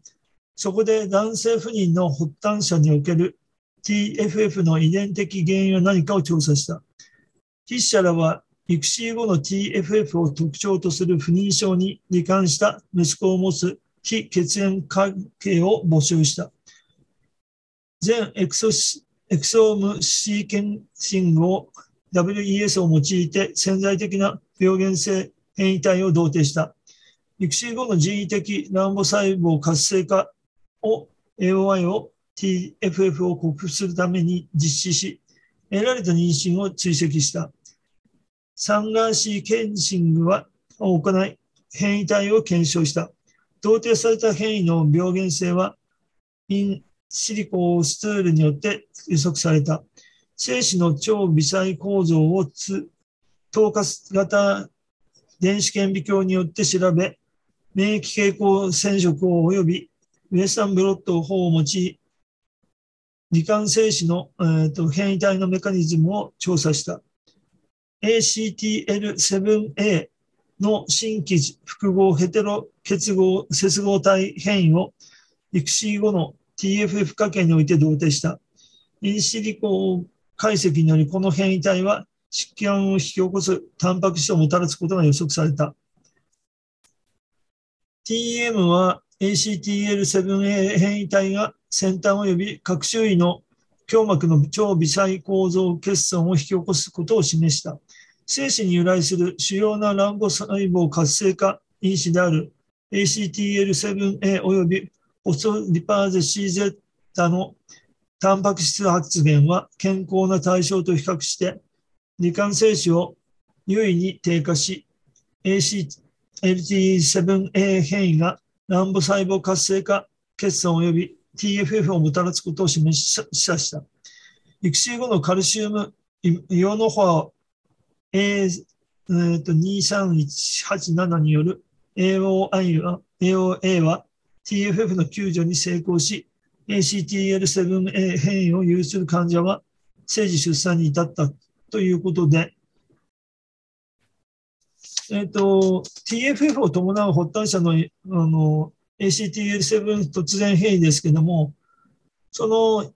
そこで男性不妊の発端者における TFF の遺伝的原因は何かを調査した。筆者らは育児後の TFF を特徴とする不妊症に罹患した息子を持つ非血縁関係を募集した。全エクソエクソームシーケンシングを WES を用いて潜在的な病原性変異体を同定した。育児後の人為的卵母細胞活性化を AOI を TFF を克服するために実施し、得られた妊娠を追跡した。サンガーシーケンシングはを行い、変異体を検証した。同定された変異の病原性は、インシリコースツールによって予測された。精子の超微細構造をつ透過型電子顕微鏡によって調べ、免疫傾向染色を及びウエスタンブロット法を用い、罹患精子の、えーと、変異体のメカニズムを調査した。ACTL7A の新規複合ヘテロ結合接合体変異を育児後の TFF 化系において同定した。インシリコ解析によりこの変異体は疾患を引き起こすタンパク質をもたらすことが予測された。TM は ACTL7A 変異体が先端及び各周囲の胸膜の超微細構造欠損を引き起こすことを示した。精子に由来する主要な卵母細胞活性化因子である ACTL7A 及びホストリパーゼ CZ のタンパク質発現は健康な対象と比較して罹患精子を優位に低下し ACLT7A 変異が卵母細胞活性化欠損及び TFF をもたらすことを示した。育児後のカルシウムイオノフォア A2318 による AOI は AOA は TFF の救助に成功し、ACTL7A 変異を有する患者は生児出産に至ったということで、えっ、ー、と、TFF を伴う発端者のあの ACTL7 突然変異ですけども、その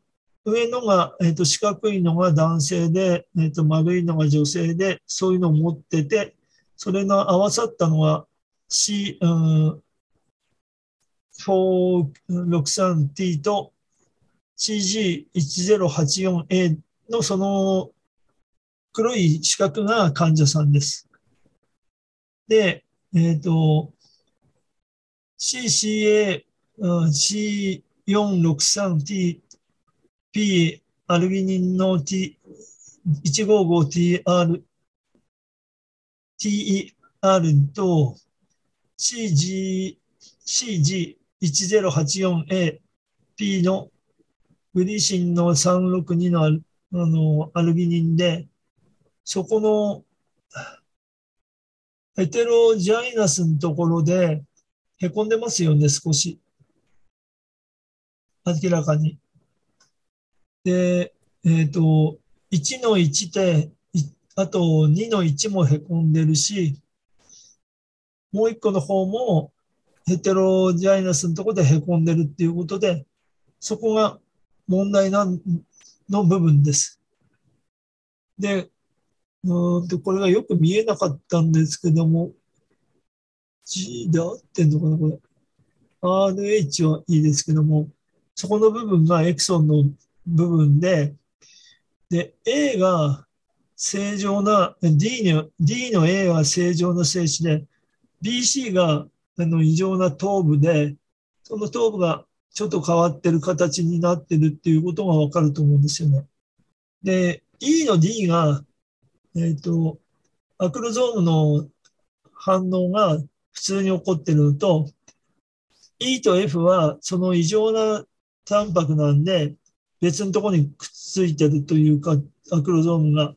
上のが、えーと、四角いのが男性で、えーと、丸いのが女性で、そういうのを持ってて、それが合わさったのは C、うん、463T と CG1084A のその黒い四角が患者さんです。で、えっ、ー、と、CCA、うん、C463T P アルギニンの T、155TR、TER と CG、CG1084A、P のグリシンの362のあのアルギニンで、そこのヘテロジャイナスのところでへこんでますよね、少し。明らかに。で、えっ、ー、と、1の1で、あと2の1もへこんでるし、もう1個の方もヘテロジャイナスのところでへこんでるっていうことで、そこが問題なの部分です。で、うんとこれがよく見えなかったんですけども、G で合ってんのかな、これ。RH はいいですけども、そこの部分がエクソンの部分で、で、A が正常な、D の D の A は正常な静止で、BC があの異常な頭部で、その頭部がちょっと変わってる形になってるっていうことがわかると思うんですよね。で、E の D が、えっ、ー、と、アクロゾームの反応が普通に起こっているのと、E と F はその異常なタンパクなんで、別のところにくっついてるというか、アクロゾームが、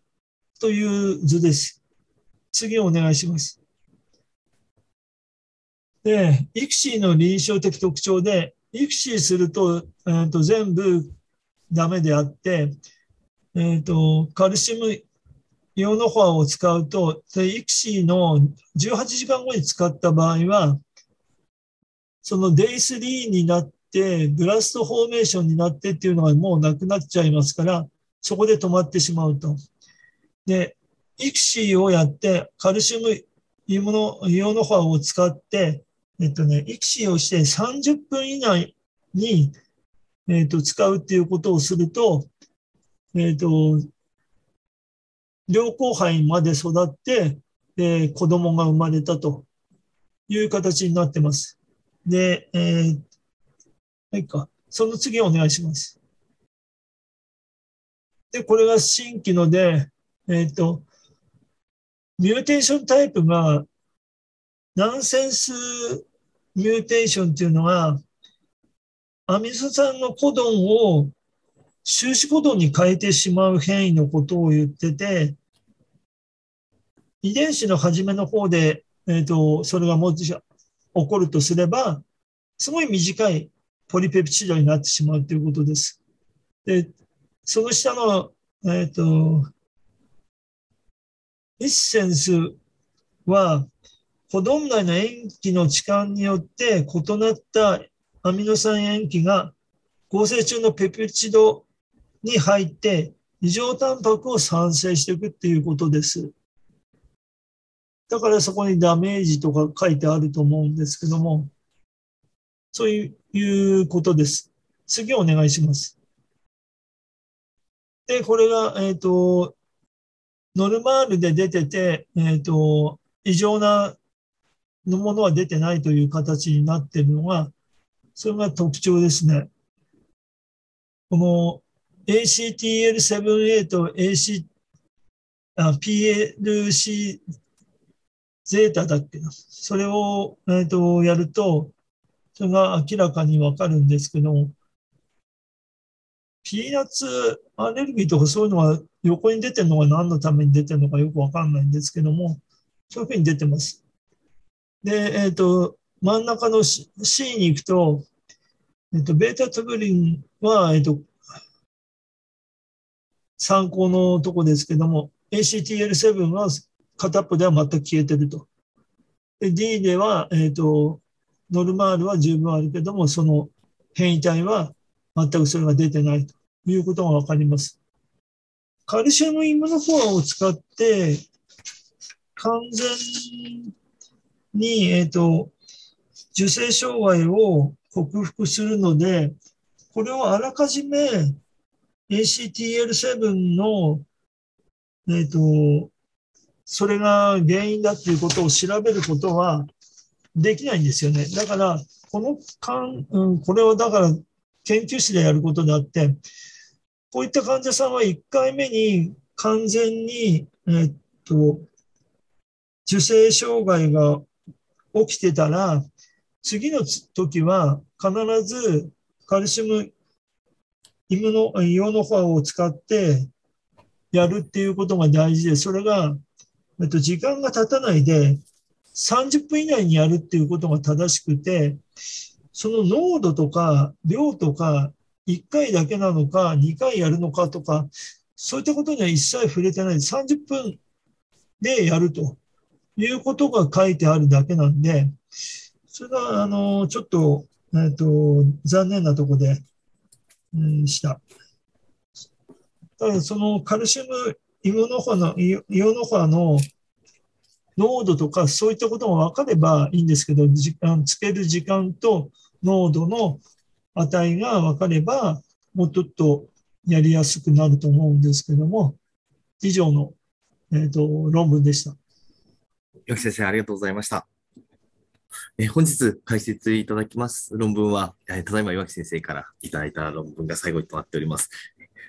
という図です。次お願いします。で、イクシーの臨床的特徴で、イクシーすると,、えー、と全部ダメであって、えー、とカルシウムイオノフォアを使うと、でイクシーの18時間後に使った場合は、そのデイ3になって、ブラストフォーメーションになってっていうのがもうなくなっちゃいますから、そこで止まってしまうと。で、イクシーをやって、カルシウムイオノイオノフォアを使って、えっとね、イクシーをして30分以内に、えっと、使うっていうことをすると、えっと、両後輩まで育って、で、子供が生まれたという形になってます。で、えー、はいか。その次お願いします。で、これが新規ので、えっ、と、ミューテーションタイプが、ナンセンスミューテーションっていうのが、アミノ酸のコドンを終止コドンに変えてしまう変異のことを言ってて、遺伝子の初めの方で、えっ、と、それがもし起こるとすれば、すごい短いポリペプチドになってしまうということです。で、その下の、えっ、と、エッセンスは、コドン内の塩基の置換によって異なったアミノ酸塩基が合成中のペプチドに入って異常タンパクを産生していくっていうことです。だからそこにダメージとか書いてあると思うんですけども、そういうことです。次お願いします。で、これが、えっ、と、ノルマールで出てて、えっ、と、異常なのものは出てないという形になっているのが、それが特徴ですね。この ACTL7A と AC、PLC ゼータだっけな。それを、えー、とやると、それが明らかにわかるんですけど、ピーナッツアレルギーとかそういうのが横に出てるのが何のために出てるのかよくわかんないんですけども、そういうふうに出てます。で、えっ、と、真ん中の C, C に行くと、えっ、と、ベータトゥブリンは、えっ、と、参考のとこですけども、ACTL7 は片っぽでは全く消えてると。で D では、えっ、と、ノルマールは十分あるけども、その変異体は全くそれが出てないということがわかります。カルシウムイムノフォアを使って、完全に、えっ、と、受精障害を克服するので、これをあらかじめ ACTL7 の、えっ、と、それが原因だっていうことを調べることはできないんですよね。だから、この間、うん、これをだから研究室でやることであって、こういった患者さんは1回目に完全に、えっと、受精障害が起きてたら、次の時は必ずカルシウムイムのイオノフォアを使ってやるっていうことが大事で、それが、えっと、時間が経たないで30分以内にやるっていうことが正しくて、その濃度とか量とか1回だけなのか2回やるのかとか、そういったことには一切触れてない。30分でやるということが書いてあるだけなんで、それが、あの、ちょっと、えっ、と、残念なとこで、した。ただ、そのカルシウムイオノファの、イオノファの濃度とか、そういったことが分かればいいんですけど、時間、つける時間と濃度の値が分かれば、もうちょっとやりやすくなると思うんですけども、以上の、えっ、と、論文でした。岩木先生、ありがとうございました。えー本日解説いただきます論文は、えーただいま岩木先生からいただいた論文が最後となっております。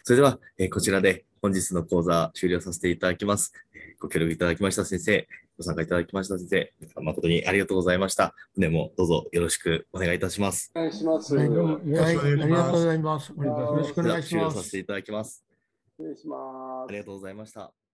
それでは、えーこちらで本日の講座終了させていただきます。えーご協力いただきました先生、ご参加いただきました先生、誠にありがとうございました。本年もどうぞよろしくお願いいたします。お願いします。はい、ありがとうございます。よろしくお願いしそれでは終了ますさせ。ていただきます。礼します。ありがとうございました。